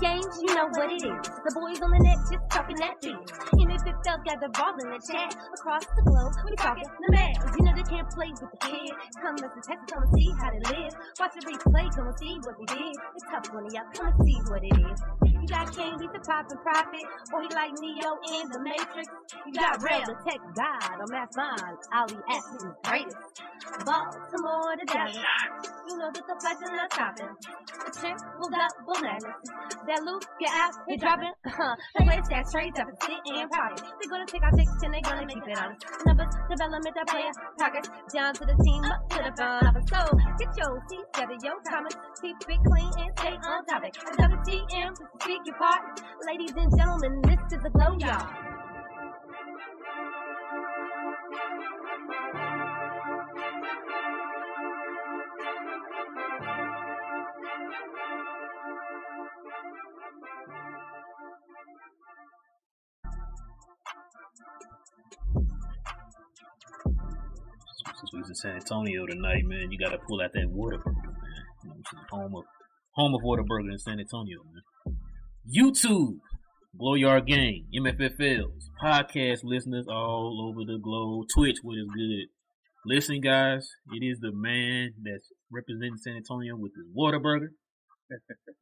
games, you know what it is. The boys on the net just talking that beat. And if it felt got the ball in the chat across the globe, we talking the mad. You know they can't play with the kid. Come to Texas, come and see how they live. Watch the replay, come and see what they did. It's tough one y'all, come and see what it is. You got King, he's the pop and profit, or he like Neo in the Matrix. You got Ray, the tech god, or Math Mind, Ali Atkins, greatest. Baltimore to Dallas. You know that the flights are not stopping. The chick will got bananas. That loop, get out, he dropping. Uh, the place that straight up and sit and party. They're gonna take our dicks and they're gonna keep it honest. Numbers, development, the player, pockets, down to the team, up to the front of it. So, get your seats, gather your comments, keep it clean and stay on topic. WTM, speak your part. Ladies and gentlemen, this is the glow, y'all. Since we was in San Antonio tonight, man, you gotta pull out that Whataburger, man. You know, home of home of Whataburger in San Antonio, man. YouTube, Glow Yard Gang, MFFLs, podcast listeners all over the globe, Twitch, what is good. Listen, guys, it is the man that's representing San Antonio with his Whataburger.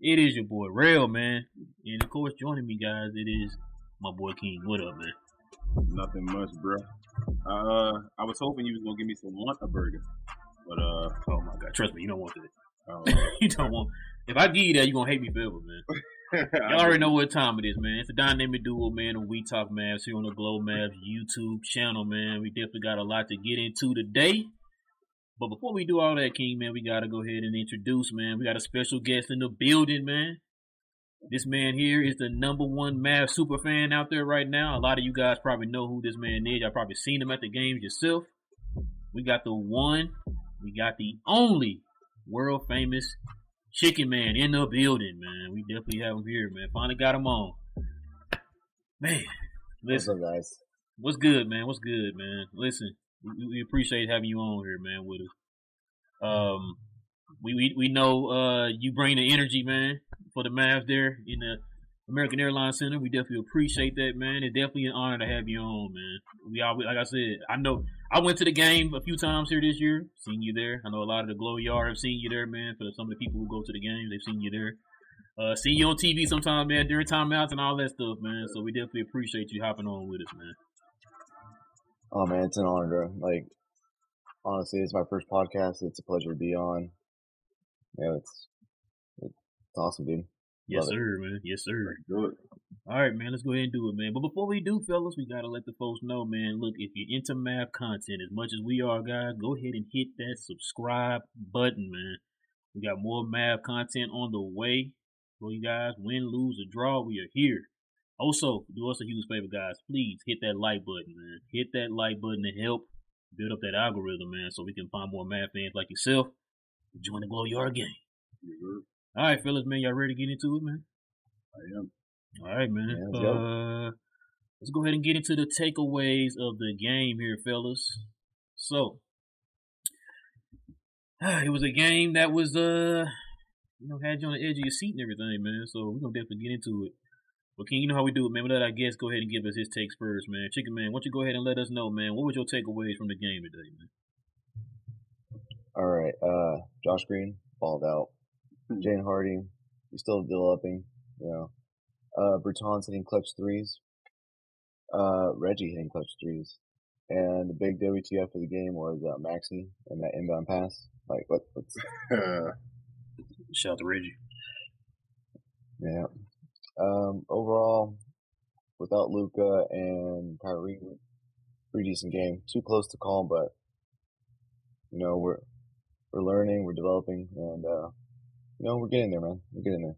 it is your boy Rail, man, and of course, joining me, guys, it is my boy King. What up, man? Nothing much, bro. Uh, I was hoping you was gonna give me some Whataburger, but uh, Oh my God, trust me, you don't want that. oh, you don't want. If I give you that, you are gonna hate me forever, man. Y'all already know what time it is, man. It's the dynamic duo, man, and we talk Mavs here on the Glow Mavs YouTube channel, man. We definitely got a lot to get into today. But before we do all that, King, man, we gotta go ahead and introduce, man. We got a special guest in the building, man. This man here is the number one Mavs super fan out there right now. A lot of you guys probably know who this man is. Y'all probably seen him at the games yourself. We got the one, we got the only world famous Chicken Man in the building, man. We definitely have him here, man. Finally got him on. Man, What's listen, up, guys? what's good, man? What's good, man? Listen, we, we appreciate having you on here, man, with us. Um, we we, we know uh you bring the energy, man, for the Mavs there in the American Airlines Center. We definitely appreciate that, man. It's definitely an honor to have you on, man. We always, like I said, I know I went to the game a few times here this year, seen you there. I know a lot of the Glow Yard have seen you there, man. For some of the people who go to the games, they've seen you there. Uh, seen you on TV sometimes, man, during timeouts and all that stuff, man. So we definitely appreciate you hopping on with us, man. Oh man, it's an honor, bro. Like, honestly, it's my first podcast. It's a pleasure to be on. Yeah, it's it's awesome, dude. Yes, Love it. sir, man. Yes, sir. good. All right, man. Let's go ahead and do it, man. But before we do, fellas, we gotta let the folks know, man. Look, if you're into Mavs content as much as we are, guys, go ahead and hit that subscribe button, man. We got more Mavs content on the way for you guys. Win, lose, or draw, we are here. Also, do us a huge favor, guys. Please hit that like button, man. Hit that like button to help build up that algorithm, man, so we can find more Mavs fans like yourself to join the Glow Yard game. All right, fellas, man. Y'all ready to get into it, man? I am. All right, man. Yeah, let's go. uh, let's go ahead and get into the takeaways of the game here, fellas. So, it was a game that was, uh, you know, had you on the edge of your seat and everything, man. So we're gonna definitely get into it. But King, you know how we do it, man. We let our guest go ahead and give us his takes first, man. Chicken Man, why don't you go ahead and let us know, man? What was your takeaways from the game today, man? All right, uh, Josh Green balled out. Jaden Hardy, he's still developing. You know, uh, Bertans hitting clutch threes. Uh, Reggie hitting clutch threes. And the big WTF of the game was uh, Maxi and that inbound pass. Like, what? What's Shout out to Reggie. Yeah. Um, overall, without Luka and Kyrie, pretty decent game. Too close to call, but you know we're we're learning, we're developing, and uh, you know we're getting there, man. We're getting there.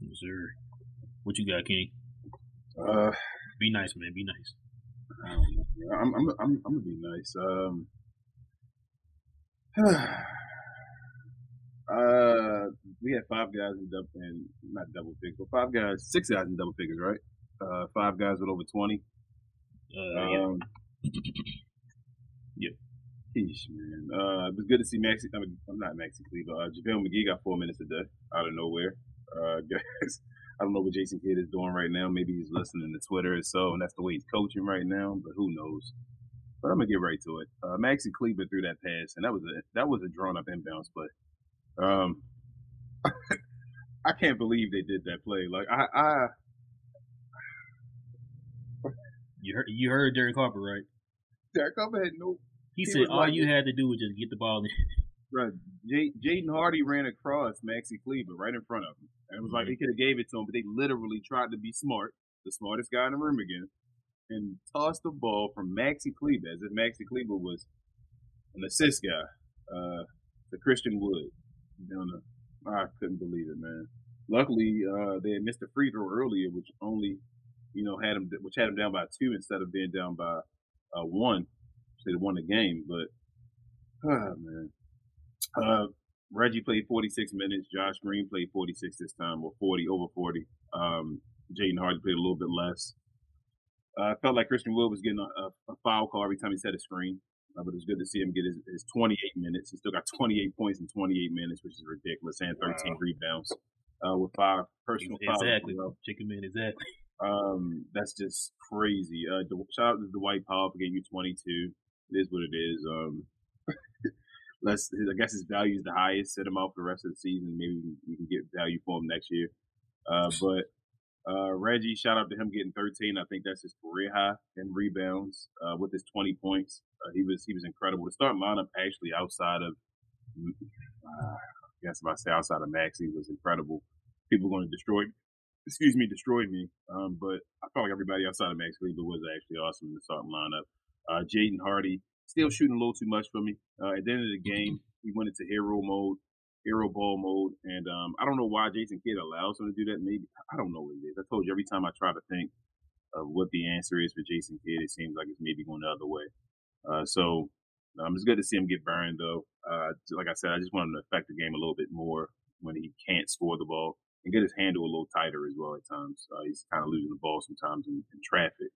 Yes, sir. What you got, King? Uh, Be nice, man. Be nice. Um, I'm, I'm, I'm, I'm gonna be nice. Um, uh, we had five guys in double, and not double figures, but five guys, six guys in double figures, right? Uh, five guys with over twenty. Uh, yeah. Um, Yep. Yeesh, man. Uh, it was good to see Maxi. I mean, I'm not Maxi Kleber. Uh, JaVale McGee got four minutes a day out of nowhere. Uh, guys, I don't know what Jason Kidd is doing right now. Maybe he's listening to Twitter or so, and that's the way he's coaching right now. But who knows? But I'm gonna get right to it. Uh, Maxi Kleber threw that pass, and that was a that was a drawn up inbounds play. Um, I can't believe they did that play. Like I, I You heard you heard Derek Harper right? Derek Harper had no. He, He said all like- you had to do was just get the ball in. Right, J- Jaden Hardy ran across Maxi Kleber right in front of him, and it was like they could have gave it to him, but they literally tried to be smart, the smartest guy in the room again, and tossed the ball from Maxi Kleber as if Maxi Kleber was an assist guy, uh, to Christian Wood. Down the, I couldn't believe it, man. Luckily, uh, they had missed a free throw earlier, which only, you know, had him, which had him down by two instead of being down by uh, one. So they won the game, but, ah, man. Uh, Reggie played 46 minutes. Josh Green played 46 this time, or 40, over 40. Um, Jaden Hardy played a little bit less. Uh, I felt like Christian Wood was getting a, a, a foul call every time he set a screen, uh, but it was good to see him get his, his 28 minutes. He still got 28 points in 28 minutes, which is ridiculous, and 13 rebounds uh, with five personal fouls. exactly. well. Chicken man, exactly. Um, that's just crazy. Uh, shout out to Dwight Powell for getting you 22. It is what it is. Um, let's, I guess his value is the highest. Set him out for the rest of the season. Maybe we can, get value for him next year. Uh, but, uh, Reggie, shout out to him getting 13. I think that's his career high in rebounds, uh, with his 20 points. Uh, he was, he was incredible. The start lineup actually outside of, uh, I guess if I say outside of Maxi was incredible. People going to destroy excuse me, destroyed me. Um, but I felt like everybody outside of Max Kleber was actually awesome in the starting lineup. Uh, Jaden Hardy still shooting a little too much for me. Uh, at the end of the game, he went into hero mode, hero ball mode, and um, I don't know why Jason Kidd allows him to do that. Maybe I don't know what it is. I told you every time I try to think of what the answer is for Jason Kidd, it seems like it's maybe going the other way. Uh, so um, it's good to see him get burned, though. Uh, like I said, I just want him to affect the game a little bit more when he can't score the ball and get his handle a little tighter as well at times. Uh, he's kind of losing the ball sometimes in, in traffic.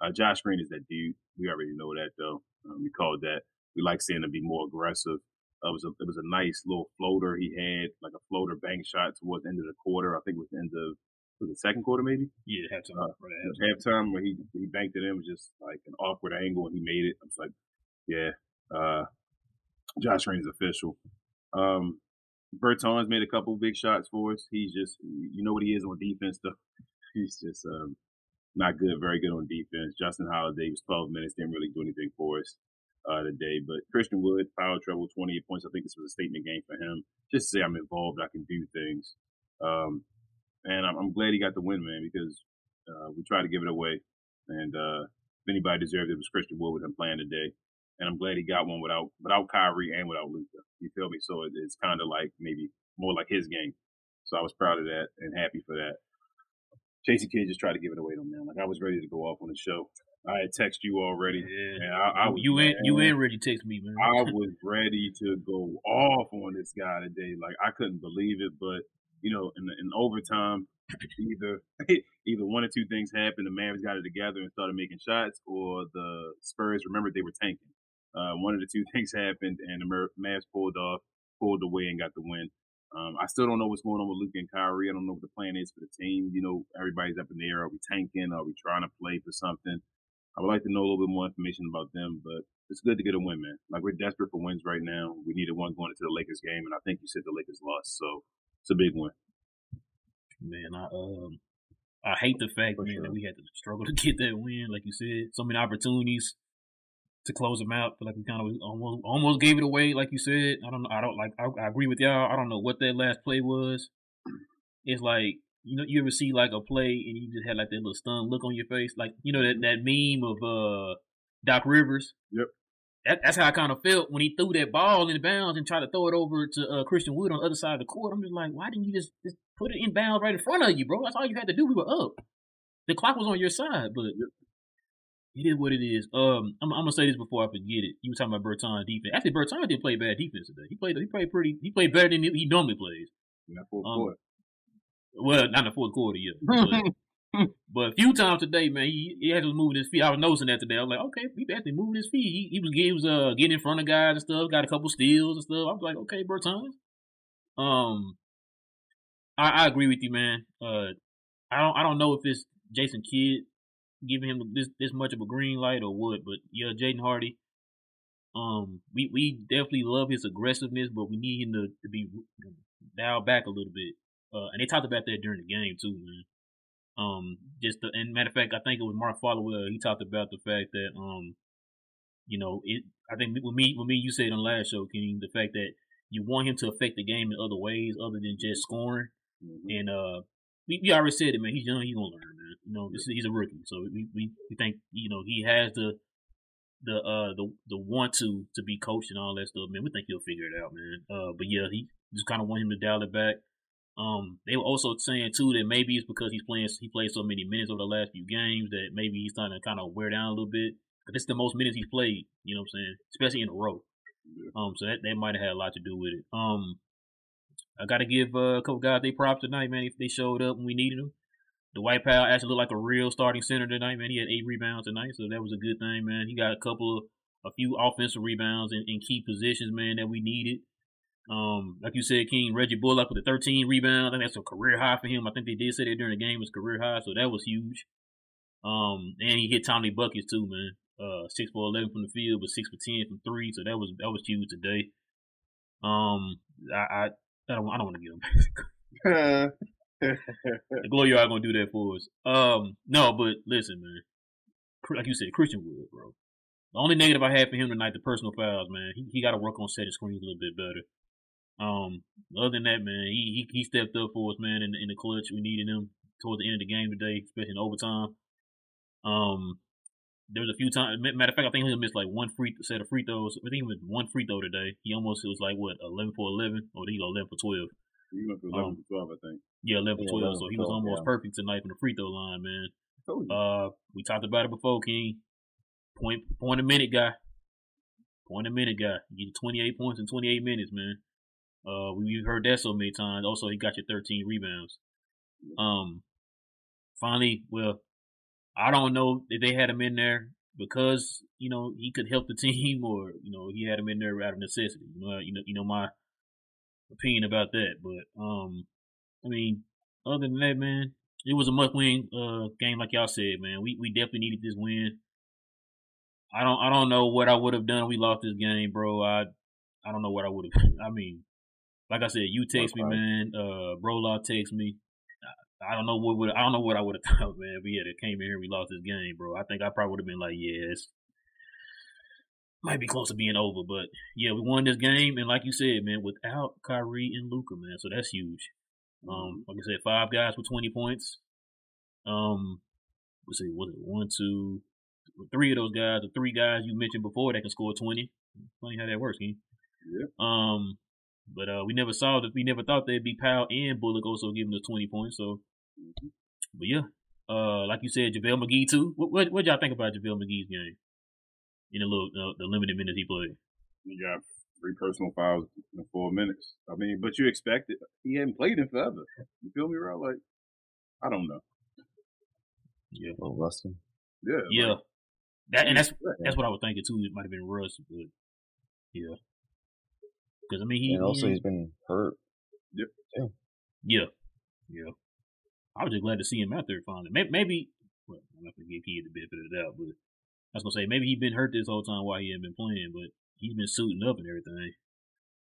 Uh, Josh Green is that dude. We already know that though. Um, we called that. We like seeing him be more aggressive. Uh, it was a it was a nice little floater he had, like a floater bank shot towards the end of the quarter. I think it was the end of was it second quarter maybe Yeah, to. Uh, was halftime where he he banked it in. It was just like an awkward angle and he made it. I was like, yeah, uh, Josh Green is official. Um, Bertans made a couple big shots for us. He's just, you know what he is on defense, though. He's just um, not good, very good on defense. Justin Holiday was 12 minutes, didn't really do anything for us uh, today. But Christian Wood, foul trouble, 28 points. I think this was a statement game for him. Just to say I'm involved, I can do things. Um, and I'm, I'm glad he got the win, man, because uh, we tried to give it away. And uh, if anybody deserved it, it was Christian Wood with him playing today and I'm glad he got one without without Kyrie and without Luka. You feel me? So it, it's kind of like maybe more like his game. So I was proud of that and happy for that. Jason Kidd just tried to give it away to him, man. Like I was ready to go off on the show. I had texted you already, Yeah. and I, I was you ain't you ain't Reggie text me, man. I was ready to go off on this guy today. Like I couldn't believe it, but you know, in, in overtime, either either one or two things happened. The Mavs got it together and started making shots, or the Spurs remembered they were tanking. Uh, one of the two things happened, and the Mavs pulled off, pulled away, and got the win. Um, I still don't know what's going on with Luke and Kyrie. I don't know what the plan is for the team. You know, everybody's up in the air. Are we tanking? Are we trying to play for something? I would like to know a little bit more information about them, but it's good to get a win, man. Like we're desperate for wins right now. We needed one going into the Lakers game, and I think you said the Lakers lost, so it's a big win. Man, I um, I hate the fact, For man, sure. that we had to struggle to get that win. Like you said, so many opportunities to close them out. Feel like we kind of almost almost gave it away. Like you said, I don't know. I don't like. I, I agree with y'all. I don't know what that last play was. It's like you know, you ever see like a play and you just had like that little stunned look on your face, like you know that that meme of uh Doc Rivers. Yep. That, that's how I kind of felt when he threw that ball in bounds and tried to throw it over to uh, Christian Wood on the other side of the court. I'm just like, why didn't you just, just put it in bounds right in front of you, bro? That's all you had to do. We were up. The clock was on your side, but it is what it is. Um, I'm, I'm gonna say this before I forget it. You were talking about Berton defense. Actually, Berton didn't play bad defense today. He played. He played pretty. He played better than he normally plays. In that fourth Um, quarter. Well, not in the fourth quarter yet. But, but a few times today, man, he, he actually was moving his feet. I was noticing that today. I was like, okay, he actually moving his feet. He, he was he was uh getting in front of guys and stuff. Got a couple steals and stuff. I was like, okay, Bertans. Um, I, I agree with you, man. Uh, I don't I don't know if it's Jason Kidd giving him this this much of a green light or what, but yeah, Jaden Hardy. Um, we we definitely love his aggressiveness, but we need him to, to be dialed back a little bit. Uh, and they talked about that during the game too, man. Um, just the, and matter of fact, I think it was Mark Followill. He talked about the fact that um, you know, it. I think with me, with me, you said on last show, King, the fact that you want him to affect the game in other ways other than just scoring. Mm-hmm. And uh, we, we already said it, man. He's young. He's gonna learn, man. You know, this, he's a rookie, so we, we we think you know he has the the uh the the want to to be coached and all that stuff, man. We think he'll figure it out, man. Uh, but yeah, he just kind of want him to dial it back. Um, they were also saying too that maybe it's because he's playing he played so many minutes over the last few games that maybe he's starting to kind of wear down a little bit. But it's the most minutes he's played, you know what I'm saying, especially in a row. Um, so that that might have had a lot to do with it. Um, I got to give uh, a couple guys they props tonight, man. If they showed up when we needed them. Dwight Powell actually looked like a real starting center tonight, man. He had eight rebounds tonight, so that was a good thing, man. He got a couple of a few offensive rebounds in, in key positions, man, that we needed. Um, like you said, King Reggie Bullock with the 13 rebounds. I think that's a career high for him. I think they did say that during the game was career high, so that was huge. Um, and he hit timely buckets too, man. Uh, six for 11 from the field, but six for 10 from three, so that was that was huge today. Um, I I, I don't I don't want to get him. the glory are gonna do that for us. Um, no, but listen, man. Like you said, Christian Wood, bro. The only negative I had for him tonight, the personal fouls, man. He he got to work on setting screens a little bit better. Um, other than that, man, he he, he stepped up for us, man, in the, in the clutch. We needed him towards the end of the game today, especially in overtime. Um, there was a few times. Matter of fact, I think he missed like one free set of free throws. I think he was one free throw today. He almost it was like what eleven for eleven, or he go eleven for twelve. He went for eleven um, for twelve, I think. Yeah, eleven for twelve. so he was almost yeah. perfect tonight from the free throw line, man. Uh, we talked about it before, King. Point point a minute guy. Point a minute guy. You get 28 points in 28 minutes, man. Uh, we've heard that so many times. Also, he got you 13 rebounds. Um, finally, well, I don't know if they had him in there because you know he could help the team, or you know he had him in there out of necessity. You know, you know, you know my opinion about that. But um, I mean, other than that, man, it was a must-win uh, game, like y'all said, man. We we definitely needed this win. I don't I don't know what I would have done. We lost this game, bro. I I don't know what I would have. I mean, like I said, you text me, man. Uh, bro, law text me. I, don't know what would I don't know what I would have thought, man. But yeah, they came in here, we lost this game, bro. I think I probably would have been like, yeah, it's might be close to being over, but yeah, we won this game, and like you said, man, without Kyrie and Luka, man, so that's huge. Um, like I said, five guys with twenty points. Um, let's see, was it one, two, three of those guys, the three guys you mentioned before that can score twenty. Funny how that works, man. Yeah. Um, but uh, we never saw that. We never thought they'd be Powell and Bullock also giving us twenty points. So, mm-hmm. but yeah, uh, like you said, JaVale McGee too. What what what y'all think about JaVale McGee's game? In the little uh, the limited minutes he played. You got three personal fouls in four minutes. I mean, but you expect it. He hadn't played in forever. You feel me, bro? Like, I don't know. Yeah. Oh, rusty. Yeah. Yeah. Like, that and that's that's what I was thinking too. It might have been Russ, but yeah. Because I mean, he and also he, has been hurt. Yep. Yeah. Yeah. Yeah. I was just glad to see him out there finally. Maybe, maybe well, I'm not gonna give Key the benefit of the doubt, but I was gonna say maybe he'd been hurt this whole time while he had been playing, but he's been suiting up and everything.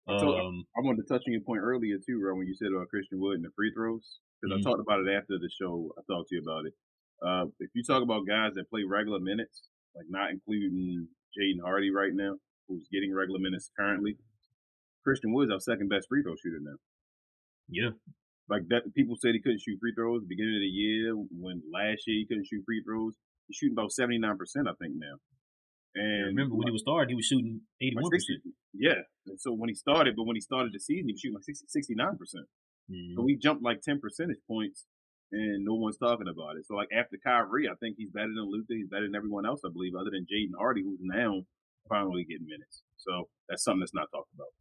So um, I wanted to touch on your point earlier too, Ron, when you said about Christian Wood and the free throws, because mm-hmm. I talked about it after the show. I talked to you about it. Uh, if you talk about guys that play regular minutes, like not including Jaden Hardy right now, who's getting regular minutes currently, Christian Wood's our second best free throw shooter now. Yeah. Like that, people said he couldn't shoot free throws at the beginning of the year. When last year he couldn't shoot free throws, he's shooting about seventy nine percent, I think now. And remember when he was started, he was shooting eighty one percent. Yeah. And so when he started, but when he started the season, he was shooting like 69 percent. So mm-hmm. we jumped like ten percentage points, and no one's talking about it. So like after Kyrie, I think he's better than Luka. He's better than everyone else, I believe, other than Jaden Hardy, who's now finally getting minutes. So that's something that's not talked about.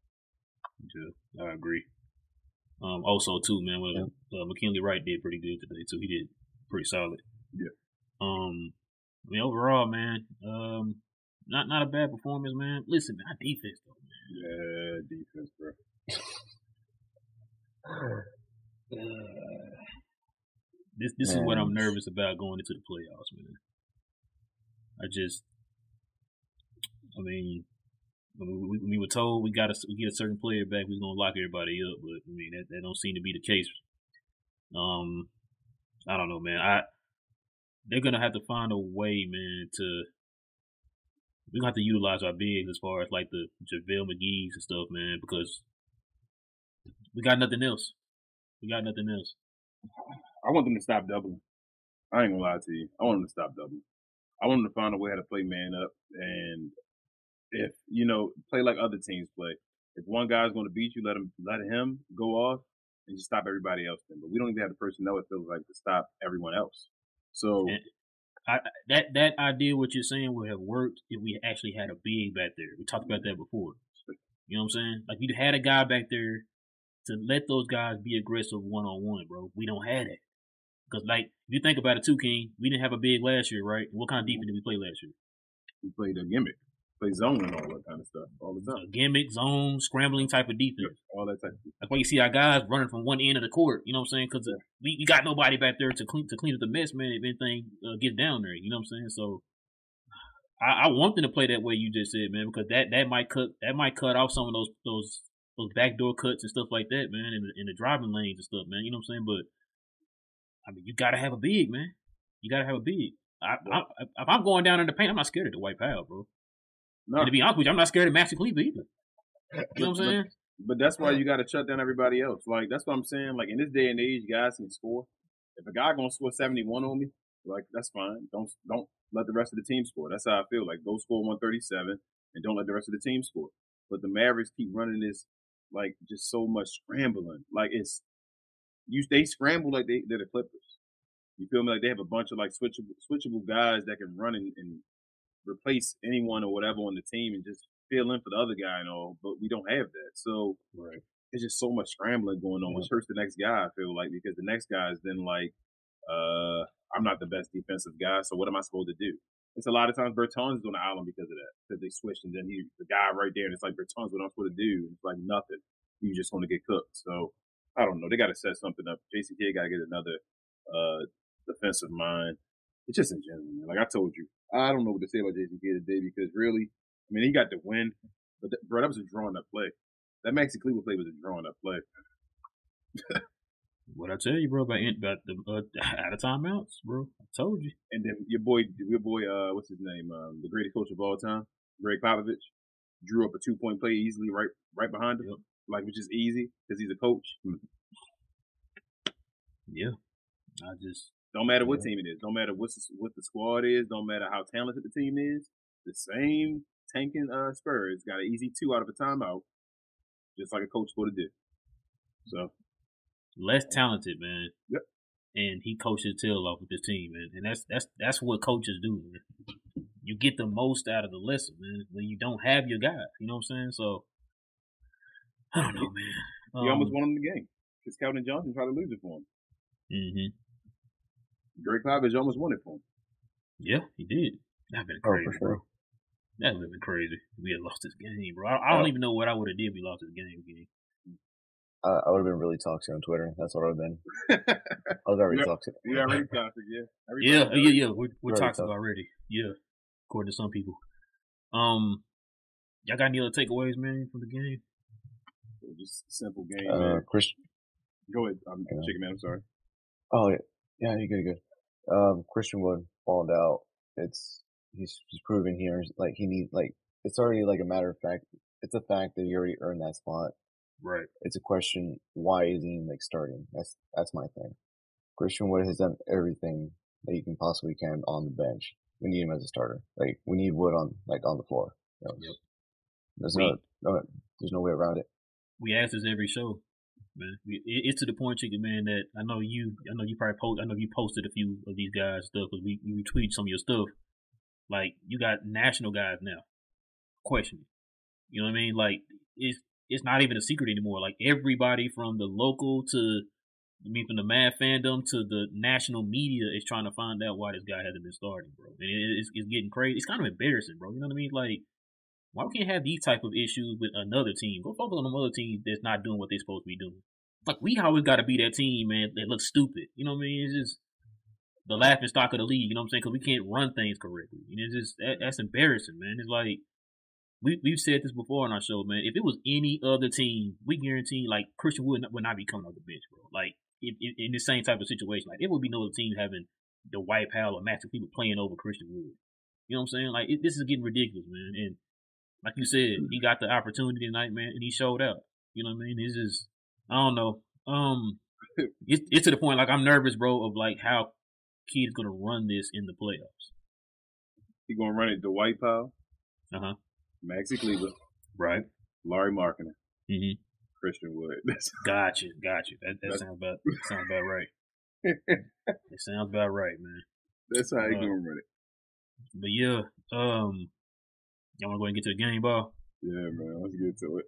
Yeah, I agree. Um, also too, man, well, uh, McKinley Wright did pretty good today too. He did pretty solid. Yeah. Um, I mean overall, man, um, not not a bad performance, man. Listen, man, our defense though, man. Yeah, defense, bro. Uh, this this is what I'm nervous about going into the playoffs, man. I just, I mean, we, we were told we got to get a certain player back, we are gonna lock everybody up, but I mean that, that don't seem to be the case. Um, I don't know, man. I they're gonna have to find a way, man, to we're gonna have to utilize our bigs as far as like the JaVale McGee's and stuff, man, because we got nothing else. We got nothing else. I want them to stop doubling. I ain't gonna lie to you. I want them to stop doubling. I want them to find a way how to play man up and if you know play like other teams play. If one guy's going to beat you, let him let him go off and just stop everybody else. Then, but we don't even have the personnel. It feels like to stop everyone else. So And I, that that idea what you're saying would have worked if we actually had a big back there. We talked about that before. You know what I'm saying? Like we had a guy back there to let those guys be aggressive one on one, bro. We don't have that. Because like if you think about it too, King, we didn't have a big last year, right? What kind of mm-hmm. defense did we play last year? we played a gimmick, play zone and all that kind of stuff all the time. gimmick, zone, scrambling type of defense. All that type of defense. That's why you see our guys running from one end of the court. You know what I'm saying? Because we, we got nobody back there to clean to clean up the mess, man. If anything uh, gets down there, you know what I'm saying? So I, I want them to play that way you just said, man, because that, that might cut that might cut off some of those those those backdoor cuts and stuff like that, man, in the, in the driving lanes and stuff, man. You know what I'm saying? But I mean, you gotta have a big man. You gotta have a big. I, I, if I'm going down in the paint, I'm not scared of Dwight Powell, bro. No, And to be honest with you, I'm not scared of Maxi Kleber either. You know what I'm saying? But that's why you got to shut down everybody else. Like that's what I'm saying. Like in this day and age, guys can score. If a guy gonna score 71 on me, like that's fine. Don't don't let the rest of the team score. That's how I feel. Like go score 137 and don't let the rest of the team score. But the Mavericks keep running this like just so much scrambling. Like it's you they scramble like they they're the Clippers. You feel me? Like they have a bunch of like switchable switchable guys that can run and, and replace anyone or whatever on the team and just fill in for the other guy and all. But we don't have that. So Right. it's just so much scrambling going on, which hurts the next guy. I feel like because the next guy is then like, uh, I'm not the best defensive guy, so what am I supposed to do? It's a lot of times Bertans is on the island because of that, because they switched and then he, the guy right there, and it's like Bertans, what I'm supposed to do? It's like nothing. You just want to get cooked. So I don't know. They got to set something up. Jason Kidd got to get another uh defensive mind. It's just in general, man. Like I told you, I don't know what to say about Jason Kidd today because really, I mean, he got the win, but that, bro, that was a drawn up play. That Maxi Cleveland play was a drawn up play. What I tell you, bro, about, about the uh, out of timeouts, bro. I told you. And then your boy, your boy, uh, what's his name? Um, the greatest coach of all time, Gregg Popovich, drew up a two point play easily right, right behind him, Yep. like which is easy because he's a coach. Yeah. I just Don't matter what team it is. Don't matter what's the, what the squad is. Don't matter how talented the team is. The same tanking uh, Spurs got an easy two out of a timeout, just like a coach would have did. So less talented, man. Yep. And he coaches his tail off with this team, man. And that's that's that's what coaches do, man. You get the most out of the lesson, man, when you don't have your guy. You know what I'm saying? So I don't know, man. he almost won him the game because Keldon Johnson tried to lose it for him. hmm Gregg Popovich almost won it for him. Yeah, he did. That'd been Oh, crazy, for sure. bro. That would have been crazy. if We had lost this game, bro. I, I don't Yeah. even know what I would have did if we lost this game. Gang. Uh, I would have been really toxic on Twitter. That's what I would have been. I was already Yeah. toxic. We already toxic, yeah. Everybody Yeah, already- yeah, yeah. We're, we're Very toxic tough. already. Yeah, according to some people. Um, y'all got any other takeaways, man, from the game? Just simple game, Uh, man. Chris. Go ahead, I'm yeah. chicken man. I'm sorry. Oh yeah, yeah, you're good, good. Um, Christian Wood balled out. It's he's he's proven here like he needs like it's already like a matter of fact. It's a fact that he already earned that spot. Right. It's a question why isn't he like starting? That's that's my thing. Christian Wood has done everything that he can possibly can on the bench. We need him as a starter. Like we need Wood on like on the floor. You know, Yep. There's We- no, no there's no way around it. We ask this every show, man. It, it's to the point, chicken man, that I know you. I know you probably post. I know you posted a few of these guys stuff because we we retweet some of your stuff. Like you got national guys now questioning. You know what I mean? Like it's it's not even a secret anymore. Like everybody from the local to I mean from the mad fandom to the national media is trying to find out why this guy hasn't been starting, bro. And it, it's, it's getting crazy. It's kind of embarrassing, bro. You know what I mean? Like why we can't have these type of issues with another team? Go focus on them other teams that's not doing what they're supposed to be doing. like we always got to be that team, man. That looks stupid. You know what I mean? It's just the laughing stock of the league. You know what I'm saying? Because we can't run things correctly. And it's just that, that's embarrassing, man. It's like we we've said this before on our show, man. If it was any other team, we guarantee like Christian Wood would not be coming off the bench, bro. Like in, in, in the same type of situation, like it would be no other team having Dwight Powell or Maxi people playing over Christian Wood. You know what I'm saying? Like it, this is getting ridiculous, man. And like you said, he got the opportunity tonight, man, and he showed up. You know what I mean? It's just I don't know. Um, it's, it's to the point like I'm nervous, bro, of like how Kidd's gonna run this in the playoffs. He gonna run it Dwight Powell, Uh huh. Maxi Kleber, Right. Larry Markkinen, Mm-hmm. Christian Wood. Gotcha. Gotcha. That that sounds about that sounds about right. It sounds about right, man. That's how he Uh, gonna run it. But yeah, um, y'all want to go ahead and get to the game ball? Yeah, man. Let's get to it.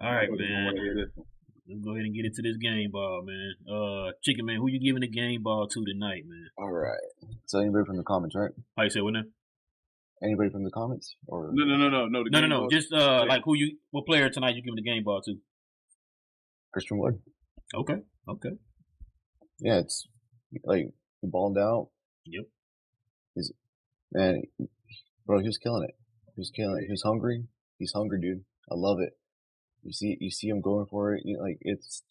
All right, I don't man. wanna hear this one. Let's go ahead and get into this game ball, man. Uh, Chicken Man, who you giving the game ball to tonight, man? All right. So anybody from the comments, right? How you say what now? Anybody from the comments or No, no, no, no, no. The No, no, game no. ball- Just uh, like who you, what player tonight you giving the game ball to? Christian Wood? Okay, okay. Yeah, it's like he balled out. Yep. He's man, bro. He was killing it. Was killing who's hungry. He's hungry, dude. I love it. You see, you see him going for it. You like it's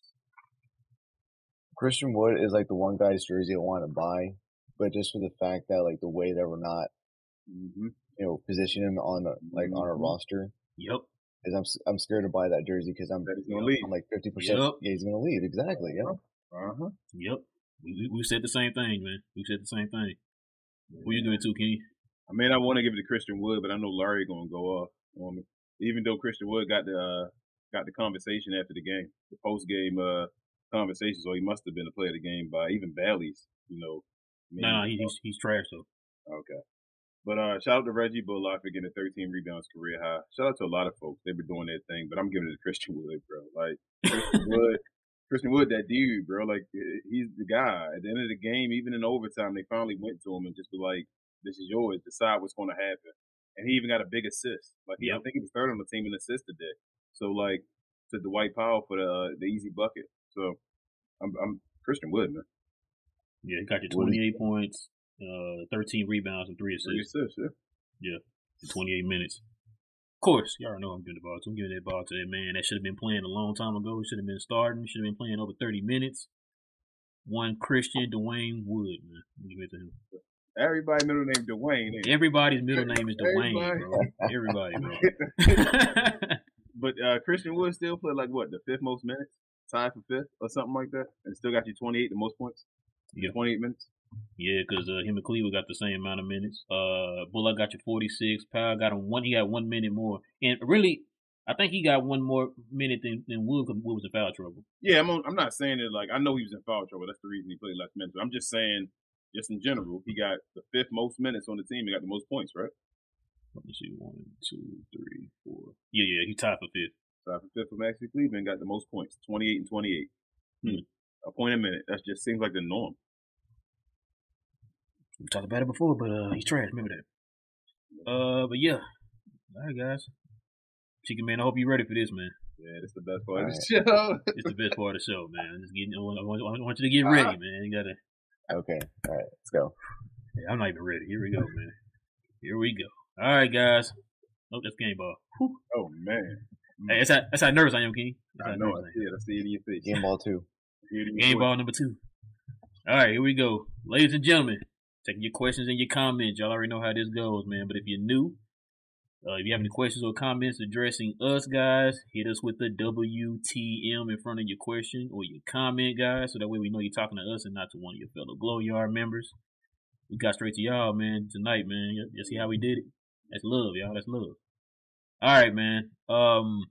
Christian Wood is like the one guy's jersey I want to buy, but just for the fact that like the way that we're not, Mhm. you know, position him on the, like on our Mhm. roster Yep. is I'm I'm scared to buy that jersey because I'm you know. I'm like fifty percent. Yep. Yeah, he's gonna leave. Exactly. Yep. Uh-huh. Yep. We, we, said the same thing, man. We said the same thing. Who you doing too, Kenny? I mean, I want to give it to Christian Wood, but I know Larry gonna go off on me. Even though Christian Wood got the uh, got the conversation after the game, the post game uh, conversation, so he must have been a player of the game by even Bally's, you know. No, he, he's he's trash though. Okay. But uh, shout out to Reggie Bullock for getting a 13 rebounds career high. Shout out to a lot of folks. They've been doing their thing, but I'm giving it to Christian Wood, bro. Like Christian Wood, Christian Wood, that dude, bro. Like eh, he's the guy. At the end of the game, even in overtime, they finally went to him and just be like, "This is yours. Decide what's going to happen." And he even got a big assist. Like he, I think he was third on the team in assists today. So like to Dwight Powell for the uh, the easy bucket. So I'm, I'm Christian Wood, man. Yeah, he got you What is- 28 points, uh, 13 rebounds, and three assists. Three assists assists, yeah. in 28 minutes. Of course, y'all know I'm giving the ball to. I'm giving that ball to that man that should have been playing a long time ago. Should have been starting. Should have been playing over 30 minutes. One Christian Dwayne Wood, man. Give it to him. Everybody middle name Dwayne. ain't? Everybody's middle name is Dwayne, Everybody. bro. Everybody, bro. But uh, Christian Wood still played like what the fifth most minutes, tied for fifth or something like that, and still got you 28 the most points. Yeah. 28 minutes. Yeah, because uh, him and Cleveland got the same amount of minutes. Uh, Bullock got you 46. Powell got him one. He got one minute more. And really, I think he got one more minute than, than Wood because Wood was in foul trouble. Yeah, I'm. On, I'm not saying it like I know he was in foul trouble. That's the reason he played less minutes. I'm just saying, just in general, he got the fifth most minutes on the team. He got the most points, right? Let me see. One, two, three, four. Yeah, yeah. He tied for fifth. Tied for fifth for Maxi Cleveland. Got the most points, 28 and 28. Hmm. A point a minute. That just seems like the norm. We talked about it before, but uh, he's trash. Remember that. Uh, but yeah. All right, guys. Chicken Man, I hope you're ready for this, man. Yeah, that's the best part of All the show. It's the best part of the show, man. Just getting, I want, I want, I want you to get ready, man. You gotta. Okay. All right. Let's go. Yeah, I'm not even ready. Here we go, man. Here we go. All right, guys. Oh, that's game ball. Whew. oh man, Hey, that's how that's how nervous I am, King. That's I know. nervous I I am. see it. I see it in your face. Game ball two. I hear it in your Game voice. ball number two. All right, here we go. Ladies and gentlemen, taking your questions and your comments. Y'all already know how this goes, man. But if you're new, uh, if you have any questions or comments addressing us, guys, hit us with the WTM in front of your question or your comment, guys, so that way we know you're talking to us and not to one of your fellow Glow Yard members. We got straight to y'all, man, tonight, man. You, see how we did it? That's love, y'all. That's love. All right, man. Um,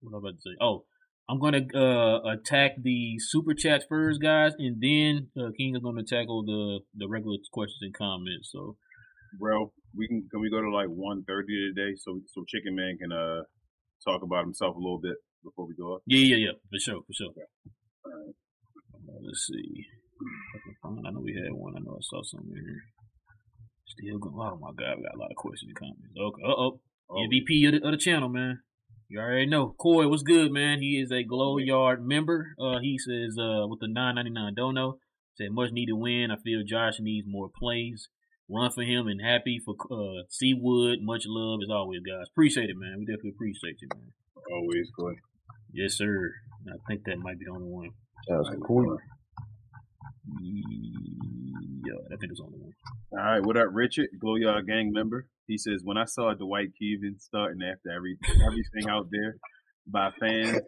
what am I about to say? Oh, I'm gonna uh, attack the super chats first, guys, and then uh, King is gonna tackle the the regular questions and comments. So bro. We can can we go to like one thirty today so so Chicken Man can uh talk about himself a little bit before we go up. yeah, yeah, yeah, for sure, for sure. Alright. Uh, let's see. I I know we had one. I know I saw something in here. Still going. Oh my God, we got a lot of questions and comments. Okay. Uh oh. Oh, MVP of the, of the channel, man. You already know. Coy, what's good, man? He is a Glow Yard member. Uh, he says uh, with the 9.99 dono, said much needed win. I feel Josh needs more plays. Run for him and happy for uh, Seawood. Much love as always, guys. Appreciate it, man. We definitely appreciate you, man. Always good. Yes, sir. I think that might be the only one. That was cool. Yeah, I think it's only one. All right, what up, Richard, Glow Yard Gang member? He says, when I saw Dwight Cuban starting after every everything out there by fans,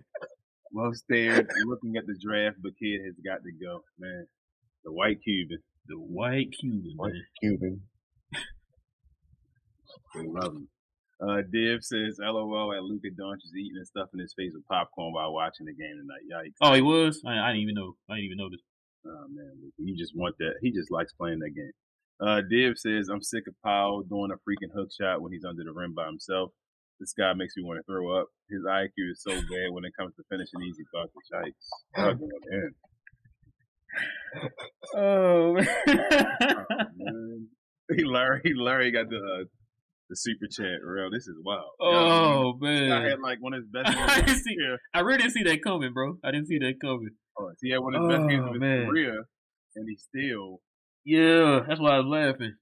well stared, looking at the draft, but Kidd has got to go, man. The White Cuban, The white Cuban, White man. Cuban. they love him. Uh, Div says, LOL at Luka Doncic eating and stuffing his face with popcorn while watching the game tonight. Yikes. Oh, he was? I, I didn't even know. I didn't even notice. Oh man, you just want that. He just likes playing that game. Uh, Div says, I'm sick of Powell doing a freaking hook shot when he's under the rim by himself. This guy makes me want to throw up. His IQ is so bad when it comes to finishing easy buckets. Yikes. Oh, man. Oh, man. He Larry, Larry got the uh, the super chat. Real, this is wild. oh, Yo, I man. had like one of his best I didn't see- I really didn't see that coming, bro. I didn't see that coming. Oh, He had one of his best games Oh, of his man. career, and he still. Yeah, that's why I was laughing.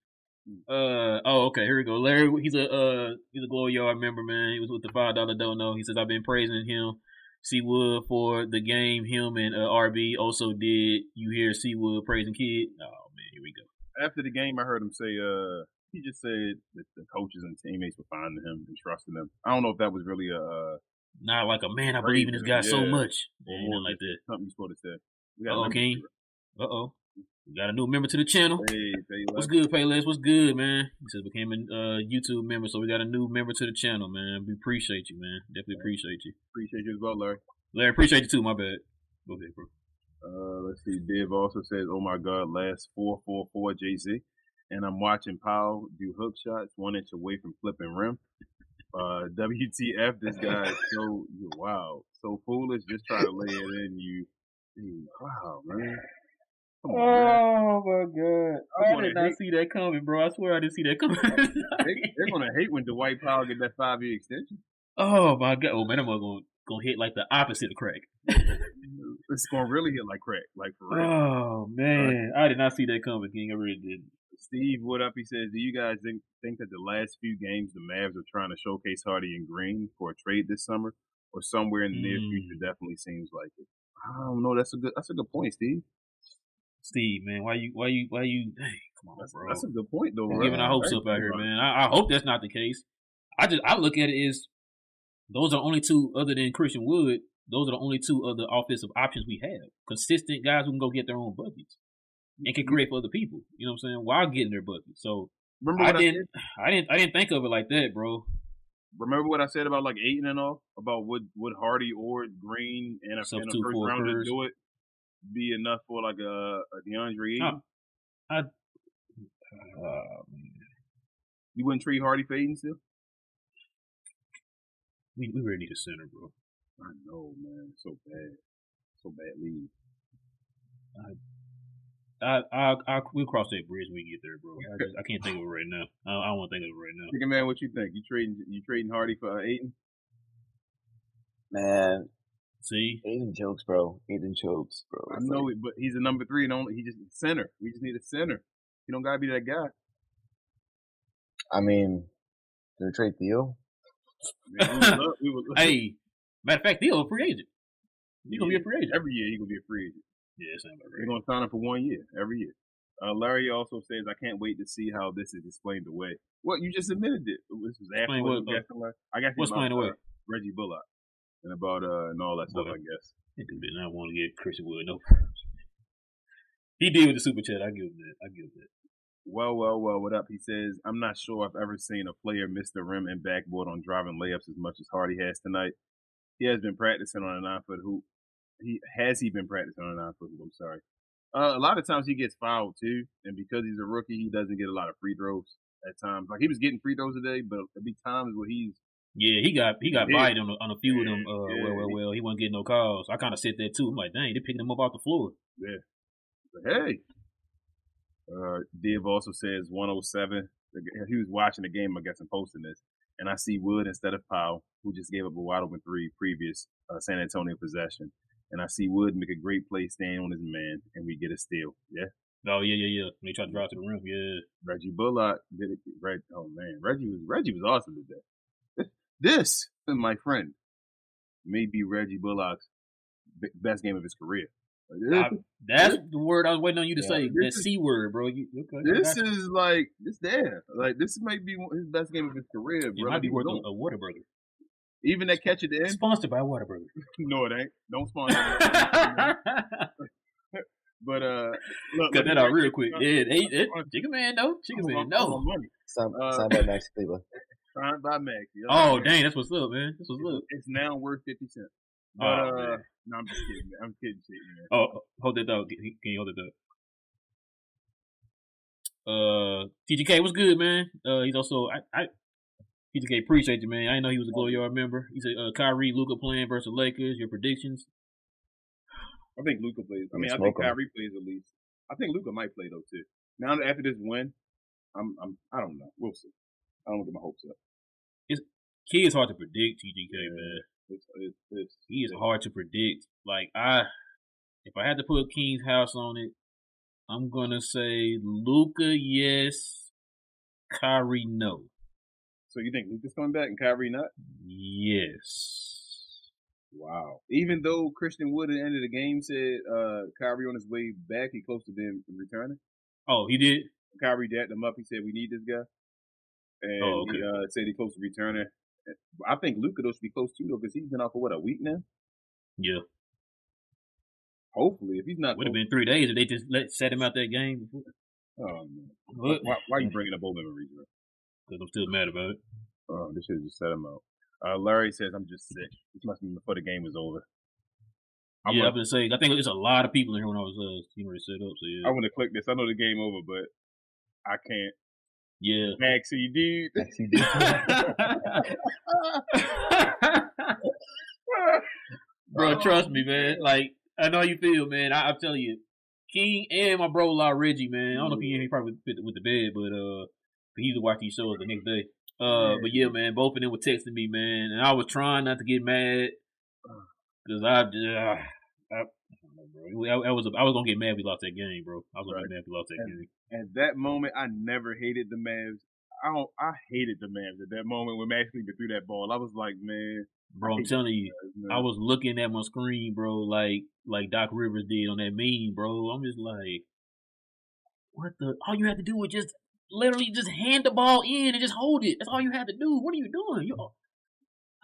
Hmm. Uh oh, okay. Here we go. Larry, he's a uh he's a Glow Yard member, man. He was with the five dollar don't know. He says I've been praising him, Seawood for the game. Him and uh, RB also did. You hear Seawood praising Kidd? Oh man, here we go. After the game, I heard him say, "Uh, he just said that the coaches and teammates were finding him and trusting him." I don't know if that was really a uh, Not like a man. I believe in this guy so much. Or Yeah, like that. something you're supposed to say. We got King. Uh oh. We got a new member to the channel. Hey, What's good, Payless? What's good, man? He says became a uh, YouTube member, so we got a new member to the channel, man. We appreciate you, man. Definitely appreciate you. Appreciate you as well, Larry. Larry, appreciate you too. My bad. Go ahead, bro. Uh, let's see. Div also says, "Oh my God, last four four four JC," and I'm watching Powell do hook shots one inch away from flipping rim. Uh, WTF? This guy is so wow, so foolish. Just try to lay it in. You, wow, man. On. Oh my god! I did not hate- see that coming, bro. I swear I didn't see that coming. They, they're gonna hate when Dwight Powell get that five year extension. oh my god! Oh man, I'm gonna gonna hit like the opposite of crack. It's gonna really hit like crack, like for real. Oh man, I did not see that coming, King. I really didn't. Steve, what up? He says, "Do you guys think think that the last few games the Mavs are trying to showcase Hardy and Green for a trade this summer, or somewhere in the near Mm. future? Definitely seems like it. I don't know. That's a good. That's a good point, Steve. Steve, man, why you why you why you? Hey, come on, That's, bro. that's a good point, though. Giving our hopes Right, up out here, man. I, I hope that's not the case. I just I look at it as those are the only two other than Christian Wood. Those are the only two other offensive options we have. Consistent guys who can go get their own buckets and can mm-hmm. create for other people. You know what I'm saying? While getting their buckets. So Remember I didn't I didn't I didn't think of it like that, bro. remember what I said about like Ayton and all about would would Hardy or Green and a, and a first rounder do it be enough for like a, a DeAndre Ayton? Uh, Uh, You wouldn't trade Hardy for Ayton still? we we really need a center, bro. I know, man. So bad, so bad lead. I I I we'll cross that bridge when we get there, bro. I, just, I can't think of it right now. I, I don't want to think of it right now. Chicken man, what you think? You trading you trading Hardy for uh, Ayton? Man, See, Ayton chokes, bro. Ayton chokes, bro. I know it, but he's a number three and only he just center. We just need a center. You don't gotta be that guy. I mean, gonna trade Theo? Man, we would love- we would hey, matter of fact, Theo a free agent. He gonna be a free agent. every year. He gonna be a free agent. Yeah, about They're gonna sign him for one year every year. Uh, Larry also says, "I can't wait to see how this is explained away." Well, you just admitted it. This was after what what, you guessed, Larry. I what's explained away? uh, Reggie Bullock and about uh and all that stuff. I guess. That dude did not want to get Christian Wood no. He did with the super chat. I give him that. I give him that. Well, well, well. What up? He says, "I'm not sure I've ever seen a player miss the rim and backboard on driving layups as much as Hardy has tonight. He has been practicing on a nine foot hoop. He has he been practicing on a nine foot hoop. I'm sorry. Uh, a lot of times he gets fouled too, and because he's a rookie, he doesn't get a lot of free throws at times. Like he was getting free throws today, but there'll be times where he's Yeah, he got he got Yeah. bodied on a, on a few of them. Uh, yeah. well, well, well, he wasn't getting no calls. I kind of said that too. I'm like, dang, they picking him up off the floor. But hey, uh, Div also says 107. He was watching the game, I guess, and posting this. and I see Wood instead of Powell, who just gave up a wide open three previous uh, San Antonio possession, and I see Wood make a great play, staying on his man, and we get a steal. Yeah. Oh yeah, yeah, yeah. When they tried to drive to the rim, yeah. Reggie Bullock did it. Reg, oh man, Reggie was Reggie was awesome today. This, my friend, may be Reggie Bullock's best game of his career. I, that's the word I was waiting on you to yeah, say. That c word, bro. You, okay, this is like this there. Like this might be his best game of his career, bro. It might be worth a, a Whataburger. Even that catch at the end. Sponsored by Whataburger. no, it ain't. Don't sponsor. but uh, look, cut that out real quick. Yeah, they, they, Chicken Man, no, Chicken Man, no. Signed uh, by Max Kleber. Signed by Max. Oh, dang, that's what's up, man. That's what's up. It's now worth fifty cents. But oh, uh, no, I'm just kidding. Man. I'm kidding, man. Oh, hold that thought. Can you hold it up? Uh, TGK was good, man. Uh, he's also I, I TGK appreciate you, man. I didn't know he was a Glow Yard member. He said, uh, Kyrie, Luka playing versus Lakers. Your predictions? I think Luka plays. I mean, I think Kyrie plays at least. I think Luka might play though too. Now after this win, I'm, I'm, I don't know. We'll see. I don't get my hopes up. It's key is hard to predict, TGK, yeah. man. It's, it's, it's, he is hard to predict. Like I, if I had to put King's house on it, I'm gonna say Luka, yes, Kyrie no. So you think Luka's coming back and Kyrie not? Yes. Wow. Even though Christian Wood at the end of the game said uh Kyrie on his way back, he close to them returning. Oh, he did. Kyrie dapped him up. He said, "We need this guy," and oh, okay. he uh, said he close to returning. I think Luka though should be close too though because he's been out for what a week now. Yeah. Hopefully, if he's not, would have been three days if they just let set him out that game before. Oh man, why, why, are you bringing up old memories? Because I'm still mad about it. Oh, they should have just set him out. Uh, Larry says I'm just sick. This must be before the game was over. I'm yeah, I've been saying. I think there's a lot of people in here when I was uh, getting ready to set up. So yeah, I want to click this. I know the game over, but I can't. Yeah. Maxi dude. Maxi dude. bro, trust me, man. Like, I know you feel, man. I, am telling you, King and my bro La Reggie, man. I don't know if he, he probably fit with the bed, but uh, he used to watch these shows the next day. Uh, but yeah, man, both of them were texting me, man, and I was trying not to get mad because I, uh, I, bro. I, I, was I was gonna get mad we lost that game, bro. I was gonna right. get mad we lost that and, game. At that moment, I never hated the Mavs. I don't. I hated the Mavs at that moment when Max Kleber threw that ball. I was like, man, bro. I'm telling you, I was looking at my screen, bro, like like Doc Rivers did on that meme, bro. I'm just like, what the? All you had to do was just literally just hand the ball in and just hold it. That's all you had to do. What are you doing? You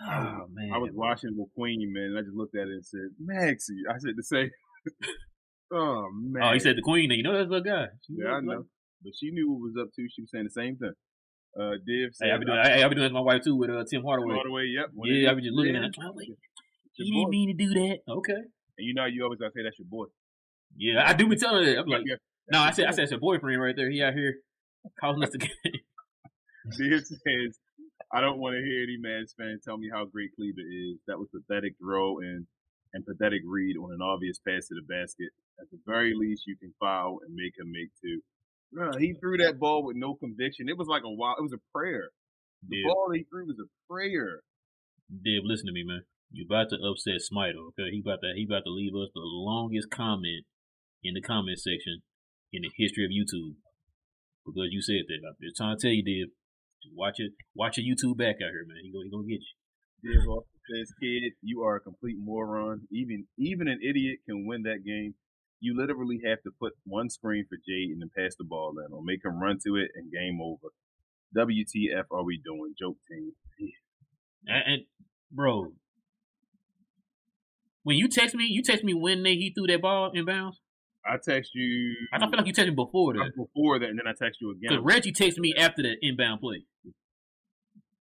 Oh man, I was oh, watching with Queen, man, and I just looked at it and said, "Maxi." I said the same. Oh man. Oh, he said the Queen. You know that's the guy. She yeah, I know. But she knew what was up too. She was saying the same thing. Uh, Div said, "Hey, I be doing. I, I be doing that with my wife too with uh, Tim Hardaway. Hardaway, yep. When yeah, I be just looking at it. Like, he didn't mean to do that. Okay. And you know, you always gotta say that's your boy. Yeah, I do be telling her. I'm like, yeah, no, I said, I said it's your boyfriend right there. He out here causing us to get. Div says I don't want to hear any Mavs fan tell me how great Kleber is. That was pathetic throw and and pathetic read on an obvious pass to the basket. At the very least, you can foul and make him make two. Uh, he threw that ball with no conviction. It was like a wild. It was a prayer. The Dib. ball he threw was a prayer. Dib, listen to me, man. You about to upset Smite, okay? He about to he about to leave us the longest comment in the comment section in the history of YouTube because you said that. I'm just trying to tell you, Dib. Watch it. Watch your YouTube back out here, man. He gonna, he gonna get you. Dave says, "Kidd, you are a complete moron. Even even an idiot can win that game. You literally have to put one screen for Jade and then pass the ball in, or make him run to it, and game over. WTF are we doing? Joke team. And, and bro, when you text me, you text me when they he threw that ball inbounds. I text you. I don't feel like you texted me before that. Before that, and then I text you again. Because Reggie texted me after the inbound play.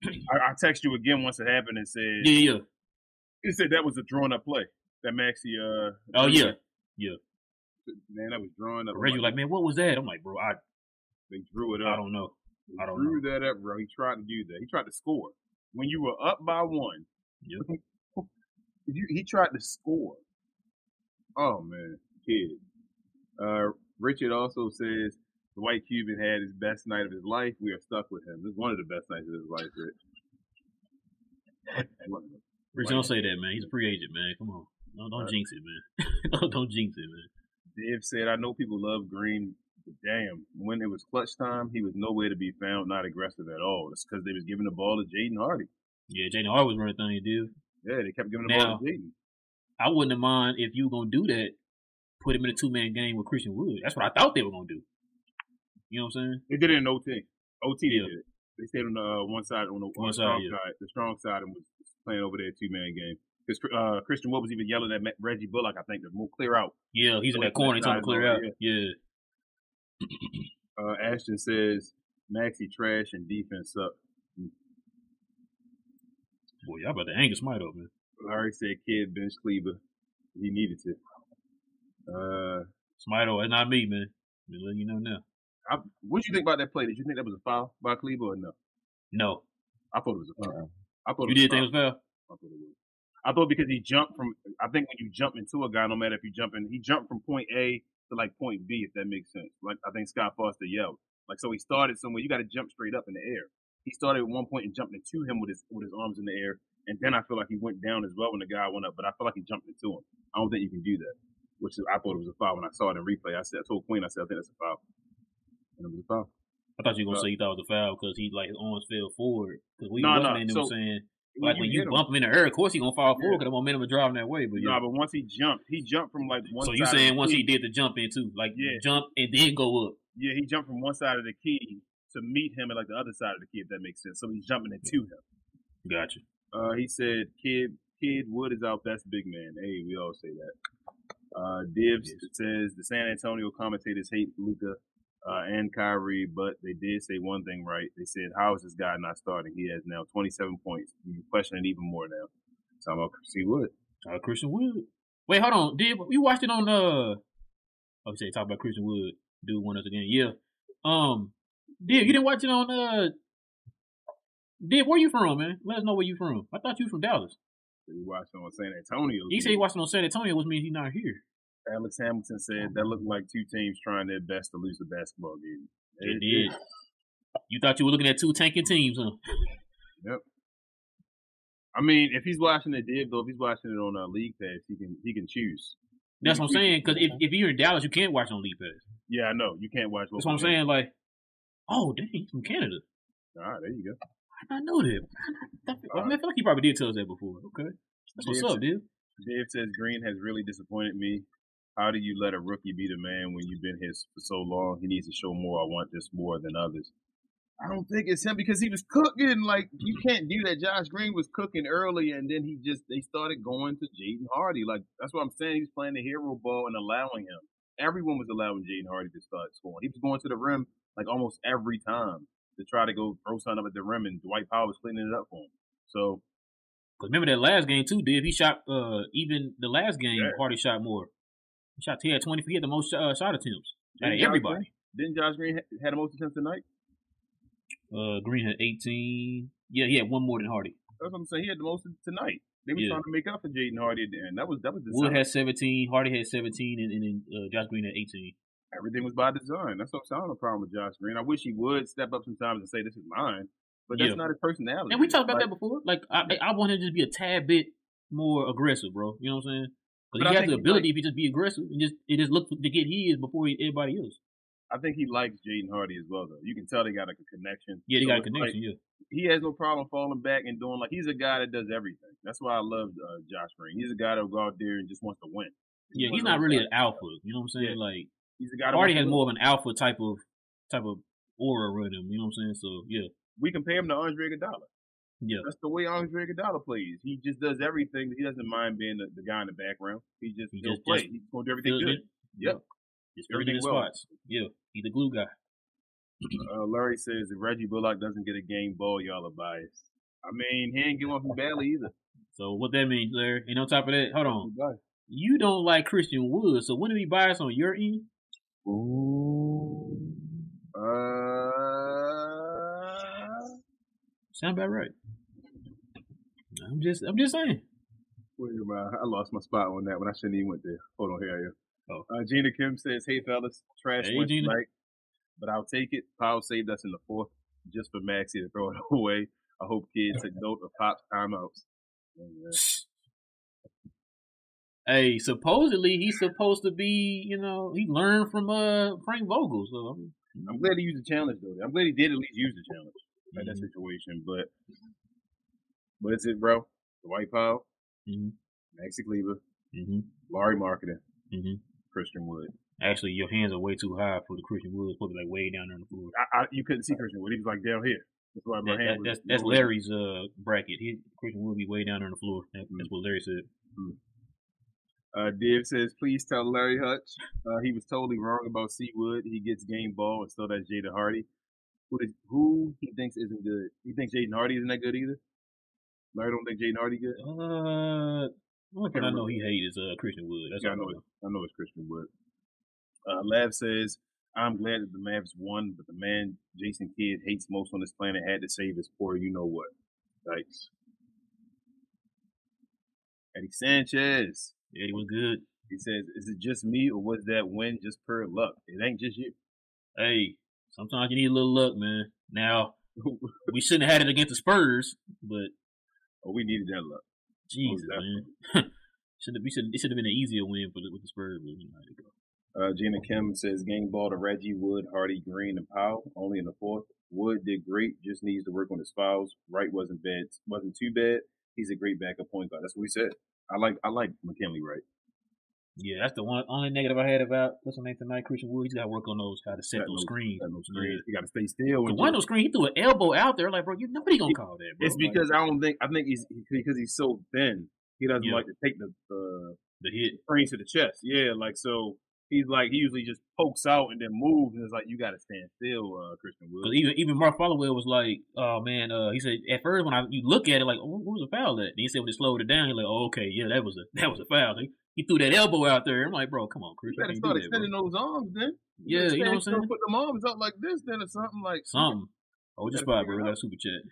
I, I text you again once it happened and said, "Yeah, yeah." He said that was a drawn up play. That Maxi. Uh. Oh yeah, yeah. Man, that was drawn up. Reggie like, man, what was that? I'm like, bro, I. They drew it up. I don't know. They I don't drew know. that up, bro. He tried to do that. He tried to score when you were up by one. Yeah. he tried to score. Oh man, kid. Uh, Richard also says the white Cuban had his best night of his life. We are stuck with him. This is one of the best nights of his life, Rich. Rich, don't say that, man. He's a free agent, man. Come on. Don't, don't uh, jinx it, man. don't, don't jinx it, man. Dave said, I know people love Green, but damn, when it was clutch time, he was nowhere to be found, not aggressive at all. It's because they was giving the ball to Jaden Hardy. Yeah, Jaden Hardy was running thing, dude. Yeah, they kept giving the Now- ball to Jaden. I wouldn't have mind if you were gonna do that. Put him in a two man game with Christian Wood. That's what I thought they were gonna do. You know what I'm saying? They did it in OT. OT Yeah. they did it. They stayed on the uh, one side on the, on One the side, strong yeah. side. The strong side and was playing over there two man game. Because uh, Christian Wood was even yelling at Reggie Bullock, I think, to move clear out. Yeah, he's in that corner. He's trying to clear out. Yeah. Uh, Ashton says Maxi trash and defense up. Boy, y'all about to anger Smite up, man. Larry said Kidd bench Kleber. He needed to. Uh, Smite up. That's not me, man. Just letting you know now. I, what did you think about that play? Did you think that was a foul by Kleber or no? No. I thought it was a foul. Uh-uh. I thought You did a think it foul. was foul? I thought it was. I thought because he jumped from. I think when you jump into a guy, no matter if you jump in, he jumped from point A to like point B, if that makes sense. Like I think Scott Foster yelled. Like so, he started somewhere. You got to jump straight up in the air. He started at one point and jumped into him with his with his arms in the air, and then I feel like he went down as well when the guy went up. But I feel like he jumped into him. I don't think you can do that. Which is, I thought it was a foul when I saw it in replay. I said, I told Queen, I said, I think that's a foul. And it a foul. I thought you were gonna say you thought it was a foul because he like his arms fell forward. Because we No, no, so saying like when you hit him- bump him in the air, of course he gonna fall forward Yeah. because the momentum is driving that way. But No, yeah. but once he jumped, he jumped from like one. so you of saying once he did the jump in too, like Yeah. jump and then go up. Yeah, he jumped from one side of the key to meet him at like the other side of the key, if that makes sense. So he's jumping into him. Gotcha. Uh, he said, "Kid, Kid Wood is our best big man." Hey, we all say that. Uh, Dibs says the San Antonio commentators hate Luka uh, and Kyrie, but they did say one thing right. They said, "How is this guy not starting? He has now 27 points. You question it even more now." Talking about C Wood. Uh, Christian Wood. Wait, hold on. Did we watched it on uh? Oh, say talk about Christian Wood. Do one us again. Yeah. Um. Did you didn't watch it on uh? Did where you from, man? Let us know where you from. I thought you from Dallas. He watched on San Antonio. He said he watched it on San Antonio, which means he's not here. Alex Hamilton said that looked like two teams trying their best to lose the basketball game. It did. You thought you were looking at two tanking teams, huh? Yep. I mean, if he's watching it, Dib, though, if he's watching it on uh, League Pass, he can he can choose. That's what I'm saying. Because if, if you're in Dallas, you can't watch on League Pass. Yeah, I know you can't watch. That's what I'm saying. Like, oh, dang, he's from Canada. All right, there you go. I know that. I, I, I feel like he probably did tell us that before. Okay, that's what's up, dude. Dave says Green has really disappointed me. How do you let a rookie be the man when you've been here for so long? He needs to show more. I want this more than others. I don't think it's him because he was cooking. Like you can't do that. Josh Green was cooking early, and then he just they started going to Jaden Hardy. Like that's what I'm saying. He was playing the hero ball and allowing him. Everyone was allowing Jaden Hardy to start scoring. He was going to the rim like almost every time to try to go throw something up at the rim, and Dwight Powell was cleaning it up for him. So remember that last game too, Dib. He shot uh even the last game. Yeah. Hardy shot more. He shot. He had twenty. He had the most uh, shot attempts out of everybody. Green- Didn't Josh Green ha- had the most attempts tonight? Uh, Green had eighteen. Yeah, he had one more than Hardy. That's what I'm saying. He had the most tonight. They were Yeah. trying to make up for Jaden Hardy at the end. That was that was Wood had seventeen. Hardy had seventeen, and, and then uh, Josh Green had eighteen. Everything was by design. That's what I'm saying. I don't have a problem with Josh Green. I wish he would step up sometimes and say this is mine, but that's Yeah. not his personality. And we talked about Like, that before. Like I, I want him to just be a tad bit more aggressive, bro. You know what I'm saying? But I he has the ability if he just be aggressive and just it just look to get his before he, everybody else. I think he likes Jaden Hardy as well, though. You can tell they got a connection. Yeah, they So got a it's like, connection. yeah, he has no problem falling back and doing like he's a guy that does everything. That's why I love uh, Josh Green. He's a guy that'll go out there and just wants to win. yeah. He's not really guys. an alpha. You know what I'm saying? Yeah. Like He's a guy that Hardy has more of an alpha type of type of aura around him. You know what I'm saying? So yeah, We compare him to Andre Iguodala. Yeah. That's the way Andre Iguodala plays. He just does everything. He doesn't mind being the, the guy in the background. He just He just- play. just He's going to do everything good. it. Yep. Just Everything well. spots. Yeah, he's the glue guy. Uh, Larry says if Reggie Bullock doesn't get a game ball, y'all are biased. I mean, he ain't getting one from Bailey either. So what that means, Larry? And on top of that, hold on. You don't like Christian Wood, so wouldn't it be biased on your end? Ooh. Uh, Sound about right. I'm just, I'm just saying. wait. I lost my spot on that one. I shouldn't even went there. Hold on here. here. Oh. Uh, Gina Kim says, "Hey fellas, trash Hey, Gina. tonight, but I'll take it. Powell saved us in the fourth just for Maxie to throw it away. I hope kids take note of Pop's timeouts. Hey, supposedly he's supposed to be, you know, he learned from uh Frank Vogel. So I I'm glad he used the challenge though. I'm glad he did at least use the challenge in that Mhm. situation. But what is it, bro? The White Power, Mhm. Maxi Kleber, hmm Laurie Marketing, hmm Christian Wood. Actually, your hands are way too high for the Christian Wood. It's supposed to be like way down there on the floor. I, I, you couldn't see Christian Wood. He was like down here. That's why my That, hand that, was. that's that's. Larry's uh bracket. He Christian Wood be way down there on the floor. That, Mm. That's what Larry said. Uh, Div says, please tell Larry Hutch uh, he was totally wrong about Seawood. He gets game ball, and so does Jaden Hardy. Who, did, who he thinks isn't good? He thinks Jaden Hardy isn't that good either. Larry don't think Jaden Hardy good. Uh, thing I know he hates uh Christian Wood. That's Yeah, I know it. I know it's Christian Wood. Uh, Lav says, I'm glad that the Mavs won, but the man Jason Kidd hates most on this planet had to save his poor you know what. Thanks. Eddie Sanchez. Eddie was good. He says, Is it just me or was that win just pure luck? It ain't just you. Hey, sometimes you need a little luck, man. Now we shouldn't have had it against the Spurs, but oh, we needed that luck. Jesus, man, should have we should it should have been an easier win for the, with the Spurs, but you know how go. Uh, Gina Kim says game ball to Reggie Wood, Hardy, Green, and Powell. Only in the fourth. Wood did great. Just needs to work on his fouls. Wright wasn't bad. Wasn't too bad. He's a great backup point guard. That's what we said. I like I like McKinley Wright. Yeah, that's the one only negative I had about what's her name tonight, Christian Wood. He's got to work on those how to set those screens. Screen. He got to stay still. The one those screen, he threw an elbow out there. Like, bro, you nobody gonna call that, bro. It's Like, because I don't think I think he's because he's so thin. He doesn't Yeah. like to take the the the hit. screen to the chest. Yeah, like so. He's like he usually just pokes out and then moves, and it's like you got to stand still, uh, Christian Wood. Even even Mark Followill was like, oh man, uh, he said at first when I you look at it like, oh, what was a foul That And he said when he slowed it down, he's like, oh okay, yeah, that was a that was a foul. He, he threw that elbow out there. I'm like, bro, come on, Chris, You gotta start do that, those arms, then. Yeah, you know what I'm saying? Put them arms out like this, then, or something like Something. Oh, just figure bro. it We got a super chat.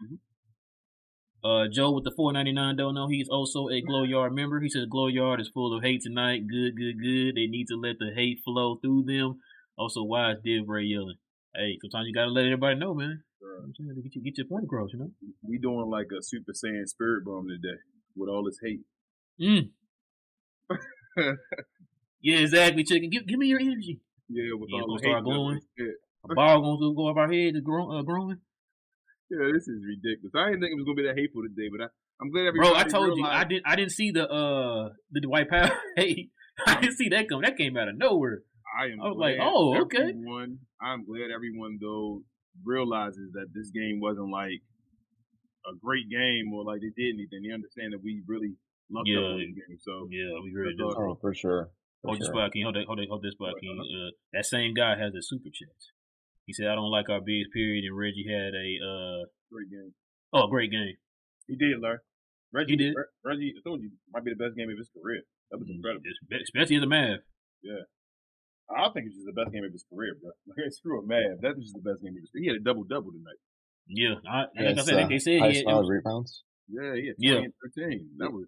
Uh, Joe with the 499 don't know he's also a Glow Yard member. He says Glow Yard is full of hate tonight. Good, good, good. They need to let the hate flow through them. Also, why is Div Ray yelling? Hey, sometimes you gotta let everybody know, man. I'm saying? To Get, you, get your point across, you know? We doing like a Super Saiyan Spirit Bomb today with all this hate. Mm. yeah, exactly, chicken. Give, give me your energy. Yeah, with Yeah, all the hate. start glowing? Yeah. A ball gonna go over our head, is grow, uh, growing. Yeah, this is ridiculous. I didn't think it was gonna be that hateful today, but I, I'm glad everybody. Bro, I told you, I didn't, I didn't see the uh the Dwight Powell hate. I didn't see that come. That came out of nowhere. I am. I was like, glad oh, okay. Everyone, I'm glad everyone though realizes that this game wasn't like a great game or like they did anything. They understand that we really lucked Yeah. up on this game. So Yeah, we really That's do. all. Oh, for sure. For Hold this sure. spot, King. Hold that, hold that, hold this spot, King. Uh, that same guy has a super chat. He said, "I don't like our bigs." Period. And Reggie had a uh great game. oh great game. He did, Larry. Reggie He did. Reggie, I told you, might be the best game of his career. That was incredible. It's- Especially as a man. I think it's just the best game of his career, bro. Like, screw a man. That was just the best game of his career. He had a double double tonight. Yeah, I, Yeah, like I said, uh, like they said, highest he had, five was- rebounds. Yeah, he had 20 Yeah. 13. That was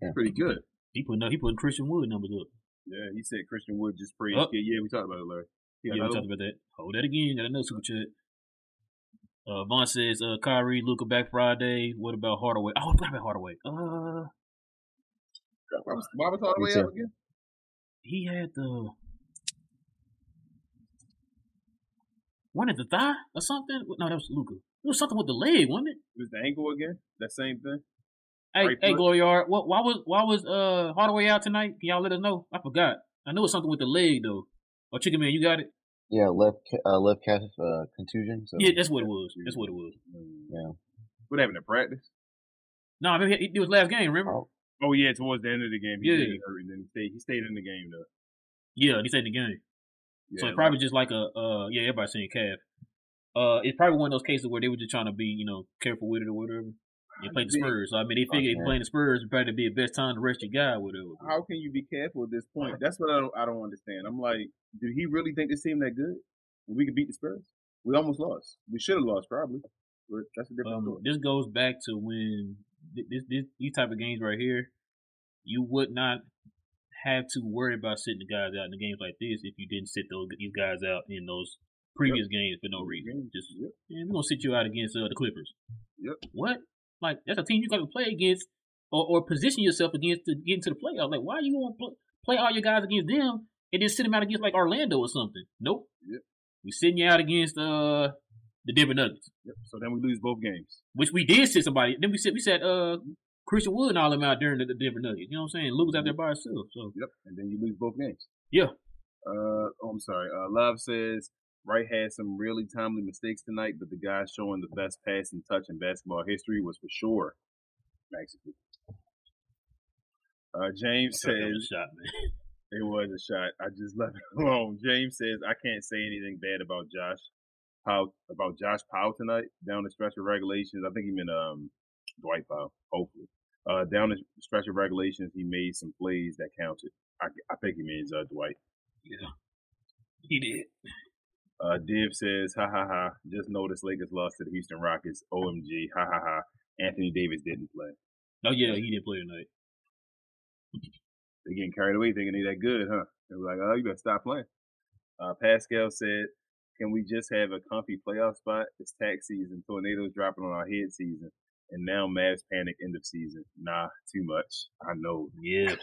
Yeah. pretty good. he put he put Christian Wood numbers up. Yeah, he said Christian Wood just praised Up. kid. Yeah, we talked about it, Larry. Yeah, we talked about that. Hold that again. Got another super chat. Uh, Vaughn says, uh, Kyrie, Luka back Friday. What about Hardaway? Oh, forgot about Hardaway. Uh, Why was, why was Hardaway out again? he had the one at the thigh or something. No, that was Luka. It was something with the leg, wasn't it? It was the ankle again? That same thing? Hey, Right hey, foot. Glow Yard, what? Why was why was uh Hardaway out tonight? Can y'all let us know? I forgot. I knew it was something with the leg though. Oh, Chicken Man, you got it? Yeah, left ca- uh, left calf uh, contusion. So Yeah, that's what it was. That's what it was. yeah. What happened at practice? No, I mean he, it was last game. Remember? Oh, Oh yeah, towards the end of the game, he Yeah. did get hurt, and then he stayed. He stayed in the game though. Yeah, he said the game. Yeah, so it's probably just like a uh yeah, everybody's saying calf. Uh, it's probably one of those cases where they were just trying to be you know careful with it or whatever. They played the Spurs, so I mean they figured Okay. playing the Spurs would probably be the best time to rest your guy whatever. how can you be careful at this point? That's what I don't, I don't understand. I'm like, did he really think this team that good? We could beat the Spurs. We almost lost. We should have lost probably, but that's a different Um, story. this goes back to when this, this these type of games right here, you would not have to worry about sitting the guys out in the games like this if you didn't sit those these guys out in those previous games for no reason. Just Yep. man, we're gonna sit you out against uh, the Clippers. Yep. What? Like that's a team you got to play against or, or position yourself against to get into the playoffs. Like why are you going to play, play all your guys against them and then sit them out against like Orlando or something? Nope. Yep. We sitting you out against uh the Denver Nuggets, Yep. So then we lose both games. which we did sit somebody. Then we said we said uh Christian Wood and all them out during the, the Denver Nuggets. You know what I'm saying? Luke was out there by himself. So Yep. And then you lose both games. Yeah. Uh, oh, I'm sorry. Uh, Love says Wright had some really timely mistakes tonight, but the guy showing the best pass and touch in basketball history was for sure Mexico. Uh, James says was shot, man. it was a shot. I just left it alone. James says I can't say anything bad about Josh Powell about Josh Powell tonight down the stretch of regulations. I think he meant um Dwight Powell. Hopefully, uh, down the stretch of regulations, he made some plays that counted. I, I think he means uh, Dwight. Yeah. He did. Uh, Div says, ha ha ha, just noticed Lakers lost to the Houston Rockets. OMG, ha ha ha. Anthony Davis didn't play. Oh yeah, he didn't play tonight. They're getting carried away thinking they that good, huh? They're like, oh, you better stop playing. Uh, Pascal said, can we just have a comfy playoff spot? It's tax season, tornadoes dropping on our head season, and now Mavs panic end of season. Nah, too much. I know. Yeah.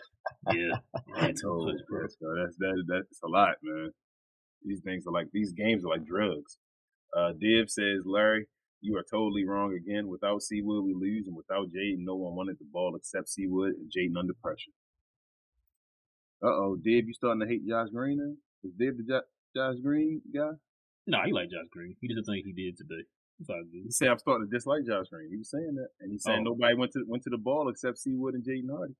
Yeah. I told Pascal. That's that that's a lot, man. These things are like these games are like drugs. Uh, Div says, Larry, you are totally wrong again. Without Seawood, we lose, and without Jaden, no one wanted the ball except Seawood and Jaden under pressure. Uh oh, Div, you starting to hate Josh Green now? Is Div the jo- Josh Green guy? No, he like Josh Green. He doesn't think he did today. It's all good. He said I'm starting to dislike Josh Green. He was saying that, and he saying Oh. nobody went to went to the ball except Seawood and Jaden Hardy.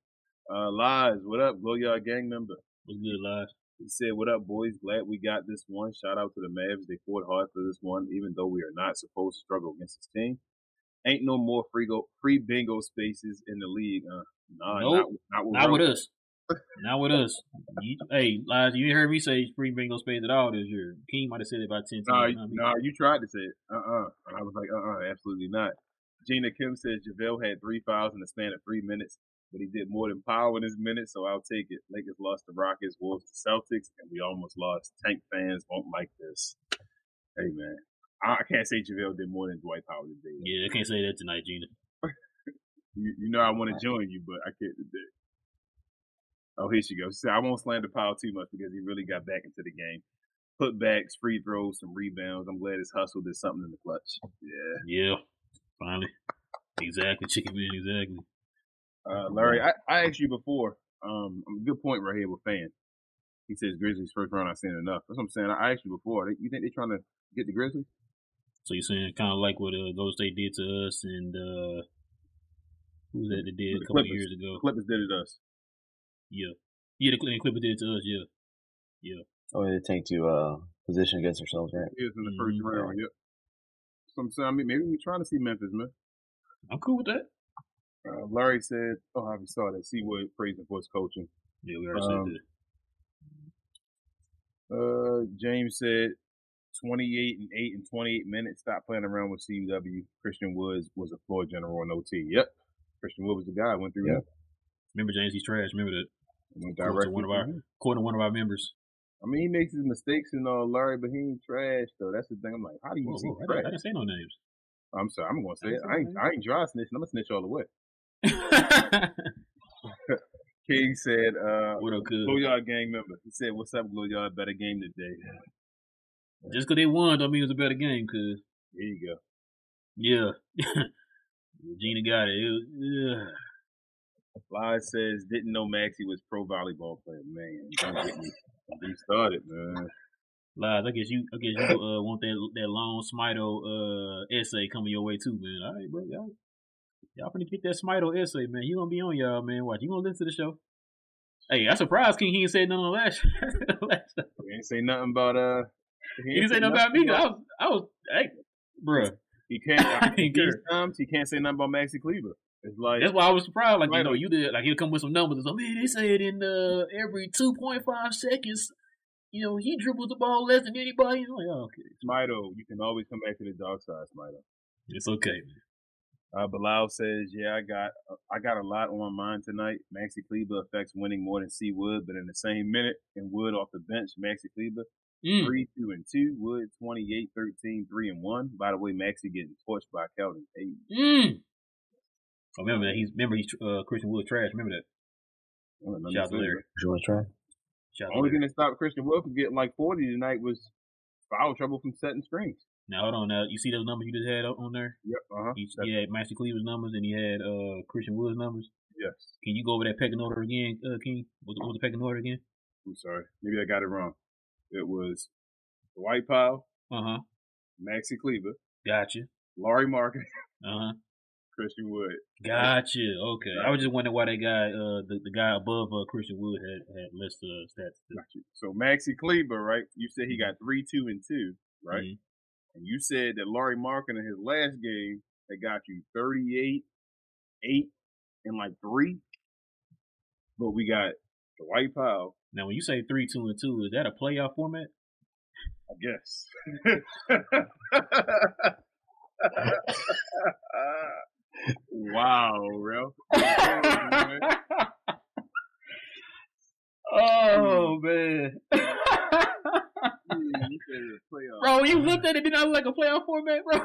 Uh, lies, what up, Glow Yard gang member? What's good, live? He said, What up, boys? Glad we got this one. Shout out to the Mavs. They fought hard for this one, even though we are not supposed to struggle against this team. Ain't no more free go free bingo spaces in the league. Uh, nah, Nope. not, not, with Not with us. Not with us. You, hey, Lies, you heard me say free bingo space at all this year. King might have said it about 10 times. you- nah, you tried to say it. Uh uh And I was like, uh uh absolutely not. Gina Kim says JaVale had three fouls in the span of three minutes, but he did more than Powell in his minutes, so I'll take it. Lakers lost to Rockets, Wolves to Celtics, and we almost lost. Tank fans won't like this. Hey, man. I, can't say JaVale did more than Dwight Powell today. Yeah, I can't say that tonight, Gina. You, you know I want to join you, but I can't today. Oh, here she goes. She said, I won't slander Powell too much because he really got back into the game. Putbacks, free throws, some rebounds. I'm glad his hustle did something in the clutch. Yeah. Yeah, finally. Exactly, Chicken Man, exactly. Uh, Larry, I, I asked you before. Um, good point right here with fan. He says Grizzlies first round. I've seen enough. That's what I'm saying. I asked you before. You think they're trying to get the Grizzlies? So you're saying kind of like what uh, Golden State did to us and uh, who was that that did a couple Clippers. years ago? The Clippers did it to us. Yeah. Yeah, the Cl- Clippers did it to us, yeah. Yeah. Oh, they tank to uh, position against ourselves, right? It was in the first Mhm. round. Yep. So I'm saying, I mean, maybe we're trying to see Memphis, man. I'm cool with that. Uh, Larry said, "Oh, I saw that. Seawood praising for his coaching." Yeah, we already Um, said that. Uh, James said, 28 and 8 and 28 minutes. Stop playing around with CW. Christian Woods was a floor general in OT. Yep. Christian Woods was the guy. Went through that. Remember James, he's trash. Remember that. Went directly one of our, according to one of our members. I mean, he makes his mistakes and all, Larry, but he ain't trash though. That's the thing. I'm like, how do you Whoa, see whoa, I, trash? didn't, I didn't say no names. I'm sorry. I'm gonna say I it. I ain't. I ain't dry snitching. I'm gonna snitch all the way. What King said, uh, up, Glue cuz? Yard gang member. He said, "What's up, Glow Yard? Better game today." Just because they won don't mean it was a better game, cuz. Here you go. Yeah. Gina got it. it was, yeah. Fly says, "Didn't know Maxi was pro volleyball player." Man, don't get me. Started, man. Lies, I guess you, I guess you uh, want that that long Smito uh essay coming your way too, man. All right, bro, y'all, y'all finna get that Smito essay, man. You gonna be on y'all, man. Watch, you gonna listen to the show. Hey, I'm surprised King he ain't said nothing on last, last show. He ain't say nothing about uh. He didn't say nothing about me. 'cause I was, I was, hey, bruh. He can't. I ain't these times he can't say nothing about Maxi Kleber. It's like That's why I was surprised. Like, you Right. know, you did, like, he'll come with some numbers and stuff. Man, they said in uh, every 2.5 seconds, you know, he dribbles the ball less than anybody. I'm like, oh, okay. Smito. You can always come back to the dark side, Smito. It's okay, man. Uh, Bilal says, "Yeah, I got I got a lot on my mind tonight. Maxi Kleber affects winning more than C Wood, but in the same minute, and Wood off the bench, Maxi Kleber, Mm. Three, two, and two. Wood 28, 13, 3 and one. By the way, Maxi getting torched by Keldon Hayes. Mm. Oh, remember that? He's remember he's uh, Christian Wood trash. Remember that? Well, Shout out to Larry. is- Sure, try. The only thing that stopped Christian Wood from getting like 40 tonight was foul trouble from setting screens. Now hold on. Now you see those numbers you just had on there? Yep. Uh huh. He, had Master Cleaver's numbers and he had uh Christian Wood's numbers. Yes. Can you go over that pecking order again, uh, King? What, what was the pecking order again? I'm sorry. Maybe I got it wrong. It was White Powell, Uh huh. Maxi Kleber, Gotcha. Laurie Markin, Uh huh. Christian Wood. Gotcha. Okay. I was just wondering why that guy, uh, the, the guy above uh, Christian Wood had had less uh, stats. too. Got you. So Maxi Kleber, right? You said he got three, two, and two, right? Mhm. And you said that Laurie Markin in his last game had got you 38, 8, and like three. But we got Dwight Powell, Now, when you say three, two, and two, is that a playoff format? I guess. wow, bro. oh man, You said it was playoff. bro, you looked at it, did not look like a playoff format, bro?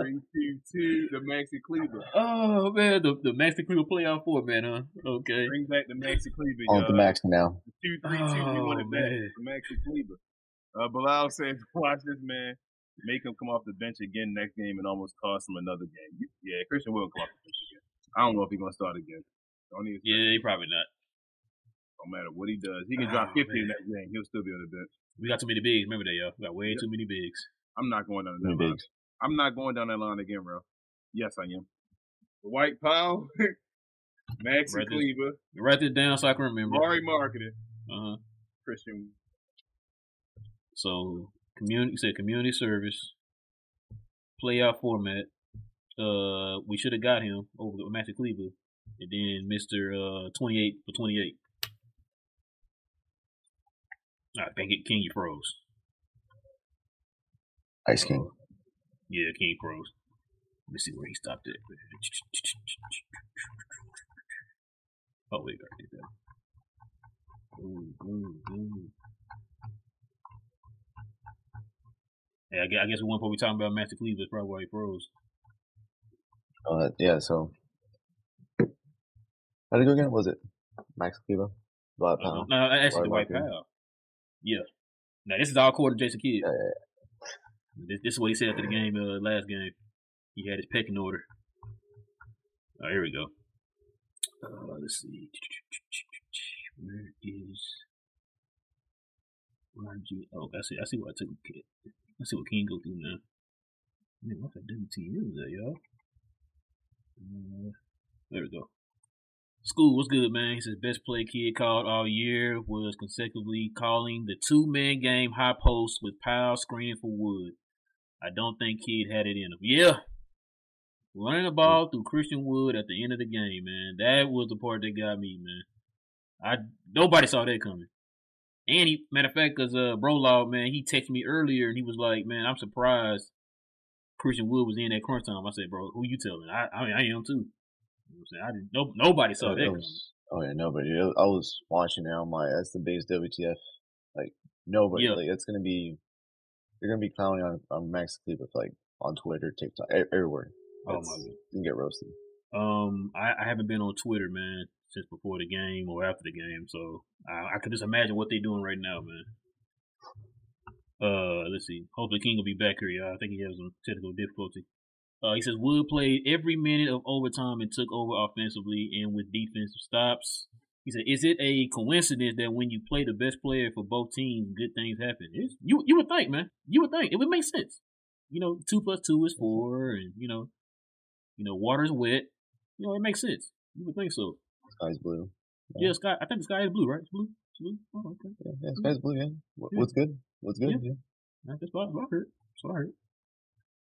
Three, two, two, the Maxi Kleber. oh man, the the Maxi Kleber playoff format, huh? Okay. Bring back the Maxi Kleber. On the y'all. max now. Two, three, two. We Oh, want it back. The Maxi Kleber. Uh, Bilal says, watch this man. Make him come off the bench again next game and almost cost him another game. Yeah, Christian will come off the bench again. I don't know if he's going to start again. Don't Yeah, he probably not. No matter what he does. He can Oh, drop 50 man. in that game. He'll still be on the bench. We got too many bigs. Remember that, y'all. We got way Yep. too many bigs. I'm not going down that Too line. big. I'm not going down that line again, bro. Yes, I am. White Powell, Maxi Right this- Kleber, Write this down so I can remember. Mari Marketing, Uh huh. Christian. So community you said community service, playoff format. Uh, we should have got him over the Maxi Kleber, and then Mister uh twenty eight for twenty eight. I think it King you froze. Ice King. Yeah, King froze. Let me see where he stopped it. Oh wait, I did that. Ooh, ooh, ooh. Yeah, I guess, I guess one point we talking about Master Cleaver is probably why he froze. Uh, yeah, so. How did it go again? Was it Max Kleber? Dwight Uh, Powell? no, actually, the White Powell. Yeah. Now this is all according to Jason Kidd. Yeah, This, this is what he said after the game, uh, last game. He had his pecking order. Oh, here we go. Uh, let's see. Where is? You? Oh, I see. I see what I took. I see what King go through now. Man, what's that WTU is that, y'all? Uh, there we go. School, what's good, man? He says best play Kidd called all year was consecutively calling the two man game high post with Powell screening for Wood. I don't think Kidd had it in him. Yeah. Running the ball through Christian Wood at the end of the game, man. That was the part that got me, man. I nobody saw that coming. And he, matter of fact, cause uh, Brolog, man, he texted me earlier and he was like, "Man, I'm surprised Christian Wood was in that crunch time." I said, "Bro, who you telling?" I, I mean, I am too. You know what I'm saying? I didn't. No, nobody saw Oh, that it was- oh yeah, nobody. I was watching it on like, That's the biggest WTF. Like nobody. Yeah. Like it's gonna be. They're gonna be clowning on on Max Kleber like on Twitter, TikTok, everywhere. Oh It's- my god. You can get roasted. Um, I, I haven't been on Twitter, man, since before the game or after the game, so I, I could just imagine what they're doing right now, man. Uh, let's see. Hopefully, King will be back here. I think he has some technical difficulty. Uh, he says Wood played every minute of overtime and took over offensively and with defensive stops. He said, "Is it a coincidence that when you play the best player for both teams, good things happen?" It's, you you would think, man. You would think it would make sense. You know, two plus two is four, and you know, you know, water's wet. You know, it makes sense. You would think so. Sky's blue. Yeah, sky. I think the sky is blue, right? It's blue. It's blue. Oh, okay. Yeah, yeah sky's blue. Yeah. What, Yeah. What's good? What's good? Yeah. Yeah. That's what I heard. That's what I heard.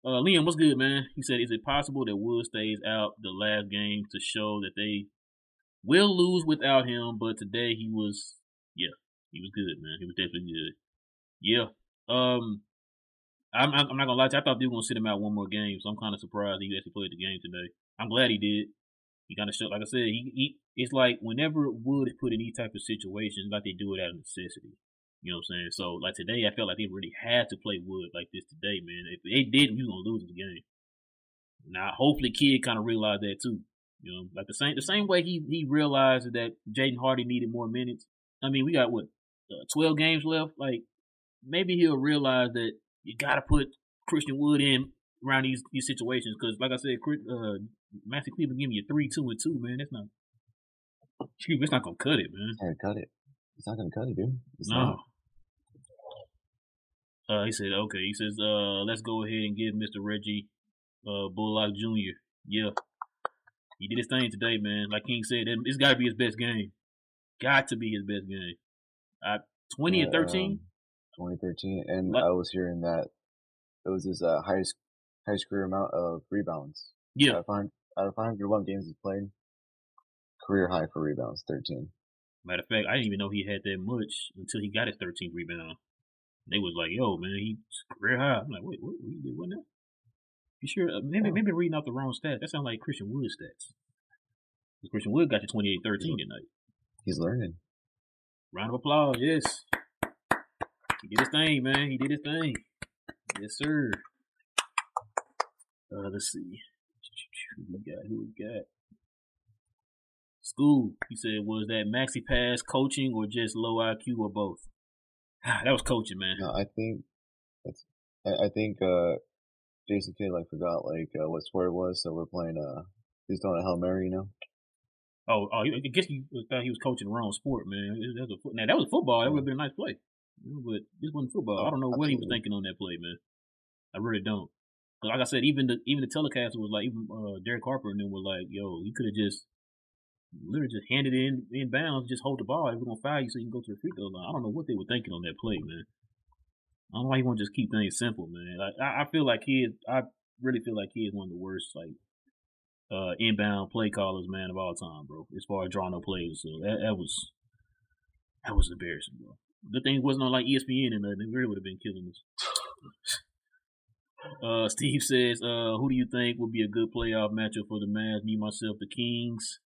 Uh, Liam, what's good, man? He said, "Is it possible that Wood stays out the last game to show that they will lose without him?" But today he was, yeah, he was good, man. He was definitely good. Yeah. Um, I'm I'm not gonna lie to you. I thought they were gonna sit him out one more game, so I'm kind of surprised he actually played the game today. I'm glad he did. He kind of showed, like I said, he, he it's like whenever Wood is put in these type of situations, like they do it out of necessity. You know what I'm saying? So like today, I felt like they really had to play Wood like this today, man. If they didn't, was gonna lose the game. Now, hopefully, Kidd kind of realized that too. You know, like the same the same way he he realized that Jaden Hardy needed more minutes. I mean, we got what uh, twelve games left. Like maybe he'll realize that you got to put Christian Wood in around these these situations because, like I said, uh, Maxi Kleber giving you three, two, and two, man. That's not. It's not gonna cut it, man. Cut it. It's not gonna cut it, dude. It's no. Uh, he said, okay. He says, uh, let's go ahead and give Mr. Reggie uh, Bullock Jr. Yeah. He did his thing today, man. Like King said, it's got to be his best game. Got to be his best game. Uh, 20 and 13? Um, 2013. And I was hearing that it was his uh, highest, highest career amount of rebounds. Yeah. Out of, five, out of 501 games he's played, career high for rebounds, 13. Matter of fact, I didn't even know he had that much until he got his 13th rebound. They was like, "Yo, man, he's career high." I'm like, "Wait, what? What you did? What now?" You sure? Uh, maybe, maybe reading off the wrong stats. That sounds like Christian Wood stats. Because Christian Wood got you 28-13 tonight. He's learning. Round of applause, yes. He did his thing, man. He did his thing. Yes, sir. Uh, let's see. Who we got? Who we got? School. He said, was that maxi pass coaching or just low IQ or both? that was coaching, man. No, I think that's. I, I think uh, Jason Kidd like forgot like uh, what sport it was, so we're playing. Uh, he's throwing a hail mary, you know. Oh, oh, I guess he thought he was coaching the wrong sport, man. That was a, now that was football. That would have been a nice play, but this wasn't football. I don't know what he was thinking on that play, man. I really don't. Cause like I said, even the even the telecast was like, even uh, Derek Harper and them were like, "Yo, you could have just literally just handed it in in bounds, just hold the ball. If we're gonna foul you, so you can go to the free throw line. I don't know what they were thinking on that play, man. I don't know why you want to just keep things simple, man. Like, I, I feel like he is. I really feel like he is one of the worst like uh inbound play callers, man, of all time, bro. As far as drawing up plays, so that, that was that was embarrassing, bro. The thing wasn't on like ESPN and nothing. They really would have been killing us. Uh, Steve says, uh, who do you think would be a good playoff matchup for the Mavs? Me, myself, the Kings.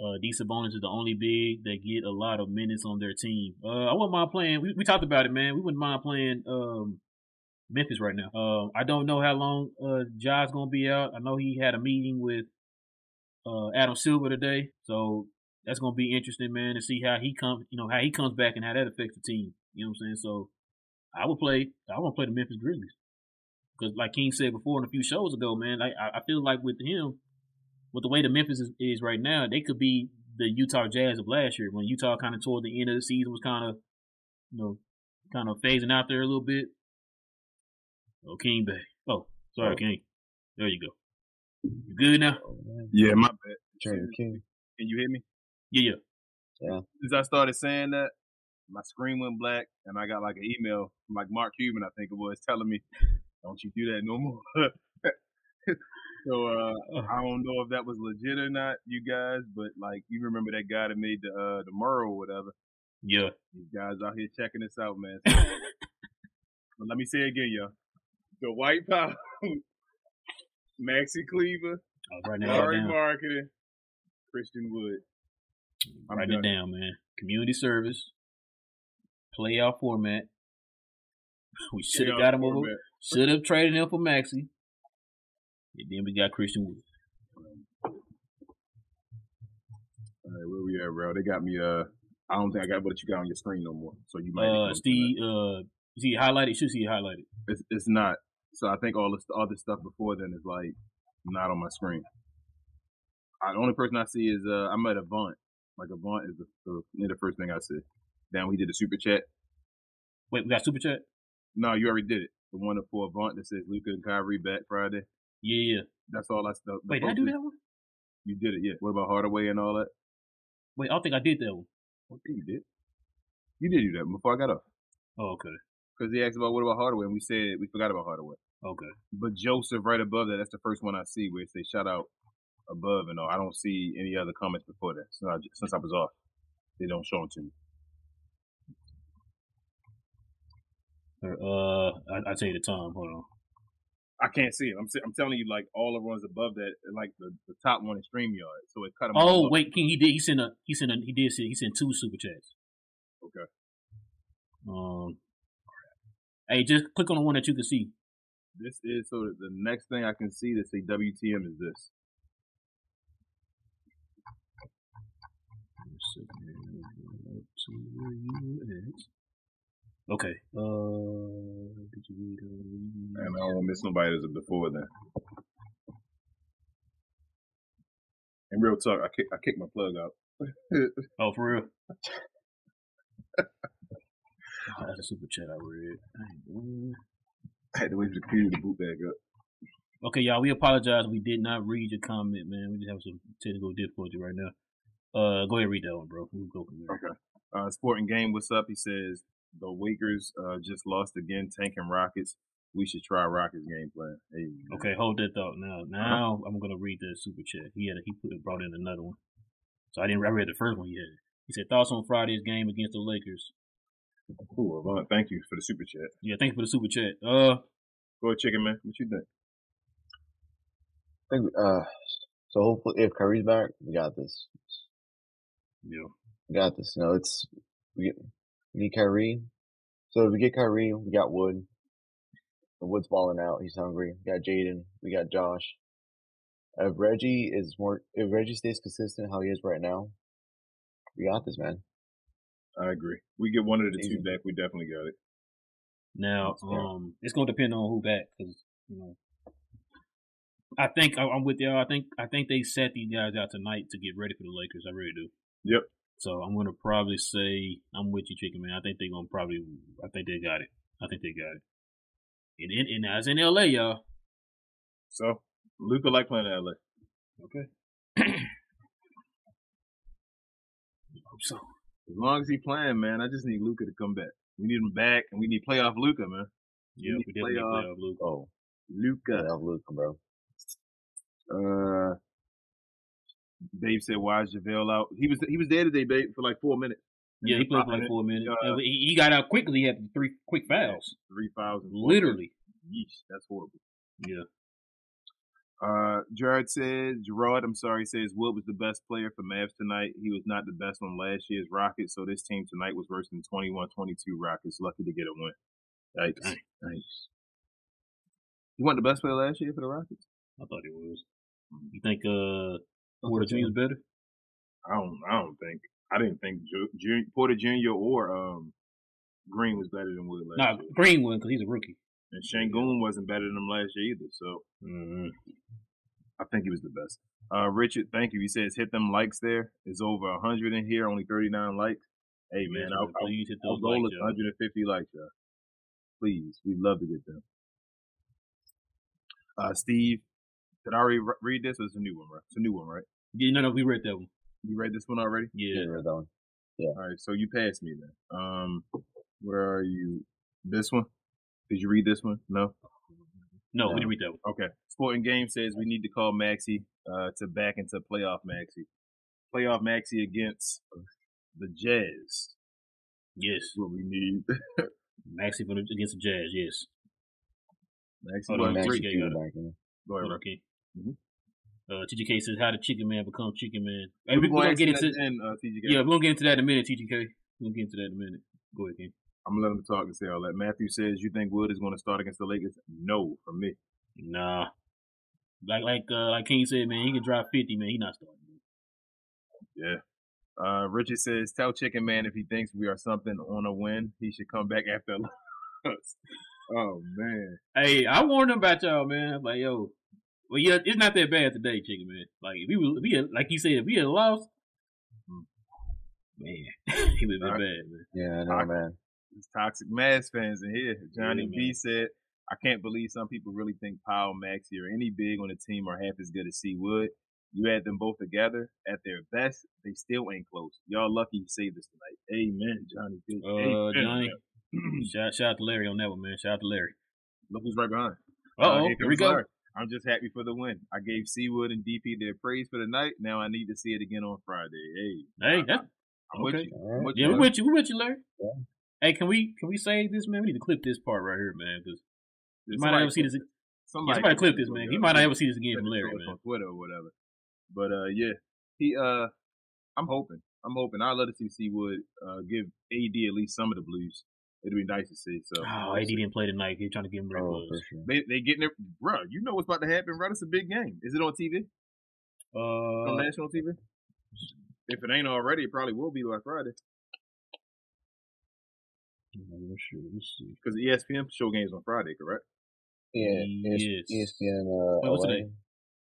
Uh, D Sabonis is the only big that get a lot of minutes on their team. Uh, I wouldn't mind playing. We, we talked about it, man. We wouldn't mind playing um, Memphis right now. Uh, I don't know how long uh, Ja's gonna be out. I know he had a meeting with uh, Adam Silver today, so that's gonna be interesting, man, to see how he comes. You know how he comes back and how that affects the team. You know what I'm saying? So I would play. I want to play the Memphis Grizzlies because, like King said before in a few shows ago, man, I I feel like with him with the way the Memphis is, is, right now, they could be the Utah Jazz of last year when Utah kind of toward the end of the season was kind of, you know, kind of phasing out there a little bit. Oh, King Bay. Oh, sorry, oh. King. There you go. You good now? Oh, yeah, my bad. King. Can you hear me? Yeah, yeah. Yeah. Since I started saying that, my screen went black, and I got like an email from like Mark Cuban, I think it was, telling me, "Don't you do that no more." So uh, I don't know if that was legit or not, you guys, but like you remember that guy that made the uh, the Murrow or whatever. Yeah. Guys out here checking this out, man. So, let me say it again, y'all. The White Power, Maxi Kleber, right Marketing, Christian Wood. I'm Write done. it down, man. Community service, playoff format. We should have got him over. Should have traded him for Maxi. And then we got Christian Wood. All right, where we at, bro? They got me. Uh, I don't think I got what you got on your screen no more. So you might. Uh, Steve. Uh, you see highlighted. You should see it highlighted. It's it's not. So I think all this other stuff before then is like not on my screen. I, the only person I see is uh, I'm at Avant. Like Avant is the, the, the first thing I see. Then we did a super chat. Wait, we got super chat? No, you already did it. The one for Avant that says Luka and Kyrie back Friday. Yeah, yeah. That's all I. The, Wait, did I do that one? You did it, yeah. What about Hardaway and all that? Wait, I don't think I did that one. I think you did. You did do that before I got off. Oh, okay. Because he asked about what about Hardaway, and we said we forgot about Hardaway. Okay. But Joseph, right above that, that's the first one I see where it says shout out above and all. I don't see any other comments before that since I, since I was off. They don't show them to me. Uh, I, I tell you the time. Hold on. I can't see it. I'm I'm telling you, like all the ones above that, like the, the top one is Streamyard, so it cut them. Oh wait, King, he did. He sent a. He sent a. He did. Send, he sent two super chats. Okay. Um, hey, just click on the one that you can see. This is so that the next thing I can see that say WTM is this. Okay. Uh, did you read? Uh, And I don't want to miss nobody that's before then. In real talk, I kick, I kicked my plug out. oh, for real? Oh, that's a super chat I read. Dang, I had to wait for the computer to boot back up. Okay, y'all, we apologize. We did not read your comment, man. We just have some technical difficulty right now. Uh, go ahead and read that one, bro. We'll go from there. Okay. Uh, Sporting Game, what's up? He says the Lakers uh, just lost again, tanking Rockets. We should try Rockets game plan. Hey. Okay, hold that thought. Now, now I'm gonna read the super chat. He had a, he put brought in another one, so I didn't. I read the first one he had. He said thoughts on Friday's game against the Lakers. Cool. Well, thank you for the super chat. Yeah, thanks for the super chat. Uh, Go ahead, Chicken Man. What you think? I think, uh, so hopefully if Kyrie's back, we got this. yeah, We got this. You know, it's, we, get, we need Kyrie. So if we get Kyrie, we got Wood. And Wood's balling out. He's hungry. We got Jaden. We got Josh. If Reggie is more, if Reggie stays consistent how he is right now, we got this, man. I agree. We get one of the two back. We definitely got it. Now, um, it's gonna depend on who back because you know. I think I- I'm with y'all. I think I think they set these guys out tonight to get ready for the Lakers. I really do. Yep. So I'm gonna probably say I'm with you, Chicken Man. I think they're gonna probably. I think they got it. I think they got it. And and, and now it's in L.A., y'all. So Luka like playing in LA. Okay. Hope so. As long as he playing, man, I just need Luka to come back. We need him back, and we need playoff Luka, man. Yeah, need we definitely playoff. play off Luke. Oh, Luka. yeah, Luke, bro. Uh, Dave said, "Why is JaVale out? He was he was there today, babe, for like four minutes. Yeah, he played for like four minutes. Uh, he, he got out quickly. He had three quick fouls. Three fouls. Literally. Yeesh, that's horrible. Yeah. Uh, Jared says, Gerard, I'm sorry, says Wood was the best player for Mavs tonight. He was not the best on last year's Rockets, so this team tonight was worse than 21-22 Rockets. Lucky to get a win. Dang. Nice. He wasn't the best player last year for the Rockets? I thought he was. You think uh Porter is better? I don't. I don't think. I didn't think Ju- Ju- Porter Jr. or um Green was better than Wood last Nah, year, Greenwood because he's a rookie. and Sengun wasn't better than him last year either. So Mm-hmm. I think he was the best. Uh, Richard, thank you. He says hit them likes there. It's over hundred in here, only thirty nine likes. Hey man, our, please hit those goal likes, is 150 likes, y'all. Please, we'd love to get them. Uh, Steve, did I already re- read this? Or it's a new one, right? It's a new one, right? Yeah, no, no, we read that one. You read this one already? Yeah. Yeah, read that one. Yeah. All right, so you passed me then. Um, where are you? This one? Did you read this one? No. No, No. we didn't read that one. Okay. Sporting Game says we need to call Maxi uh, to back into playoff Maxi. Playoff Maxi against the Jazz. Yes. That's what we need. Maxi against the Jazz, yes. Maxi Hold on, Maxi great. Jr. Junior got back in. Go ahead, Hold on, Rick. King. Mhm. Uh, TGK says, how did Chicken Man become Chicken Man? Hey, We're we, we're gonna get into in, uh, TGK. Yeah, we're going to get into that in a minute, TGK. We're going to get into that in a minute. Go ahead, King. I'm gonna let him talk and say all that. Matthew says you think Wood is going to start against the Lakers? No, from me. Nah. Like like uh, like King said, man, he can drop 50, man. He not starting. Yeah. Uh, Richard says, tell Chicken Man if he thinks we are something on a win, he should come back after oh man. Hey, I warned him about y'all, man. Like, yo, well, yeah, it's not that bad today, chicken man. Like, if we were, if we had, like you said, if we had lost, man, he would have been bad, man. Yeah, I know, Alright. man. There's toxic Mavs fans in here. Johnny Yeah, B man. said, I can't believe some people really think Powell, Maxi, or any big on the team are half as good as C Wood. You add them both together at their best, they still ain't close. Y'all lucky you saved us tonight. Amen, Johnny B. Uh, Amen. Johnny, shout, shout out to Larry on that one, man. Shout out to Larry. Look who's right behind. Uh oh, here here we comes go. Larry. I'm just happy for the win. I gave Seawood and DP their praise for the night. Now I need to see it again on Friday. Hey, Hey, that's I'm with okay. you. All I'm right. with yeah, you. we with you, we with you, Larry. Yeah. Hey, can we can we save this, man? We need to clip this part right here, man, because you might not ever see this. Somebody, somebody clip this, man. He might not ever see this again from Larry, man. on Twitter or whatever. But uh, yeah, he uh, I'm hoping. I'm hoping. I'd love to see Seawood uh give AD at least some of the blues. It'd be nice to see. So Oh, AD didn't play tonight. He's trying to give him red Oh, buzz. for sure. they they getting it, bro. You know what's about to happen, bro. It's a big game. Is it on TV? on Uh, national TV? If it ain't already, it probably will be by Friday I'm not sure. Let's see. because ESPN show games on Friday, correct? Yeah, Yes. ESPN, uh, Wait, what's LA, today?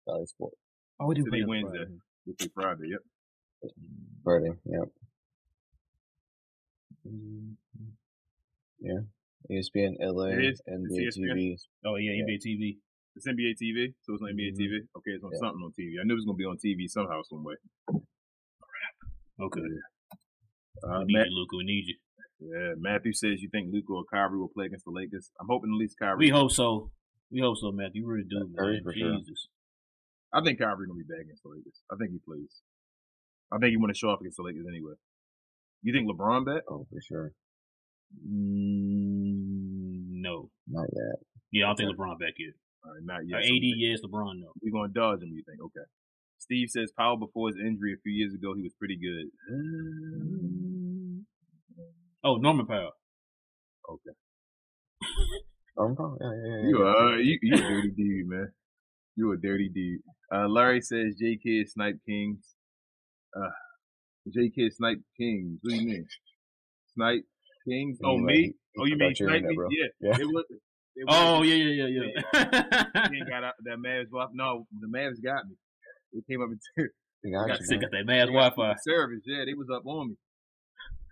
Bally Sport, Oh, we didn't Today play on Wednesday. Friday. This is Friday. Yep. Friday, yeah. ESPN, LA, It is? NBA It's ESPN? TV. Oh yeah, Yeah. NBA TV. It's NBA TV, so it's on NBA Mhm. TV. Okay, it's on Yeah. something on TV. I knew it was gonna be on TV somehow, some way. Okay. Uh, we need Matt, you, Luka. We need you. yeah, Matthew says you think Luka or Kyrie will play against the Lakers. I'm hoping at least Kyrie. We hope so. We hope so, Matthew. You really do, man. for sure. I think Kyrie gonna be back against the Lakers. I think he plays. I think he want to show off against the Lakers anyway. You think LeBron back? Oh, for sure. Mm, no. Not yet. Yeah, I don't think LeBron back yet. All right, not Uh, yet. AD, yes. LeBron, no. We're gonna dodge him. You think? Okay. Steve says Powell before his injury a few years ago, he was pretty good. Oh, Norman Powell. Okay. Oh, no, yeah, yeah, yeah. You are you, you a dirty dude, man. You a dirty dude. Uh, Larry says J Kidd snipe kings. Uh, J Kidd snipe kings. What do you mean? Snipe kings? Oh me? like oh you mean bro. Yeah. Yeah. It was. It was Oh, yeah, yeah, yeah, yeah. He got out that Mavs Wi No, the Mavs got me. They came up and They got got you, man. got that got Wi-Fi. service. Yeah, they was up on me.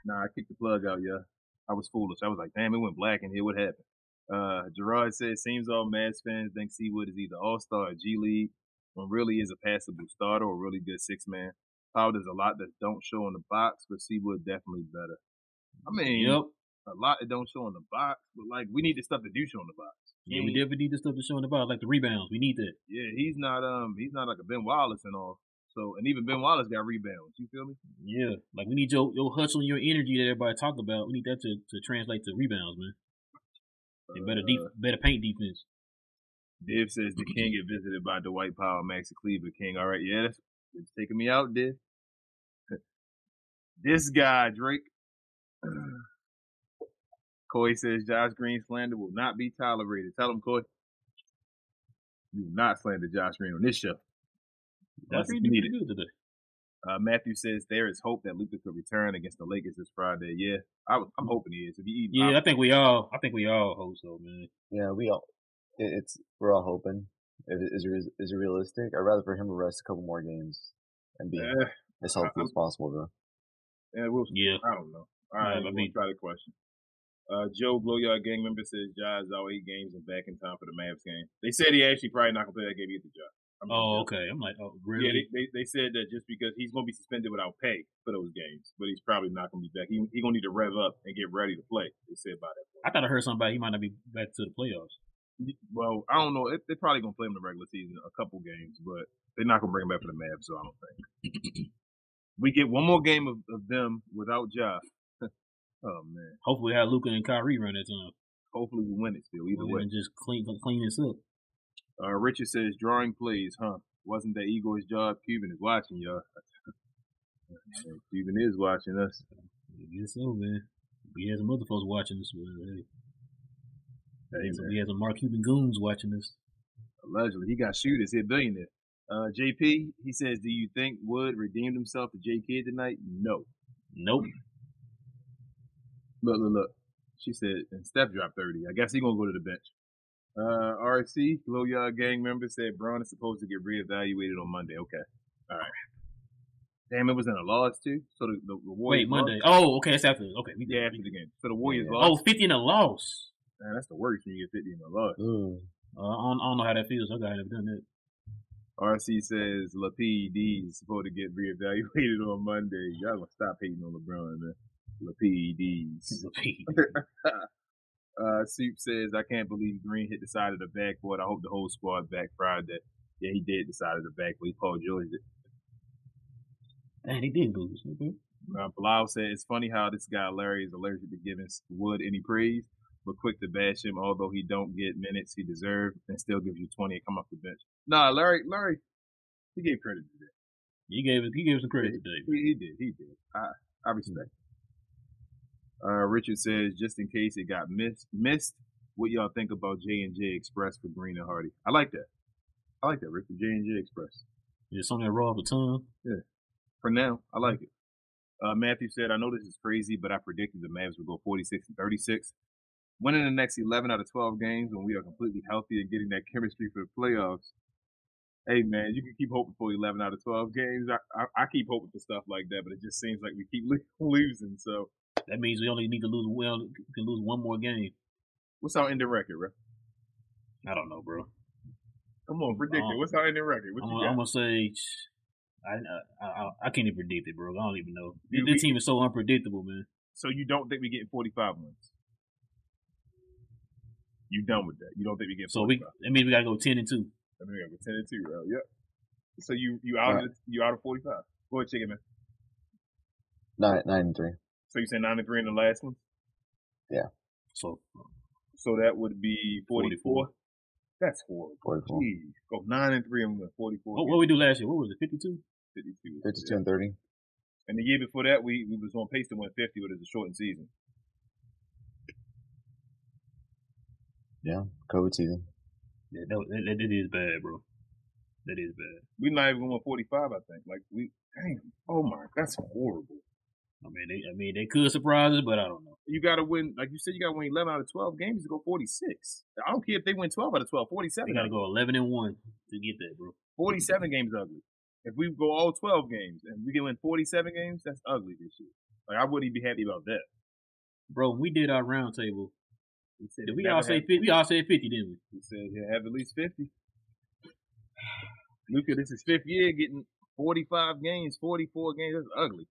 Nah, I kicked the plug out, yeah. I was foolish. I was like, damn, it went black in here. What happened? Uh, Gerard says, seems all Mavs fans think Seawood is either All-Star or G League, when really is a passable starter or really good six-man. Powell does a lot that don't show in the box, but Seawood definitely better. I mean, Yep. a lot that don't show in the box, but like we need the stuff that do show in the box. Yeah, we definitely need the stuff to show in the box, like the rebounds. We need that. Yeah, he's not um he's not like a Ben Wallace and all. So and even Ben Wallace got rebounds. You feel me? Yeah, like we need your your hustle and your energy that everybody talk about. We need that to, to translate to rebounds, man. And better deep, Uh, better paint defense. Div says the King get visited by Dwight Powell, Maxi Kleber King. All right, yeah, that's it's taking me out, Div. this guy, Drake. Coy says Josh Green slander will not be tolerated. Tell him, Coy. You will not slander Josh Green on this show. That's That's pretty needed. good today. Uh, Matthew says there is hope that Luka could return against the Lakers this Friday. Yeah, I, I'm hoping he is. If he, Yeah, I think we all, I think we all hope so, man. Yeah, we all. It, it's we're all hoping. If it- Is it is it realistic? I'd rather for him to rest a couple more games and be yeah, as healthy as possible, though. yeah, we'll Yeah, I don't know. All right, let me try the question. Uh, Joe Glow Yard gang member says Ja's out eight games and back in time for the Mavs game. They said he actually probably not gonna play that game either, Joe. I mean, Oh, okay. I'm like, oh, Yeah, really? they, they they said that just because he's gonna be suspended without pay for those games, but he's probably not gonna be back. He he gonna need to rev up and get ready to play. They said by that point. I thought I heard somebody he might not be back to the playoffs. Well, I don't know. It, they're probably gonna play him in the regular season, a couple games, but they're not gonna bring him back for the Mavs. So I don't think we get one more game of, of them without Ja. Oh man, Hopefully, we have Luka and Kyrie run that time. hopefully we win it still. Either Well, way. just clean clean this up. Uh, Richard says drawing plays, huh? Wasn't that Igor's job? Cuban is watching y'all. Cuban is watching us. I guess so, man. We had some other folks watching this, hey, we Hey, had some, man. we had some Mark Cuban goons watching this. Allegedly, he got shooters. He a billionaire. Uh, JP, he says, do you think Wood redeemed himself to J Kidd tonight? No. Nope. Look, look, look. She said, and Steph dropped 30. I guess he gonna go to the bench. Uh, RC, Glow Yard gang member said Braun is supposed to get reevaluated on Monday. Okay. All right. Damn, it was in a loss too. So the, the, the Warriors Wait, Monday. lost? Oh, okay. That's after. Okay, we Yeah, did. after the game. So the Warriors Yeah. Oh, lost. 50 in a loss. Man, that's the worst when you get 50 in a loss. Uh, I, don't, I don't know how that feels. I never done that. RC says LaPD is supposed to get reevaluated on Monday. Y'all gonna stop hating on LeBron, man. LaPDs. Uh, Soup says, I can't believe Green hit the side of the backboard. I hope the whole squad back Friday. Yeah, he did the side of the backboard. He Paul George did. Dang, they did lose. Okay. Uh, Bilal said, it's funny how this guy Larry is allergic to giving Wood any praise, but quick to bash him. Although he don't get minutes he deserves, and still gives you 20 and come off the bench. Nah, Larry, Larry, he gave credit to that. He gave it. He gave some credit today. He, he did. He did. I I respect. Uh, Richard says, just in case it got missed, missed, what y'all think about J and J Express for Green and Hardy? I like that. I like that, Richard. J and J Express. Is something that raw of the tongue? For now, I like it. Uh, Matthew said, I know this is crazy, but I predicted the Mavs would go 46 and 36. Winning the next 11 out of 12 games when we are completely healthy and getting that chemistry for the playoffs. Hey, man, you can keep hoping for 11 out of 12 games. I, I, I keep hoping for stuff like that, but it just seems like we keep losing. So, That means we only need to lose. We can lose one more game. what's our ending record, bro? I don't know, bro. Come on, predict it. Um, What's our ending record? What I'm, you I'm gonna say. I, I I I can't even predict it, bro. I don't even know. You- this we- team is so unpredictable, man. So you don't think we getting 45 wins? You done with that? You don't think we get So we, that means we gotta go ten and two. I mean, we gotta go 10 and 2, bro. Yep. So you you out Right. of you out of 45. Go ahead, chicken man. Nine, nine and three. So you say 9 and 3 in the last one? Yeah. So So that would be 44. 44. That's horrible. 44. Jeez. Go 9 and 3 and went 44. what what we do last year? What was it? Fifty two. 52. 52 and 30. And the year before that, we, we was on pace to win 50, but it's a shortened season. Yeah, COVID season. Yeah, that, that, that is bad, bro. That is bad. We're not even going 45, I think. Like, we, damn. Oh my, that's horrible. I mean, they I mean they could surprise us, but I don't know. You got to win, like you said, you got to win 11 out of 12 games to go 46. I don't care if they win 12 out of 12, 47. They gotta go eleven and one to get that, bro. 47 games ugly. If we go all 12 games and we can win 47 games, that's ugly this year. Like, I wouldn't be happy about that. Bro, we did our roundtable, We said did we all say 50? We all said fifty, didn't we? We said he'll have at least 50. Luka, this is fifth year getting 45 games, 44 games. That's ugly.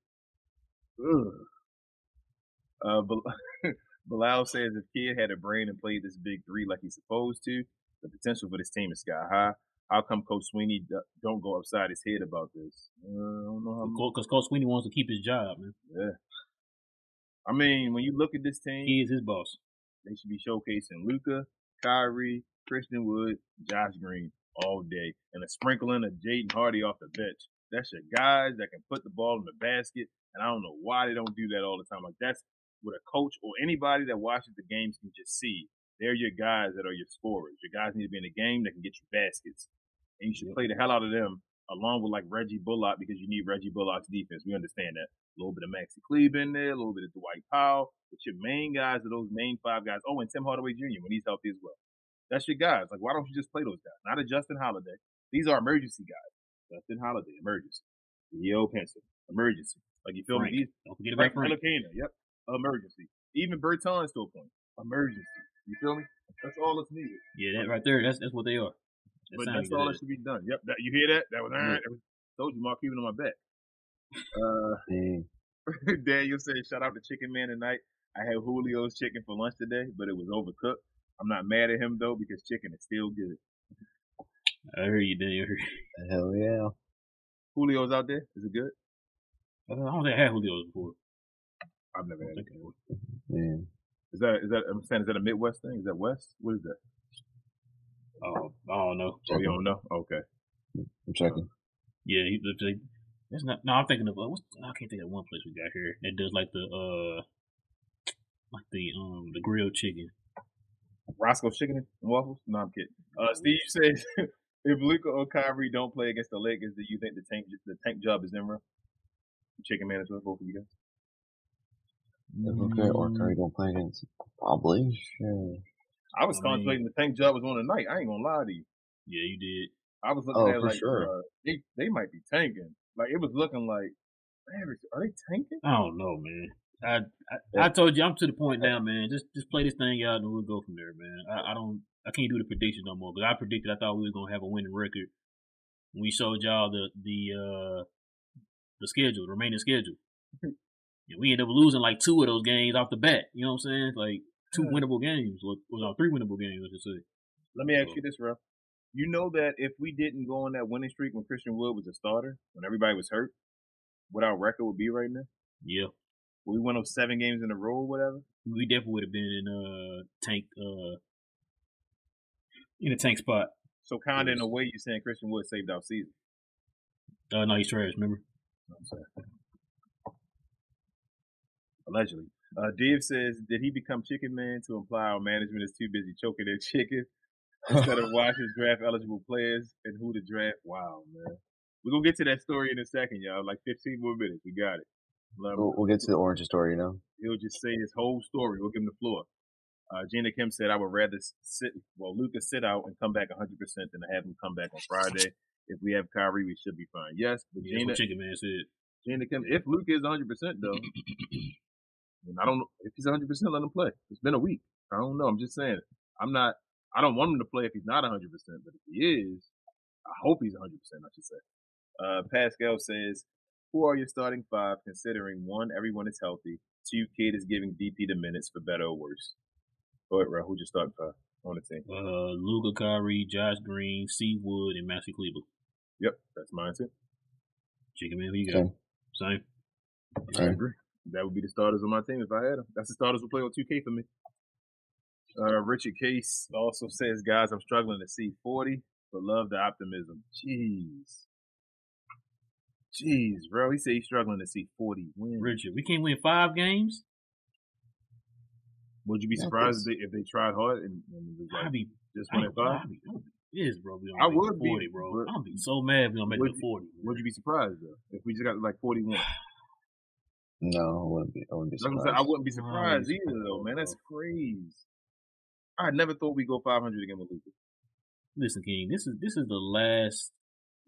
Uh, Bilal says if Kidd had a brain and played this big three like he's supposed to, the potential for this team is sky high. How come Coach Sweeney do- don't go upside his head about this? Uh, I don't know how much. Because Coach Sweeney wants to keep his job, man. Yeah. I mean, when you look at this team, He is his boss. they should be showcasing Luka, Kyrie, Christian Wood, Josh Green all day, and a sprinkling of Jaden Hardy off the bench. That's your guys that can put the ball in the basket, and I don't know why they don't do that all the time. Like that's what a coach or anybody that watches the games can just see. They're your guys that are your scorers. Your guys need to be in the game that can get you baskets, and you should play the hell out of them along with like Reggie Bullock because you need Reggie Bullock's defense. We understand that. A little bit of Maxi Cleve in there, a little bit of Dwight Powell. But your main guys are those main five guys. Oh, and Tim Hardaway Jr. when he's healthy as well. That's your guys. Like, why don't you just play those guys? Not a Justin Holiday. These are emergency guys. Justin Holiday, emergency. Theo Pinson, emergency. Like you feel Frank. me? These Don't forget about Frank Frank. Ntilikina, yep, emergency. Even Bertans to a point, emergency. You feel me? That's all that's needed. Yeah, that right there. That's that's what they are. That but that's all that should be done. Yep, that, you hear that? That was, Yeah. that was told you, Mark Cuban on my back. Uh, Daniel said, shout out to Chicken Man tonight. I had Julio's chicken for lunch today, but it was overcooked. I'm not mad at him though because chicken is still good. I heard you, Daniel. Hell yeah. Julio's out there. Is it good? I don't I don't think I had Julio's before. I've never had it. think I Is that is that I'm saying is that a Midwest thing? Is that West? What is that? Oh, I don't know. Oh, you don't know? Okay. I'm checking. Yeah, he, the, the, that's not. No, I'm thinking of. Uh, what's, I can't think of one place we got here that does like the uh, like the um the grilled chicken. Roscoe's Chicken and Waffles? No, I'm kidding. Uh, Steve says, if Luka or Kyrie don't play against the Lakers, do you think the tank the tank job is in rough? Chicken Man as well, both of you guys. If Luka or Kyrie don't play against, probably. Sure. I was I contemplating the tank job was on tonight. I ain't gonna lie to you. Yeah, you did. I was looking Oh, at for like sure. uh, they they might be tanking. Like it was looking like, man, are they tanking? I don't know, man. I, I I told you I'm to the point now, man. Just just play this thing out and we'll go from there, man. I, I don't I can't do the prediction no more because I predicted I thought we was gonna have a winning record. We showed y'all the the uh the schedule, the remaining schedule. and we ended up losing like two of those games off the bat. You know what I'm saying? Like two Yeah. winnable games, or, or three winnable games, I should say. Let me ask you this, Ralph. You know that if we didn't go on that winning streak when Christian Wood was a starter, when everybody was hurt, what our record would be right now? Yeah, We went on seven games in a row or whatever. we definitely would have been in uh tank uh in a tank spot. So kind of in a way, you're saying Christian Wood saved our season. Uh, no, he's trash. Remember? You know what I'm saying? Allegedly. Uh, Dave says, did he become Chicken Man to imply our management is too busy choking their chicken instead of watching draft eligible players and who to draft? Wow, man. We're going to get to that story in a second, y'all. Like 15 more minutes. We got it. We'll, we'll get to the orange story, you know. He'll just say his whole story. We'll give him the floor. Uh, Gina Kim said, I would rather sit, well, Lucas sit out and come back 100% than have him come back on Friday. If we have Kyrie, we should be fine. Yes, but Yeah, Gina, Chicken Man said. Kim, if Luke is 100% though, and I don't know if he's 100%, let him play. It's been a week. I don't know. I'm just saying. I'm not, I don't want him to play if he's not 100%, but if he is, I hope he's 100%, I should say. Uh, Pascal says, who are your starting five considering one, everyone is healthy, two, Kidd is giving DP the minutes for better or worse? Go ahead, Ron. Who's your starting five on the team? Uh, Luka Kyrie, Josh Green, C Wood, and Maxi Kleber. Yep, that's mine too. Chicken Man, who you got? Same. Same. I Same. agree. That would be the starters on my team if I had them. That's the starters who play on 2K for me. Uh, Richard Case also says, guys, I'm struggling to see 40, but love the optimism. Jeez. Jeez, bro. He said he's struggling to see 40 wins. Richard, we can't win five games. Would you be Yeah, surprised if they, if they tried hard and, and it was I'd like be, just I'd win at five? I'd be, I'd be pissed, bro. We don't I would the be, 40, bro. I'd be so mad if we don't make Would the you- 40. Would you be surprised though if we just got like 41? No, I wouldn't be. I wouldn't be Like I surprised. said, I wouldn't be surprised he's either though, man. That's crazy. I never thought we'd go 500 again with Lucas. Listen, King, this is this is the last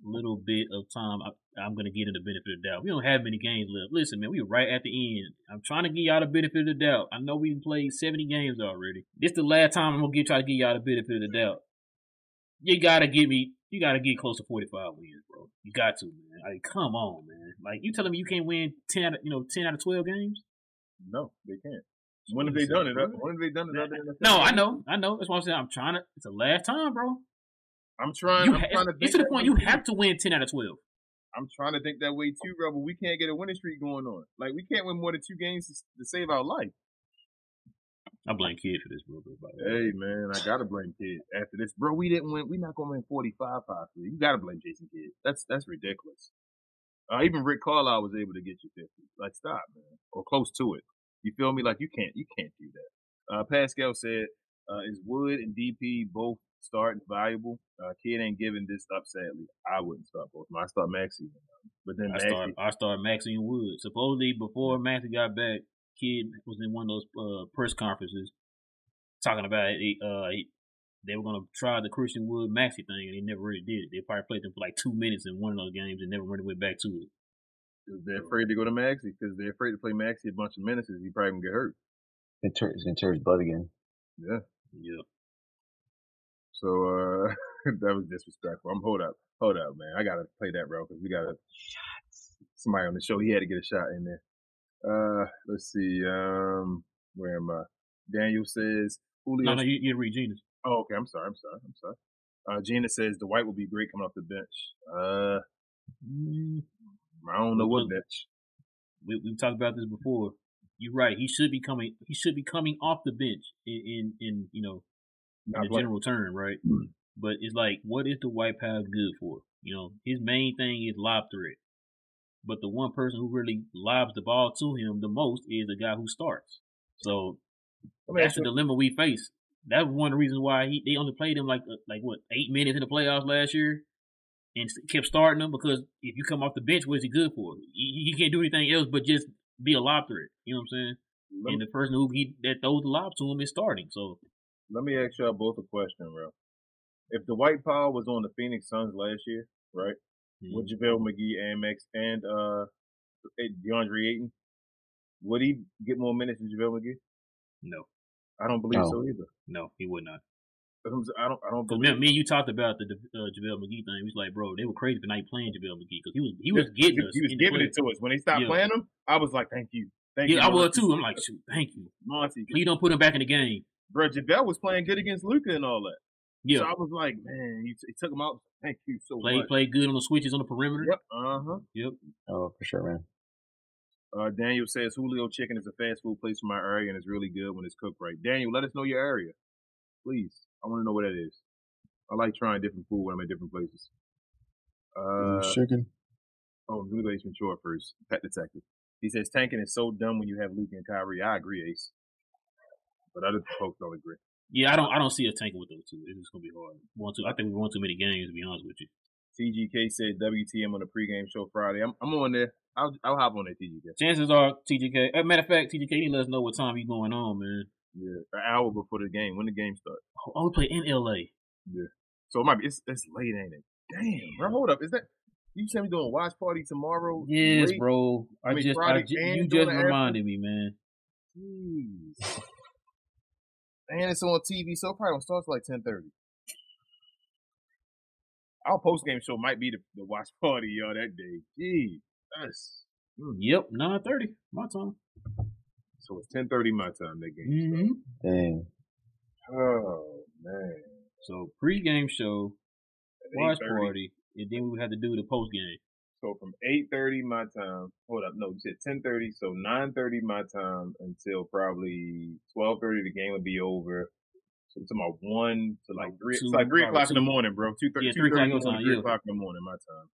little bit of time I, I'm gonna get in the benefit of the doubt. We don't have many games left. Listen, man, we're right at the end. I'm trying to give y'all the benefit of the doubt. I know we've played 70 games already. This the last time I'm gonna get try to give y'all the benefit of the doubt. You gotta give me. You gotta get close to 45 wins, bro. You got to, man. Like, come on, man. Like, you telling me you can't win 10 out of, you know, 10 out of 12 games? No, they can't. When have they done it? When have they done it? other than the No, I know, I know. That's why I'm saying I'm trying to. It's the last time, bro. I'm trying. You I'm ha- trying to think to the point you have to win 10 out of 12. I'm trying to think that way too, bro. But we can't get a winning streak going on. Like we can't win more than two games to, to save our life. I blame Kidd for this, bro. By the way. Hey man, I gotta blame Kidd after this, bro. We didn't win. We're not gonna win 45 possibly. You gotta blame Jason Kidd. That's that's ridiculous. Uh, even Rick Carlisle was able to get you 50. Like stop, man, or close to it. You feel me? Like you can't you can't do that. Uh, Pascal said, uh, "Is Wood and DP both starting valuable? Uh, Kidd ain't giving this up. Sadly, I wouldn't start both. I start Maxi, but then I Maxi, start I start Maxi and Wood. Supposedly before Maxi got back, Kidd was in one of those uh, press conferences talking about it. Uh, he, they were gonna try the Christian Wood Maxi thing, and they never really did it. They probably played them for like two minutes in one of those games and never really went back to it. 'cause they're afraid to go to Maxi because they're afraid to play Maxi a bunch of minutes. 'cause He probably gonna get hurt. It tur- It's gonna tear his butt again. Yeah. Yeah, So uh that was disrespectful. I'm hold up, hold up, man. I gotta play that role because we gotta somebody on the show. He had to get a shot in there. Uh, let's see. Um, where am I? Daniel says Julio. no, no, you, you read Genius. Oh, okay. I'm sorry. I'm sorry. I'm sorry. Uh, Gina says the White will be great coming off the bench. Uh, Mm, I don't know what bench. we we've talked about this before. You're right. He should be coming. He should be coming off the bench in in, in you know in a general term, right? But it's like, what is the white powder good for? You know, his main thing is lob threat. But the one person who really lobs the ball to him the most is the guy who starts. So Let me that's ask the dilemma we face. That was one of the reasons why he they only played him like uh, like what eight minutes in the playoffs last year, and kept starting him because if you come off the bench, what is he good for? He, he can't do anything else but just be a lob threat. You know what I'm saying? let, And me, the person who he that throws the lob to him is starting. So let me ask y'all both a question, bro. If the White Power was on the Phoenix Suns last year, right? Mm, with JaVale McGee and Max and uh DeAndre Ayton, would he get more minutes than JaVale McGee? no, I don't believe No. so either. no, he would not. I don't. I don't Because me and you talked about the uh, JaVale McGee thing. He was like, bro, they were crazy for not playing JaVale McGee because he was he was getting he, us. he was giving it to us when they stopped Yeah. playing him. I was like, thank you, thank you. Yeah, I was too. I'm like, shoot, thank you. Monty, Please don't put him back in the game. bro. JaVale was playing good against Luka and all that. Yeah, So I was like, man, he, he took him out. Thank you so play much. Played good on the switches on the perimeter. Yep. Uh huh. Yep. Oh, for sure, man. Uh, Daniel says Julio Chicken is a fast food place from my area and it's really good when it's cooked right. Daniel, let us know your area, please. I want to know what that is. I like trying different food when I'm at different places. Uh, chicken. oh, let me go to Ace Ventura first. Pet Detective. He says tanking is so dumb when you have Luke and Kyrie. I agree, Ace. But other folks don't agree. Yeah, I don't I don't see a tanking with those two. It's just gonna be hard. One too I think we won too many games to be honest with you. TGK said WTM on the pregame show Friday. I'm, I'm on there. I'll, I'll hop on that TGK. Chances are TGK. As uh, matter of fact, TGK you let us know what time you going on, man. Yeah, an hour before the game. When the game starts. Oh, oh we play in LA. Yeah. So it might be. It's, it's late, ain't it? Damn, bro. Hold up. Is that you said we doing a watch party tomorrow? Yes, late? bro. I, I mean, just, I Friday and you just reminded me, man. Jeez. and it's on TV, so it probably don't start till like ten thirty. Our post game show might be the, the watch party, y'all, that day. Jeez. That's, mm. Yep, nine thirty, my time. So it's ten thirty my time that game. Mm-hmm. Dang. Oh man. So pregame show, watch party, and then we would have to do the post game. So from eight thirty my time. Hold up, no, you said ten thirty. So nine thirty my time until probably twelve thirty. The game would be over. So it's about one to like oh, three. Two, it's like three o'clock in the morning, bro. Two thirty. Yeah, two three o'clock thirty your morning, time, Three yeah. o'clock in the morning, my time.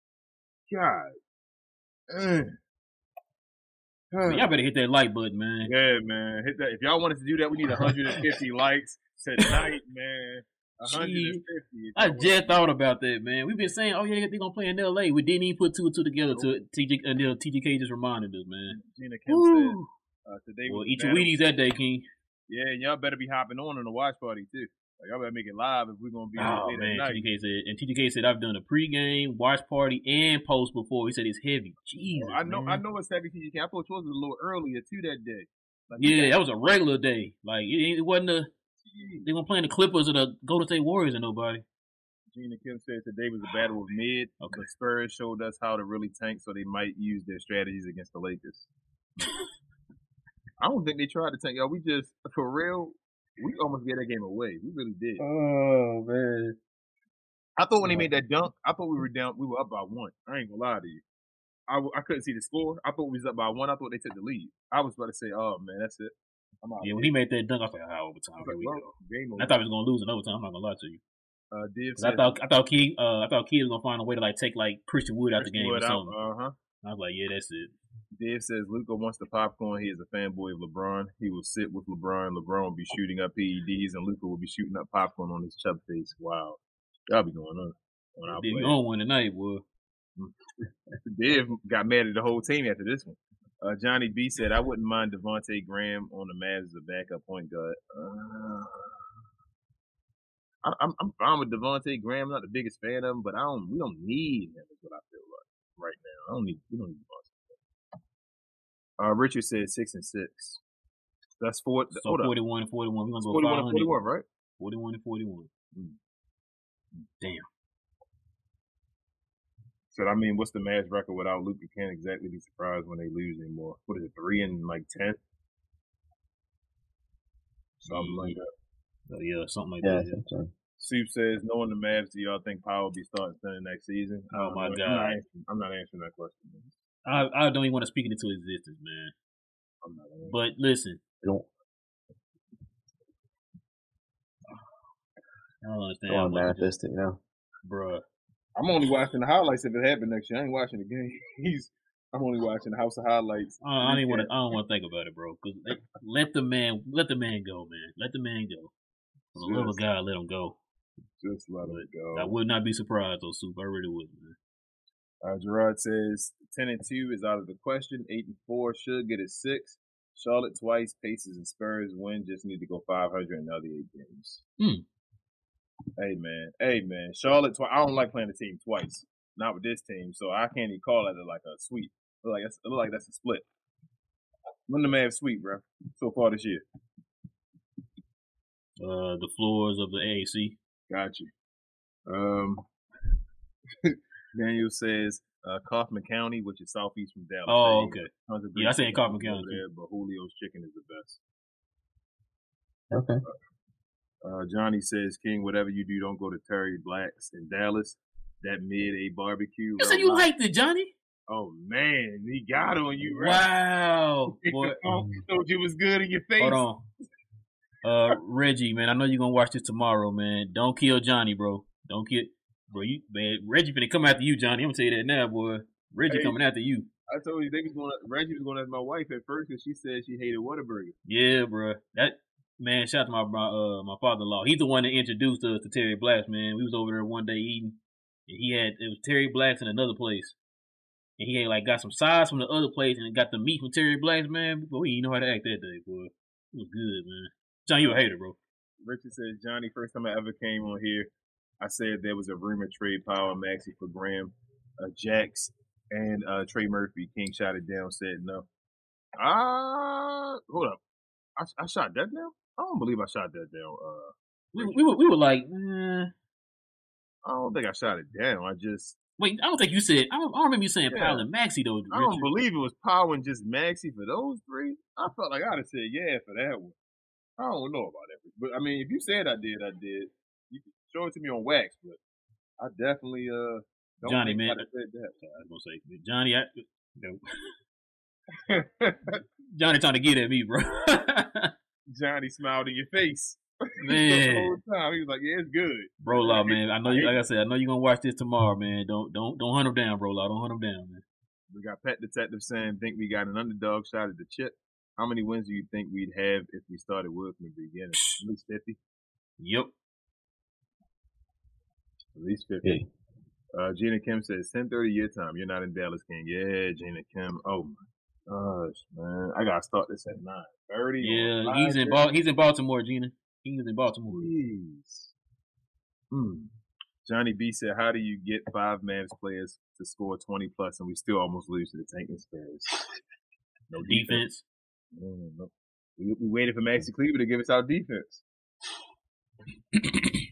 God. Y'all better hit that like button, man. Yeah, man. Hit that. If y'all wanted to do that, we need 150 likes tonight, man. 150. I just thought about that, man. We've been saying, oh yeah, they're gonna play in L.A. We didn't even put two and two together to TJ until TGK just reminded us, man. Gina Kim said uh, today Well, eat your Wheaties that day, King. Yeah, and y'all better be hopping on in the watch party too. Like, y'all better make it live if we're gonna be Oh late man, at night. TGK said, and TGK said I've done a pregame, watch party, and post before. He said it's heavy. Jesus, I know, man. I know it's heavy TGK. I thought yours was a little earlier too that day. Like, Yeah, that was a regular day. Like it, it wasn't a. they weren't playing the Clippers or the Golden State Warriors or nobody. Gina Kim said today was a battle of mid. Okay. The Spurs showed us how to really tank, so they might use their strategies against the Lakers. I don't think they tried to tank, y'all. We just, for real, we almost gave that game away. We really did. Oh man, I thought when they made that dunk, I thought we were down, we were up by one. I ain't gonna lie to you. I, I couldn't see the score. I thought we was up by one. I thought they took the lead. I was about to say, oh man, that's it. Yeah. When he made that dunk, I was like, ah, I overtime. Here we go. I thought he was gonna lose in overtime. I'm not gonna lie to you. Uh, Div I thought I thought Key uh, I thought Key was gonna find a way to like take like Christian Wood out of the game or Wood out. something. Uh huh. I was like, yeah, that's it. Dave says Luka wants the popcorn. He is a fanboy of LeBron. He will sit with LeBron. LeBron will be shooting up PEDs, and Luka will be shooting up popcorn on his chub face. Wow, y'all be going on. our Did play. on one tonight, boy. Div got mad at the whole team after this one. Uh, Johnny B said, "I wouldn't mind Devonte Graham on the Mavs as a backup point guard." Uh, I, I'm I'm fine with Devonte Graham. I'm not the biggest fan of him, but I don't. We don't need him. Is what I feel like right now. I don't need. We don't need Devonte. Uh, Richard said six and six. That's four. So hold up. 41 and 41. We're gonna go 41 and 41, right? 41 and 41. Damn. Said, I mean, what's the Mavs record without Luke? You Can't exactly be surprised when they lose anymore. What is it, three and like ten? Something like that. So, yeah, something like Yeah, that. think so. Soup says, knowing the Mavs, do y'all think Powell will be starting center next season? Oh, my I'm God. Not answering, I'm not answering that question. man. I, I don't even want to speak it into existence, man. I'm not. But listen, They don't, I don't understand. don't how want to much it manifest it, you know? just- Bruh. I'm only watching the highlights if it happened next year. I ain't watching the game. He's. I'm only watching the House of Highlights. I, I don't want to. I don't want to think about it, bro. Cause let, let the man, let the man go, man. Let the man go. For the love of God, let him go. Just let it go. I would not be surprised, though, Soup. I really would, man. Uh, Gerard says ten and two is out of the question. Eight and four should get a six. Charlotte twice. Pacers and Spurs win. Just need to go 500 in the other eight games. Hmm. Hey man, hey man. Charlotte. Twi- I don't like playing the team twice. Not with this team. So I can't even call it like a sweep. Look like that's, look like that's a split. When the Mavs sweep, bro. So far this year. Uh, the floors of the AAC. Got you. Um, Daniel says uh, Kaufman County, which is southeast from Dallas. Oh, There okay. go. Tons of Yeah, I say chicken Kaufman County, There, but Julio's chicken is the best. Okay. Uh, Johnny says, King, whatever you do, don't go to Terry Black's in Dallas. That mid A barbecue. You said you Well, liked it, Johnny. Oh man, he got on you, right? Wow, boy. Oh, told you it was good in your face. Hold on. Uh, Reggie, man, I know you're gonna watch this tomorrow, man. Don't kill Johnny, bro. Don't kill, bro. You, man, Reggie finna come after you, Johnny. I'm gonna tell you that now, boy. Reggie Hey. coming after you. I told you they was going. Reggie was going to ask my wife at first because she said she hated Whataburger. Yeah, bro. That man, shout out to my my, uh, my father in law. He's the one that introduced us to Terry Blacks, man. We was over there one day eating. And he had it was Terry Blacks in another place. And he had like got some sides from the other place and got the meat from Terry Blacks, man. But we didn't know how to act that day, boy. It was good, man. John, you a hater, bro. Richard says, Johnny, first time I ever came on here, I said there was a rumor trade Powell Maxi for Graham, uh, Jax, and uh, Trey Murphy. King shot it down, said no. Ah, uh, hold up. I, I shot that down? I don't believe I shot that down. Uh, we, we, were, we were like, eh. I don't think I shot it down. I just. Wait, I don't think you said. I don't, I don't remember you saying yeah. Powell and Maxi though. Richard. I don't believe it was Powell and just Maxi for those three. I felt like I'd have said yeah for that one. I don't know about that, but I mean, if you said I did, I did. You can show it to me on wax, but I definitely uh. Don't Johnny, man, I, said that. I was gonna say Johnny. I, no. Johnny trying to get at me, bro. Johnny smiled in your face. Man, the whole time he was like, "Yeah, it's good." Bro, law, man. I know you. Like I said, I know you're gonna watch this tomorrow, man. Don't don't don't hunt him down, bro. Law. Don't hunt him down, man. We got Pet Detective saying, "Think we got an underdog shot at the chip." How many wins do you think we'd have if we started with from the beginning? At least fifty. Yep. At least fifty. Uh, Gina Kim says, 10:30 your time. You're not in Dallas, King. Yeah, Gina Kim. Oh my gosh, man, I gotta start this at nine thirty. Yeah, he's in ba- he's in Baltimore, Gina. He's in Baltimore. Jeez. Hmm. Johnny B said, "How do you get five Mavs players to score 20 plus, and we still almost lose to the Tanking Spurs? No defense. Mm, no. We, we waited for Maxi Kleber to give us our defense.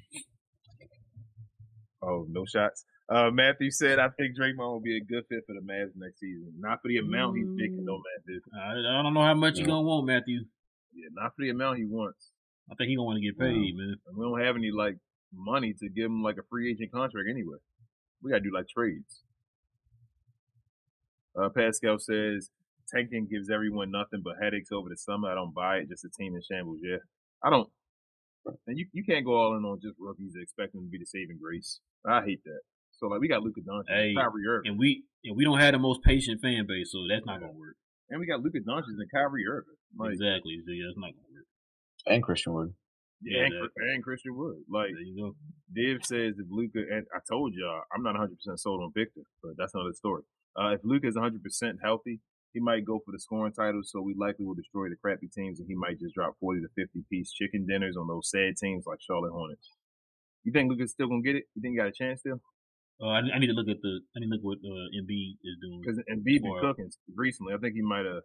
oh, no shots. Uh, Matthew said, I think Draymond will be a good fit for the Mavs next season. Not for the amount he's making, though, Matthew. I, I don't know how much no. he gonna want, Matthew. Yeah, not for the amount he wants. I think he gonna want to get paid, man. And we don't have any like money to give him like a free agent contract anyway. We gotta do like trades. Uh, Pascal says tanking gives everyone nothing but headaches over the summer. I don't buy it. Just a team in shambles. Yeah, I don't. And you you can't go all in on just rookies and expect them to be the saving grace. I hate that. So like we got Luka Doncic, hey, Kyrie Irving, and we and we don't have the most patient fan base, so that's not gonna work. And we got Luka Doncic and Kyrie Irving. Like, exactly, so yeah, that's not gonna work. And Christian Wood. Yeah, and, and, Christian Wood. Like there you go. Div says if Luka and I told y'all I'm not 100 percent sold on Victor, but that's another story. Uh, if Luka is 100 percent healthy, he might go for the scoring title. So we likely will destroy the crappy teams, and he might just drop 40 to 50 piece chicken dinners on those sad teams like Charlotte Hornets. You think Luka's still gonna get it? You think he got a chance still? Uh, I, I, need to look at the. I need to look what uh, Embiid is doing. Because Embiid been cooking recently. I think he might have.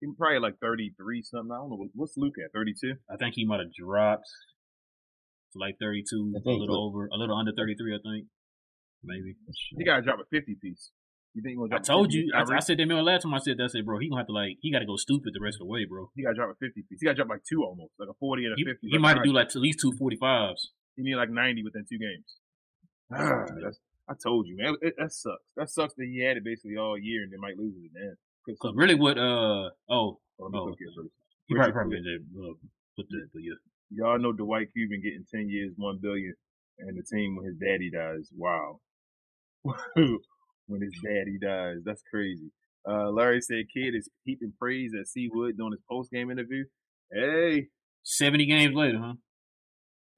He probably like thirty three something. I don't know what's Luke at thirty two. I think he might have dropped to like thirty two, a little over, a little under thirty three. I think maybe. He got to drop a fifty piece. You think I told you. I, I, said that man last time I said that. I said, bro, he gonna have to like he got to go stupid the rest of the way, bro. He got to drop a fifty piece. He got to drop like two almost, like a forty and a he, fifty. He like might do like at least two forty fives. He need like ninety within two games. Ah, that's I told you, man. It, that sucks. That sucks that he had it basically all year and they might lose it then. Because really, what? Uh oh, oh, oh he probably probably uh, put that, but yeah. Y'all know Dwight Cuban getting ten years, one billion, and the team when his daddy dies. Wow. when his daddy dies, that's crazy. Uh, Larry said, "Kidd is heaping praise at Seawood during his post game interview." Hey, seventy games later, huh?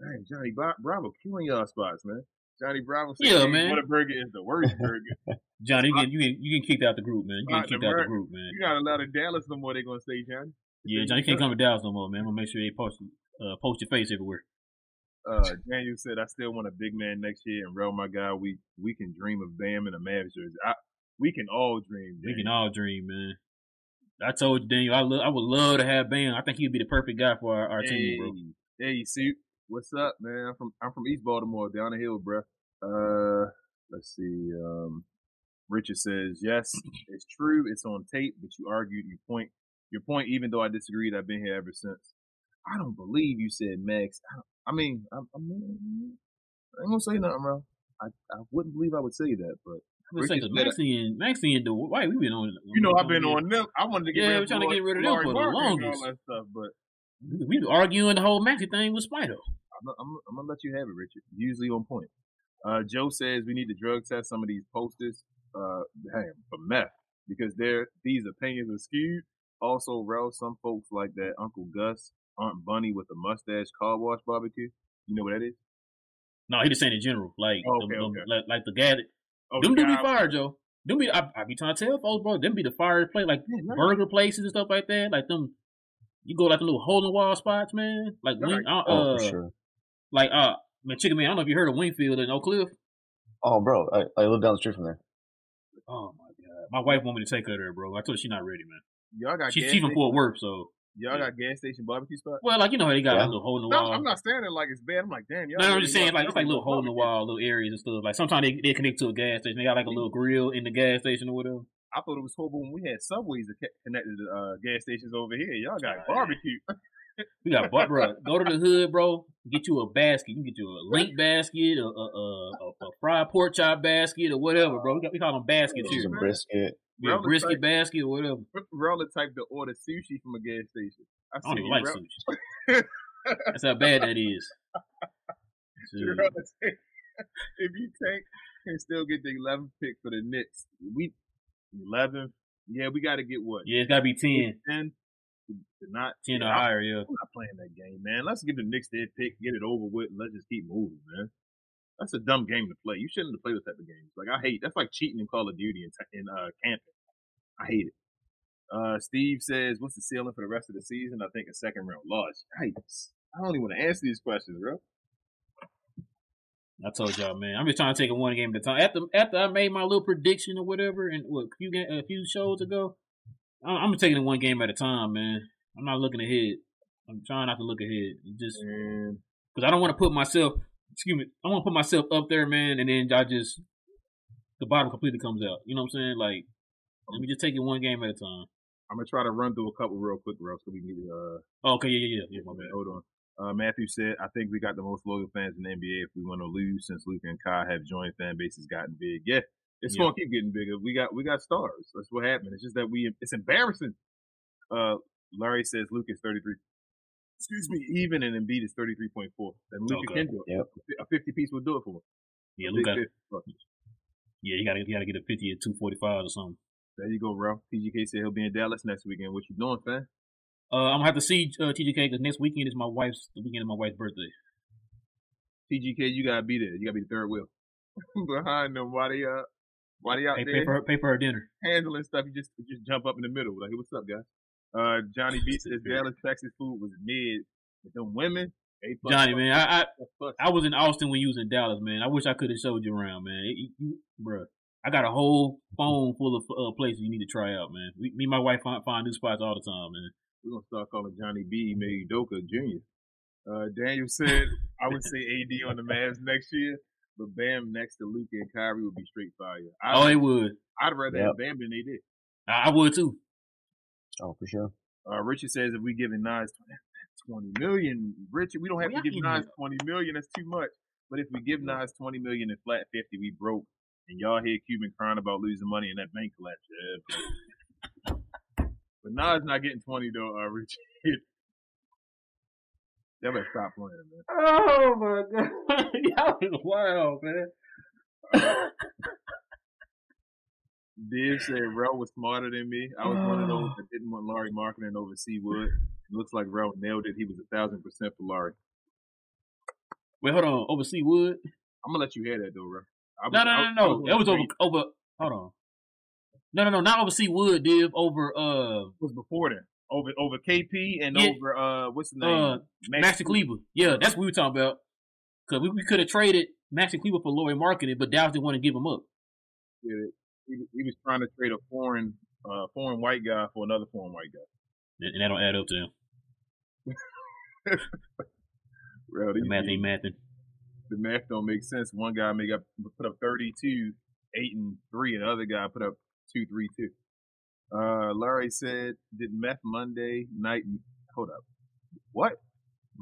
Hey, Johnny Bravo killing y'all spots, man. Johnny Bravo said, yeah, man. Whataburger is the worst burger. Johnny, you get you you get kicked out the group, man. You get kicked out the group, man. You got a lot of Dallas no more. They gonna say, Johnny. Yeah, Johnny, you can't come to Dallas no more, man. I'm gonna make sure they post uh, post your face everywhere. Uh, Daniel said, "I still want a big man next year." And real, my guy, we we can dream of Bam and a Mavs jersey. I, we can all dream. Daniel. We can all dream, man. I told you, Daniel, I, lo- I would love to have Bam. I think he'd be the perfect guy for our, our hey, team, bro. Hey, you see, what's up, man? I'm from I'm from East Baltimore, down the hill, bro. Uh, let's see. Um, Richard says, yes, it's true. It's on tape, but you argued your point. Your point, even though I disagreed, I've been here ever since. I don't believe you said Max. I, I mean, I, I, mean, I ain't gonna say nothing, bro. I, I wouldn't believe I would say that, but Richard said Maxi and Maxi and the white, we've been on. You know, I've been on them. I wanted to get yeah, rid we're trying to get rid of them for the longest. all that stuff, but we were arguing the whole Maxi thing with Spider. I'm, I'm, I'm, gonna let you have it, Richard. Usually on point. Uh, Joe says we need to drug test some of these posters. Uh, damn, for meth. because their these opinions are skewed. Also, Rel, some folks like that Uncle Gus, Aunt Bunny with a mustache car wash barbecue. You know what that is? No, he just saying in general, like Oh, the, okay, the- okay. like, like the guy. That, Oh, them do be fire, Joe. Them be I, I be trying to tell folks, bro. Them be the fire place, like Yeah, burger places and stuff like that. Like them, you go like the little hole in the wall spots, man. Like Right. wing, uh, Oh, uh, for sure. like uh, man, chicken man. I don't know if you heard of Wingfield in Oak Cliff. Oh, bro, I, I live down the street from there. Oh my god, my wife want me to take her there, bro. I told her she's not ready, man. Y'all got She's gas she's from Fort Worth, so Y'all got gas station barbecue spot. well, like you know how they got Yeah. like, little hole in the wall. No, wall. I'm not saying it like it's bad. I'm like, damn, y'all. No, I'm just saying like it's like y'all little hole in the wall, little areas and stuff. Like sometimes they, they connect to a gas station. They got like a little grill in the gas station or whatever. I thought it was horrible when we had subways that connected to uh, gas stations over here. Y'all got Oh, barbecue. We got but bro, go to the hood, bro. Get you a basket. You can get you a link basket, a a, a, a, a fried pork chop basket, or whatever, bro. We, got, we call them baskets here. Some man. brisket. Yeah, Rel brisket type- basket or whatever. Rel the type to order sushi from a gas station. I, I don't even like Rel. sushi. That's how bad that is. Shit. Rel the type- if you tank and still get the 11th pick for the Knicks, we 11th. Yeah, we got to get what? Yeah, it's gotta be 10. 10 to, to not 10 or higher, yeah. I'm not playing that game, man. Let's get the Knicks their pick, get it over with, and let's just keep moving, man. That's a dumb game to play. You shouldn't have played those type of games. Like I hate. That's like cheating in Call of Duty in, in uh, camping. I hate it. Uh, Steve says, "What's the ceiling for the rest of the season?" I think a second round loss. Yikes. I don't even want to answer these questions, bro. I told y'all, man. I'm just trying to take it one game at a time. After after I made my little prediction or whatever, and what a few a few shows ago, I'm, I'm taking it one game at a time, man. I'm not looking ahead. I'm trying not to look ahead. Just because I don't want to put myself, excuse me, I want to put myself up there, man, and then I just the bottom completely comes out. You know what I'm saying? Like, let me just take it one game at a time. I'm gonna try to run through a couple real quick, bro, so we can get uh. Oh, okay, yeah, yeah, yeah, yeah. My bad. hold on. Uh, Matthew said, I think we got the most loyal fans in the NBA if we want to lose since Luka and Kai have joined fan bases gotten big. Yeah. It's Yeah. gonna keep getting bigger. We got we got stars. That's what happened. It's just that we it's embarrassing. Uh Larry says Luke is thirty three excuse me, even and Embiid is thirty three point four. Then Luka Okay. can do it. Yep. A fifty piece will do it for him. Yeah, A Luka. big 50 bucks. Yeah, you gotta you gotta get a 50 at 245 or something. There you go, bro. TGK said he'll be in Dallas next weekend. What you doing, fam? Uh, I'm gonna have to see uh, TGK because next weekend is my wife's the weekend of my wife's birthday. TGK, you gotta be there. You gotta be the third wheel. Behind them Why they uh while they out Pay, there pay for her, pay for her dinner. handling stuff, you just you just jump up in the middle. Like, hey, what's up, guys? Uh, Johnny B says Dallas Texas food was mid. But them women, Johnny, man, I, I. I was in Austin when you was in Dallas, man. I wish I could have showed you around, man. It, you, bruh, I got a whole phone full of uh, places you need to try out, man. We, me and my wife find, find new spots all the time, man. We're gonna start calling Johnny B. Maybe Udoka Jr. Uh, Daniel said I would say AD on the Mavs next year, but Bam next to Luka and Kyrie would be straight fire. I'd, Oh, they would. I'd rather Yep. have Bam than AD. I, I would too. Oh, for sure. Uh, Richard says if we giving Nas twenty million, Richard, we don't have Well, to give getting Nas twenty million. That's too much. But if we give Nas twenty million in flat fifty, we broke. And y'all hear Cuban crying about losing money in that bank collapse. Yeah. But Nas not getting twenty though, uh, Richard. Y'all better stop playing, man. Oh my god, y'all is wild, man. Div said Rel was smarter than me. I was one of those that didn't want Lauri Markkanen over C-Wood. Looks like Rel nailed it. He was a thousand percent for Laurie. Wait, hold on. Over C-Wood? I'm gonna let you hear that though. I No, no, no, no. That was over. Over. Hold on. No, no, no. Not Over C-Wood, Div. Over uh, was before that. Over over KP and Yeah. over uh what's the name? uh, Maxi Kleber. Yeah, that's what we were talking about. Cause we, we could have traded Maxi Kleber for Lauri Markkanen, but Dallas didn't want to give him up. Yeah, He, he was trying to trade a foreign uh foreign white guy for another foreign white guy. And, and that don't add up to him. Rel, The math ain't mathing. the math don't make sense. One guy make up put up thirty two, eight and three, and the other guy put up two, three, two. Uh, Larry said, "Did Meth Monday night? Hold up, what?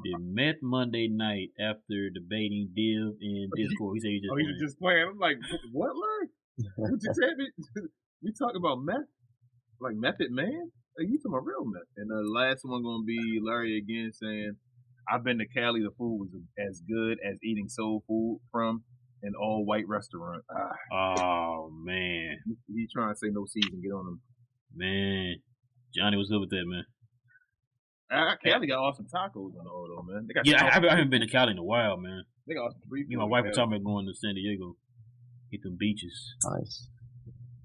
Did meth Monday night after debating Div in Discord. He said he just. Oh, he was playing. just playing. I'm like, what, Larry? What you said? We talk about meth, like Method Man. Are you talking about real meth? And the last one gonna be Larry again saying, "I've been to Cali. The food was as good as eating soul food from an all white restaurant." Ah, Oh man. he you trying to say no season, get on them. Man, Johnny was good with that, man. I, Cali got awesome tacos on the though, man. They got Yeah, I, I haven't- I haven't been to Cali in a while, man. They got awesome free Me and my wife were man. talking about going to San Diego, hit them beaches. Nice.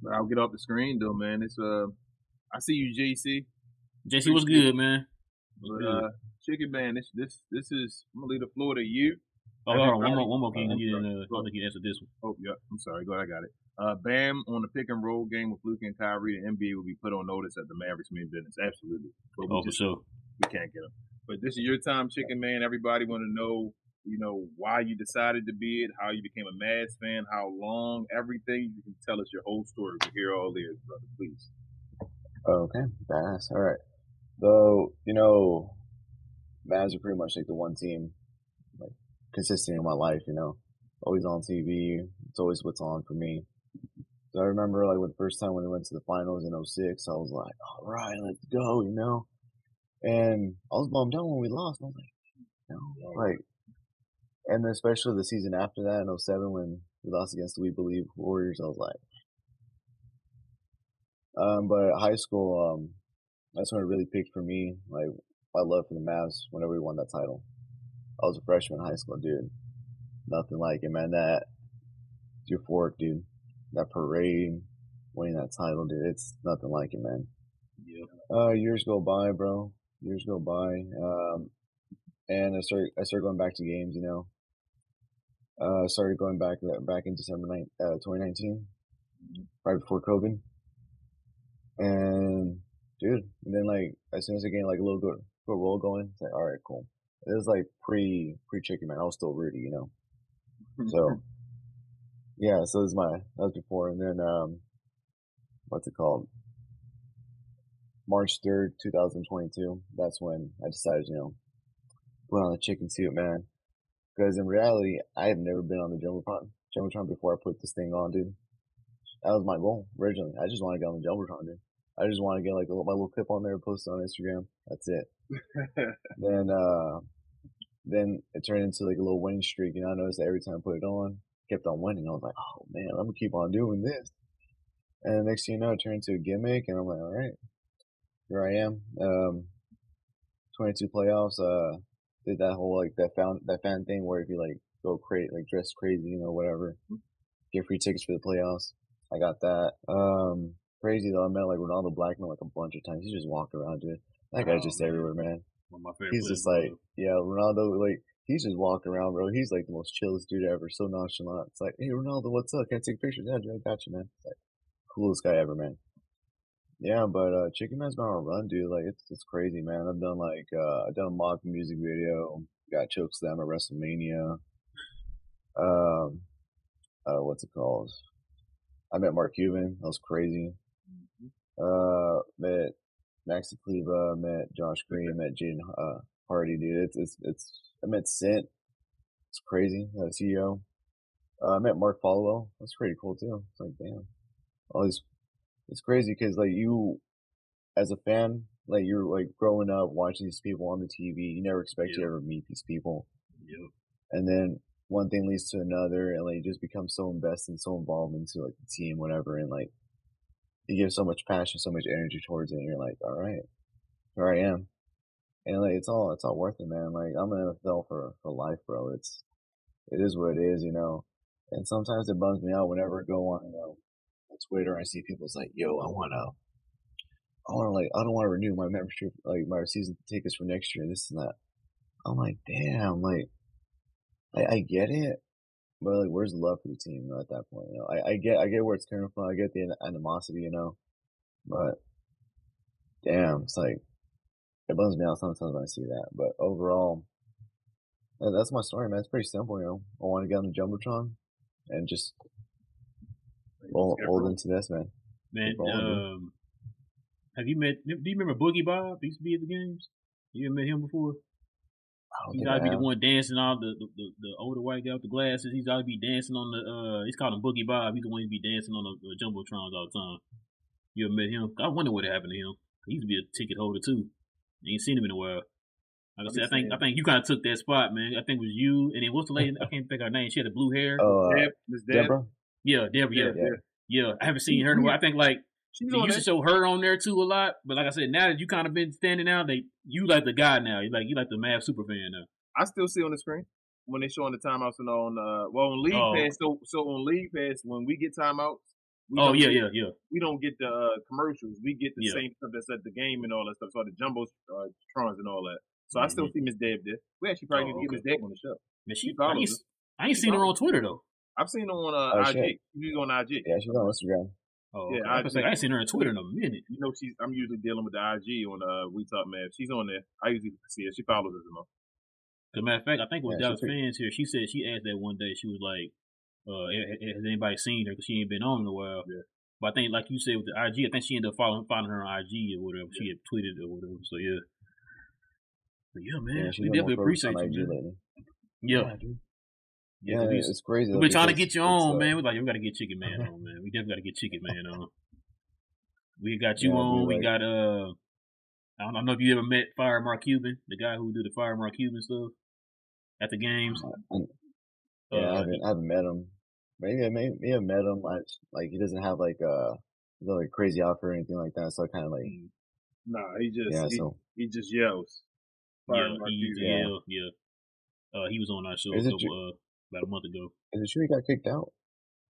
But I'll get off the screen though, man. It's uh, I see you, JC. JC was good, man. Was But good. uh, Chicken Man, this this this is I'm gonna leave the floor to you. Oh, hold on, one everybody- more, one more thing. Oh, you I'm didn't, uh, I don't think you answered this one. Oh, yeah. I'm sorry. Go ahead. I got it. Uh, Bam on the pick and roll game with Luke and Kyrie. The NBA will be put on notice that the Mavericks mean business. Absolutely. But we Oh, for sure. we can't get them. But this is your time, Chicken Man. Everybody want to know, you know, why you decided to be it, how you became a Mavs fan, how long, everything. You can tell us your whole story. We hear all this, brother. Please. Okay, badass. All right. Though you know, Mavs are pretty much like the one team, like consistent in my life. You know, always on TV. It's always what's on for me. So I remember like when the first time when they went to the finals in 06, I was like, all right, let's go. You know, and I was bummed out when we lost. I was like, like, and especially the season after that in 07 when we lost against the We Believe Warriors, I was like. Um, but high school, um, that's when it really picked for me. Like my love for the Mavs whenever we won that title. I was a freshman in high school, dude. Nothing like it, man. That euphoric, dude. That parade, winning that title, dude. It's nothing like it, man. Yeah. Uh, years go by, bro. Years go by. Um, and I started, I started going back to games, you know. Uh, I started going back, back in December 9, uh, 2019, right before COVID. And dude, and then like, as soon as I gained like a little good, good roll going, it's like, all right, cool. It was like pre, pre chicken man. I was still Rudy, you know. So, yeah, so is my, that was before. And then, um, what's it called? March 3rd, 2022. That's when I decided, you know, put on the chicken suit, man. Because in reality, I have never been on the Jumbotron, Jumbotron before I put this thing on, dude. That was my goal originally. I just want to get on the Jumbotron, dude. I just want to get like a, my little clip on there, post it on Instagram. That's it. then, uh, then it turned into like a little winning streak. And I noticed that every time I put it on, kept on winning. I was like, oh man, I'm gonna keep on doing this. And the next thing you know, it turned into a gimmick, and I'm like, all right, here I am. Um, 22 playoffs. Uh, did that whole like that fan that fan thing where if you like go crazy, like dress crazy, you know, whatever, get free tickets for the playoffs. I got that. Um, crazy though. I met like Rolando Blackman like a bunch of times. He just walked around, dude. That guy's Oh, just man. everywhere, man. One of my favorite He's just like, yeah, Rolando, like, he's just walking around, bro. He's like the most chillest dude ever, so nonchalant. It's like, hey, Rolando, what's up? Can I take pictures? Yeah, dude, I got you, man. It's like, coolest guy ever, man. Yeah, but, uh, Chicken Man's been on a run, dude. Like, it's, it's crazy, man. I've done, like, uh, I've done a mock music video, got chokeslam at WrestleMania. Um, uh, what's it called? I met Mark Cuban. That was crazy. Uh, met Maxi Kleber, met Josh Green, met Jaden uh, Hardy, dude. It's, it's, it's, I met Cynt. It's crazy. Uh, CEO. Uh, I met Mark Follow. That's pretty cool too. It's like, damn. All these, it's crazy because like you, as a fan, like you're like growing up watching these people on the TV. You never expect to ever meet these people. Yep. And then one thing leads to another and like you just become so invested and so involved into like the team, whatever. And like you give so much passion, so much energy towards it. And you're like, all right, here I am. And like, it's all, it's all worth it, man. Like I'm in NFL for, for life, bro. It's, it is what it is, you know. And sometimes it bums me out whenever I go on, you know, Twitter. I see people's like, yo, I want to, I want to like, I don't want to renew my membership, like my season tickets for next year, and this and that. I'm like, damn, like, I, I get it, but like, where's the love for the team you know, at that point? You know, I, I get, I get where it's coming from. I get the animosity, you know, but damn, it's like, it bums me out sometimes when I see that. But overall, yeah, that's my story, man. It's pretty simple, you know. I want to get on the jumbotron and just roll, roll into this, man. Man, Keep rolling, dude. um, have you met? Do you remember Boogie Bob? He used to be at the games. You ever met him before? I don't He's think I be the one dancing all the, the the the older white guy with the glasses. He's always be dancing on the uh. He's called him Boogie Bob. He's the one who be dancing on the, the jumbotrons all the time. You ever met him? I wonder what happened to him. He used to be a ticket holder too. ain't seen him in a while. Like I said, I think I think you kind of took that spot, man. I think it was you, and then what's the lady? I can't think of her name. She had the blue hair. Oh, uh, Deb, Miss Deb. Deborah? Yeah, Deborah. Yeah, Yeah, yeah. Yeah, I haven't seen her. in a while. I think like She's they on used to show her on there too a lot. But like I said, now that you kind of been standing out, they you like the guy now. You like you like the Mav super fan now. I still see on the screen when they showing the timeouts and on uh well on League Oh. Pass. So so on League Pass when we get timeouts. We Oh don't yeah, get, yeah, yeah. We don't get the uh, commercials. We get the Yeah. same stuff that's at the game and all that stuff. So the jumbo uh, trons and all that. So I still see Miss Deb there. We actually probably Mm-hmm. Oh, need to get Miss Deb on the show. Man, she, She I ain't. I ain't seen her on Twitter though. I've seen her on uh, Oh, IG. shit. She's on IG. Yeah, she's on Instagram. Oh, Yeah, okay. I, I was like, I ain't seen her on Twitter in a minute. You know, she's. I'm usually dealing with the IG on uh, We Talk Mav. She's on there. I usually see her. She follows us. Enough. As a matter of fact, I think it was Yeah, Dallas fans here. She said she asked that one day. She was like, uh, "Ha- ha- "Has anybody seen her? Because she ain't been on in a while." Yeah. But I think, like you said with the IG, I think she ended up following following her on IG or whatever. She had tweeted or whatever. So yeah. But yeah, man, Yeah, we definitely more focused appreciate you, IG man. lately. Yeah, Yeah, yeah. we- it's crazy. We've though, been trying to get you on, uh, man. We're like, we got to get Chicken Man on, man. We definitely got to get Chicken Man on. We got you Yeah, on. we We like- got uh, I don't, I don't know if you ever met Fire Mark Cuban, the guy who do the Fire Mark Cuban stuff at the games. Yeah, I Uh, haven't, I haven't met him. Maybe I may, may have met him. I, like he doesn't have like uh, no, like crazy outfit or anything like that. So I kind of like, Nah, he just yeah. he, So he just yells. Yeah, Mark he, Cuban. yeah, yeah. Uh, he was on our show a Is it couple, true? uh, about a month ago. is it true he got kicked out?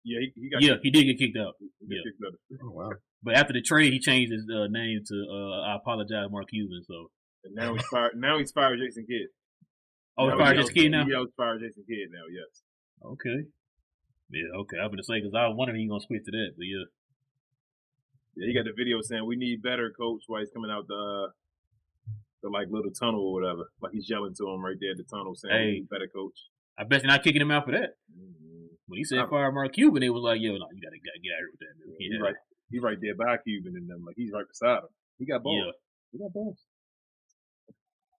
Yeah, he, he got Yeah, he did get kicked out. He yeah. kicked out. Oh wow. But after the trade, he changed his uh, name to uh, I apologize, Mark Cuban. So, And now he's fired. Now he's fired Jason Kidd. oh, Now it's fired he this yells- kid now. He yells fire Jason Kidd now. Yes. Okay. Yeah, okay. I'm gonna say because I was wondering he gonna switch to that, but yeah. Yeah, he got the video saying we need better coach while he's coming out the uh, the like little tunnel or whatever. Like he's yelling to him right there at the tunnel saying Hey. better coach. I bet you're not kicking him out for that. When he said I- fire Mark Cuban, it was like, yo, no, you gotta, gotta get out of here with that. Man. He's right. He's right there by Cuban and them. Like he's right beside him. He got balls. yeah. He got balls.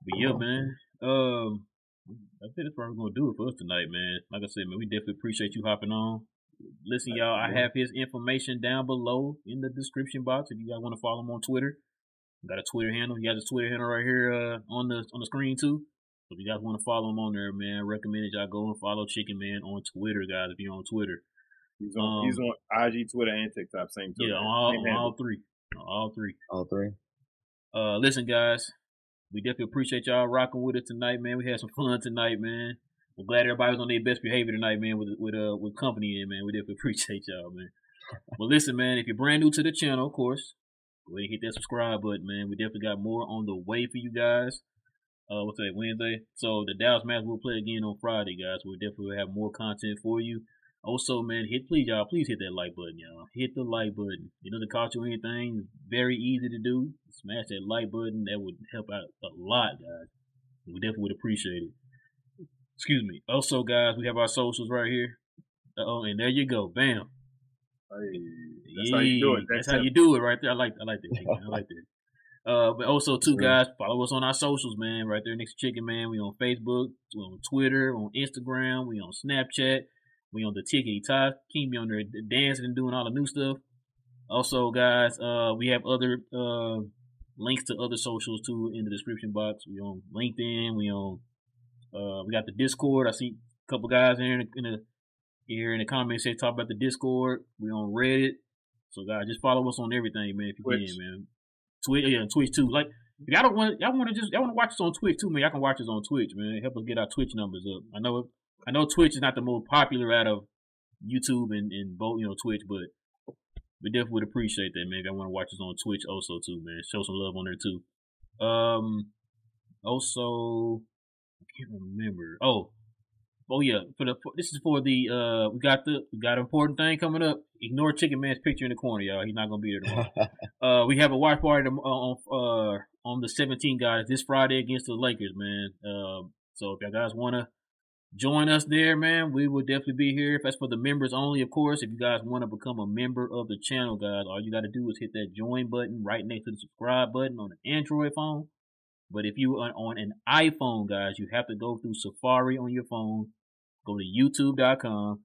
But yeah, man. Um, I think that's what we're gonna do it for us tonight, man. Like I said, man, we definitely appreciate you hopping on. Listen, y'all, I have his information down below in the description box if you guys want to follow him on Twitter. Got a Twitter handle. He has his Twitter handle right here uh, on the on the screen too. So if you guys want to follow him on there, man, recommend that y'all go and follow Chicken Man on Twitter, guys. If you're on Twitter, He's on. Um, he's on IG, Twitter, and TikTok. Same. yeah, on all, on all three, on all three. All three. Uh, listen, guys, we definitely appreciate y'all rocking with us tonight, man. We had some fun tonight, man. We're glad everybody was on their best behavior tonight, man, with with uh with company in, man. We definitely appreciate y'all, man. But listen, man, if you're brand new to the channel, of course, go ahead and hit that subscribe button, man. We definitely got more on the way for you guys. Uh, what's that Wednesday? So the Dallas Mavericks will play again on Friday, guys. We'll definitely have more content for you. Also, man, hit please y'all, please hit that like button, y'all. Hit the like button. It doesn't cost you anything. It's very easy to do. Smash that like button. That would help out a lot, guys. We definitely would appreciate it. Excuse me. Also, guys, we have our socials right here. Oh, and there you go. Bam. Hey, that's how you do it. Yee. That's how you do it right there. I like I like that. I like that. Uh, but also too, guys, follow us on our socials, man. Right there next to Chicken Man. We on Facebook, we on Twitter, on Instagram, we on Snapchat, we on the Tickety Talk. Keep me on there dancing and doing all the new stuff. Also, guys, uh, we have other uh links to other socials too in the description box. We on LinkedIn. We on uh, we got the Discord. I see a couple guys here in the, in the here in the comments say talk about the Discord. We on Reddit. So guys, just follow us on everything, man. If you Twitch. can, man. Twitch, yeah, Twitch too. Like if y'all don't want, y'all want to just y'all want to watch us on Twitch too, man. Y'all can watch us on Twitch, man. Help us get our Twitch numbers up. I know, I know Twitch is not the most popular out of YouTube and, and both, you know, Twitch, but we definitely would appreciate that, man. Y'all want to watch us on Twitch also too, man. Show some love on there too. Um, also, I can't remember. Oh, oh yeah. For the for, this is for the uh, we got the we got an important thing coming up. Ignore Chicken Man's picture in the corner, y'all. He's not gonna be there tomorrow. uh, we have a watch party tom- on uh on the 17 guys this Friday against the Lakers, man. Um, so if y'all guys wanna join us there, man, we will definitely be here. If that's for the members only, of course. If you guys want to become a member of the channel, guys, all you got to do is hit that join button right next to the subscribe button on an Android phone. But if you are on an iPhone, guys, you have to go through Safari on your phone, go to youtube.com,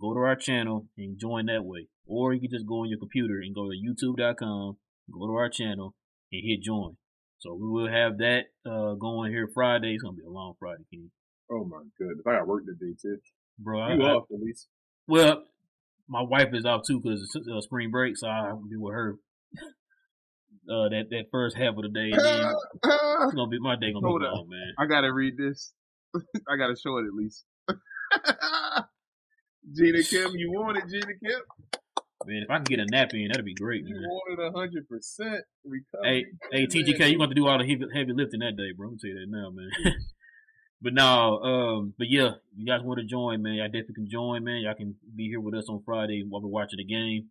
go to our channel, and join that way. Or you can just go on your computer and go to youtube.com, go to our channel, and hit join. So we will have that uh, going here Friday. It's gonna be a long Friday, King. Oh my goodness, I got work today too. Bro, You I- off at least? well, my wife is off too because it's uh, spring break, so I'll be with her. Uh, that that first half of the day, then it's gonna be my day gonna Hold be up. long, man. I gotta read this. I gotta show it at least. Gina Kim, you want it, Gina Kim? Man, if I can get a nap in, that'd be great, You man. want it hundred percent recovery. Hey, hey, TGK, you got to do all the heavy, heavy lifting that day, bro. I'm gonna tell you that now, man. but no, um, but yeah, you guys want to join, man? Y'all definitely can join, man. Y'all can be here with us on Friday while we're watching the game.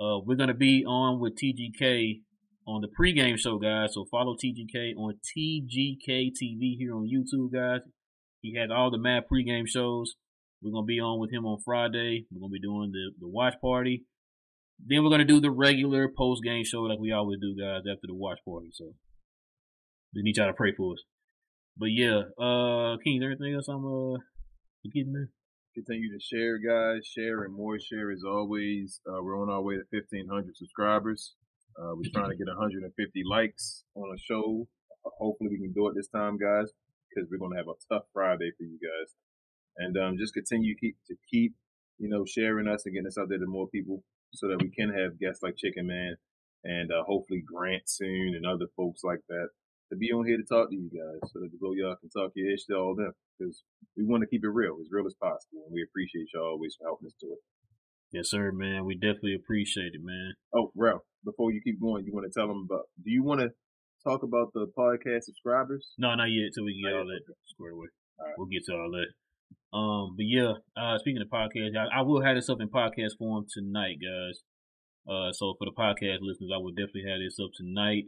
Uh, we're gonna be on with TGK on the pregame show, guys. So follow TGK on TGK TV here on YouTube, guys. He had all the mad pregame shows. We're gonna be on with him on Friday. We're gonna be doing the the watch party. Then we're gonna do the regular post game show like we always do, guys, after the watch party. So we need y'all to pray for us. But yeah, uh King, is there anything else I'm uh forgetting there? Continue to share, guys. Share and more share as always. Uh, we're on our way to 1,500 subscribers. Uh, we're trying to get 150 likes on a show. Uh, hopefully we can do it this time, guys, because we're going to have a tough Friday for you guys. And um, just continue keep, to keep, you know, sharing us and getting us out there to more people so that we can have guests like Chicken Man and uh, hopefully Grant soon and other folks like that to be on here to talk to you guys so that the Go Y'all can talk your ish to all them because we want to keep it real, as real as possible. And we appreciate y'all always for helping us do it. Yes, sir, man. We definitely appreciate it, man. Oh, Ralph, before you keep going, you want to tell them about, do you want to talk about the podcast subscribers? No, not yet till we get Not all that squared away. All right. We'll get to all that. Um, but yeah, uh, speaking of podcast, I, I will have this up in podcast form tonight, guys. Uh, so for the podcast listeners, I will definitely have this up tonight.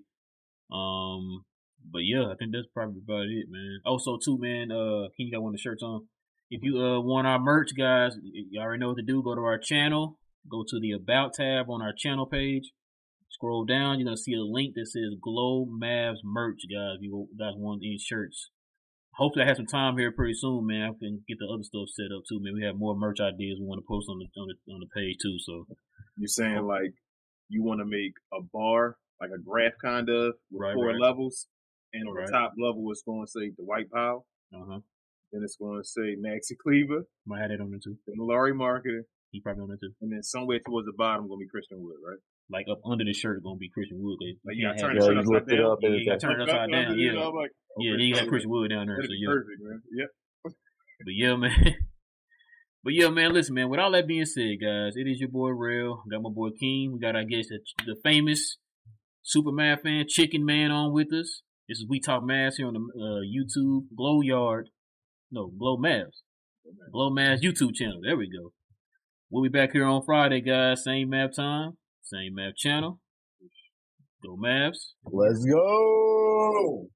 Um, but yeah, I think that's probably about it, man. Also, too, man, uh, King got one of the shirts on. If you uh want our merch, guys, you already know what to do. Go to our channel, go to the About tab on our channel page. Scroll down, you're gonna see a link that says Glow Mavs merch, guys. If you guys want any shirts. Hopefully, I have some time here pretty soon, man. I can get the other stuff set up too, man. We have more merch ideas we want to post on the on the on the page too. So You're saying like you want to make a bar, like a graph kind of, with Right, four right. levels. And on Right. the top level, it's going to say the White Power. uh huh. Then it's going to say Maxi Kleber, Might have that on there too. then Lauri Markkanen, He probably on there too. and then somewhere towards the bottom going to be Christian Wood, right? Like up under the shirt gonna be Christian Wood. Like, you gotta turn the it- Yeah, shirt upside down. Yeah, you like, turn it upside down. Yeah, like, yeah. okay, Then you got Christian Wood down there. So yeah. perfect, man. Yep. But yeah, man. But yeah, man. Listen, man. With all that being said, guys, it is your boy Real. Got my boy King. We got, I guess, the, the famous Superman fan, Chicken Man, on with us. This is We Talk Mavs here on the uh, YouTube Glow Yard. No, Glow Mavs. Glow Mavs YouTube channel. There we go. We'll be back here on Friday, guys. Same map time, same map channel. Go Mavs. Let's go.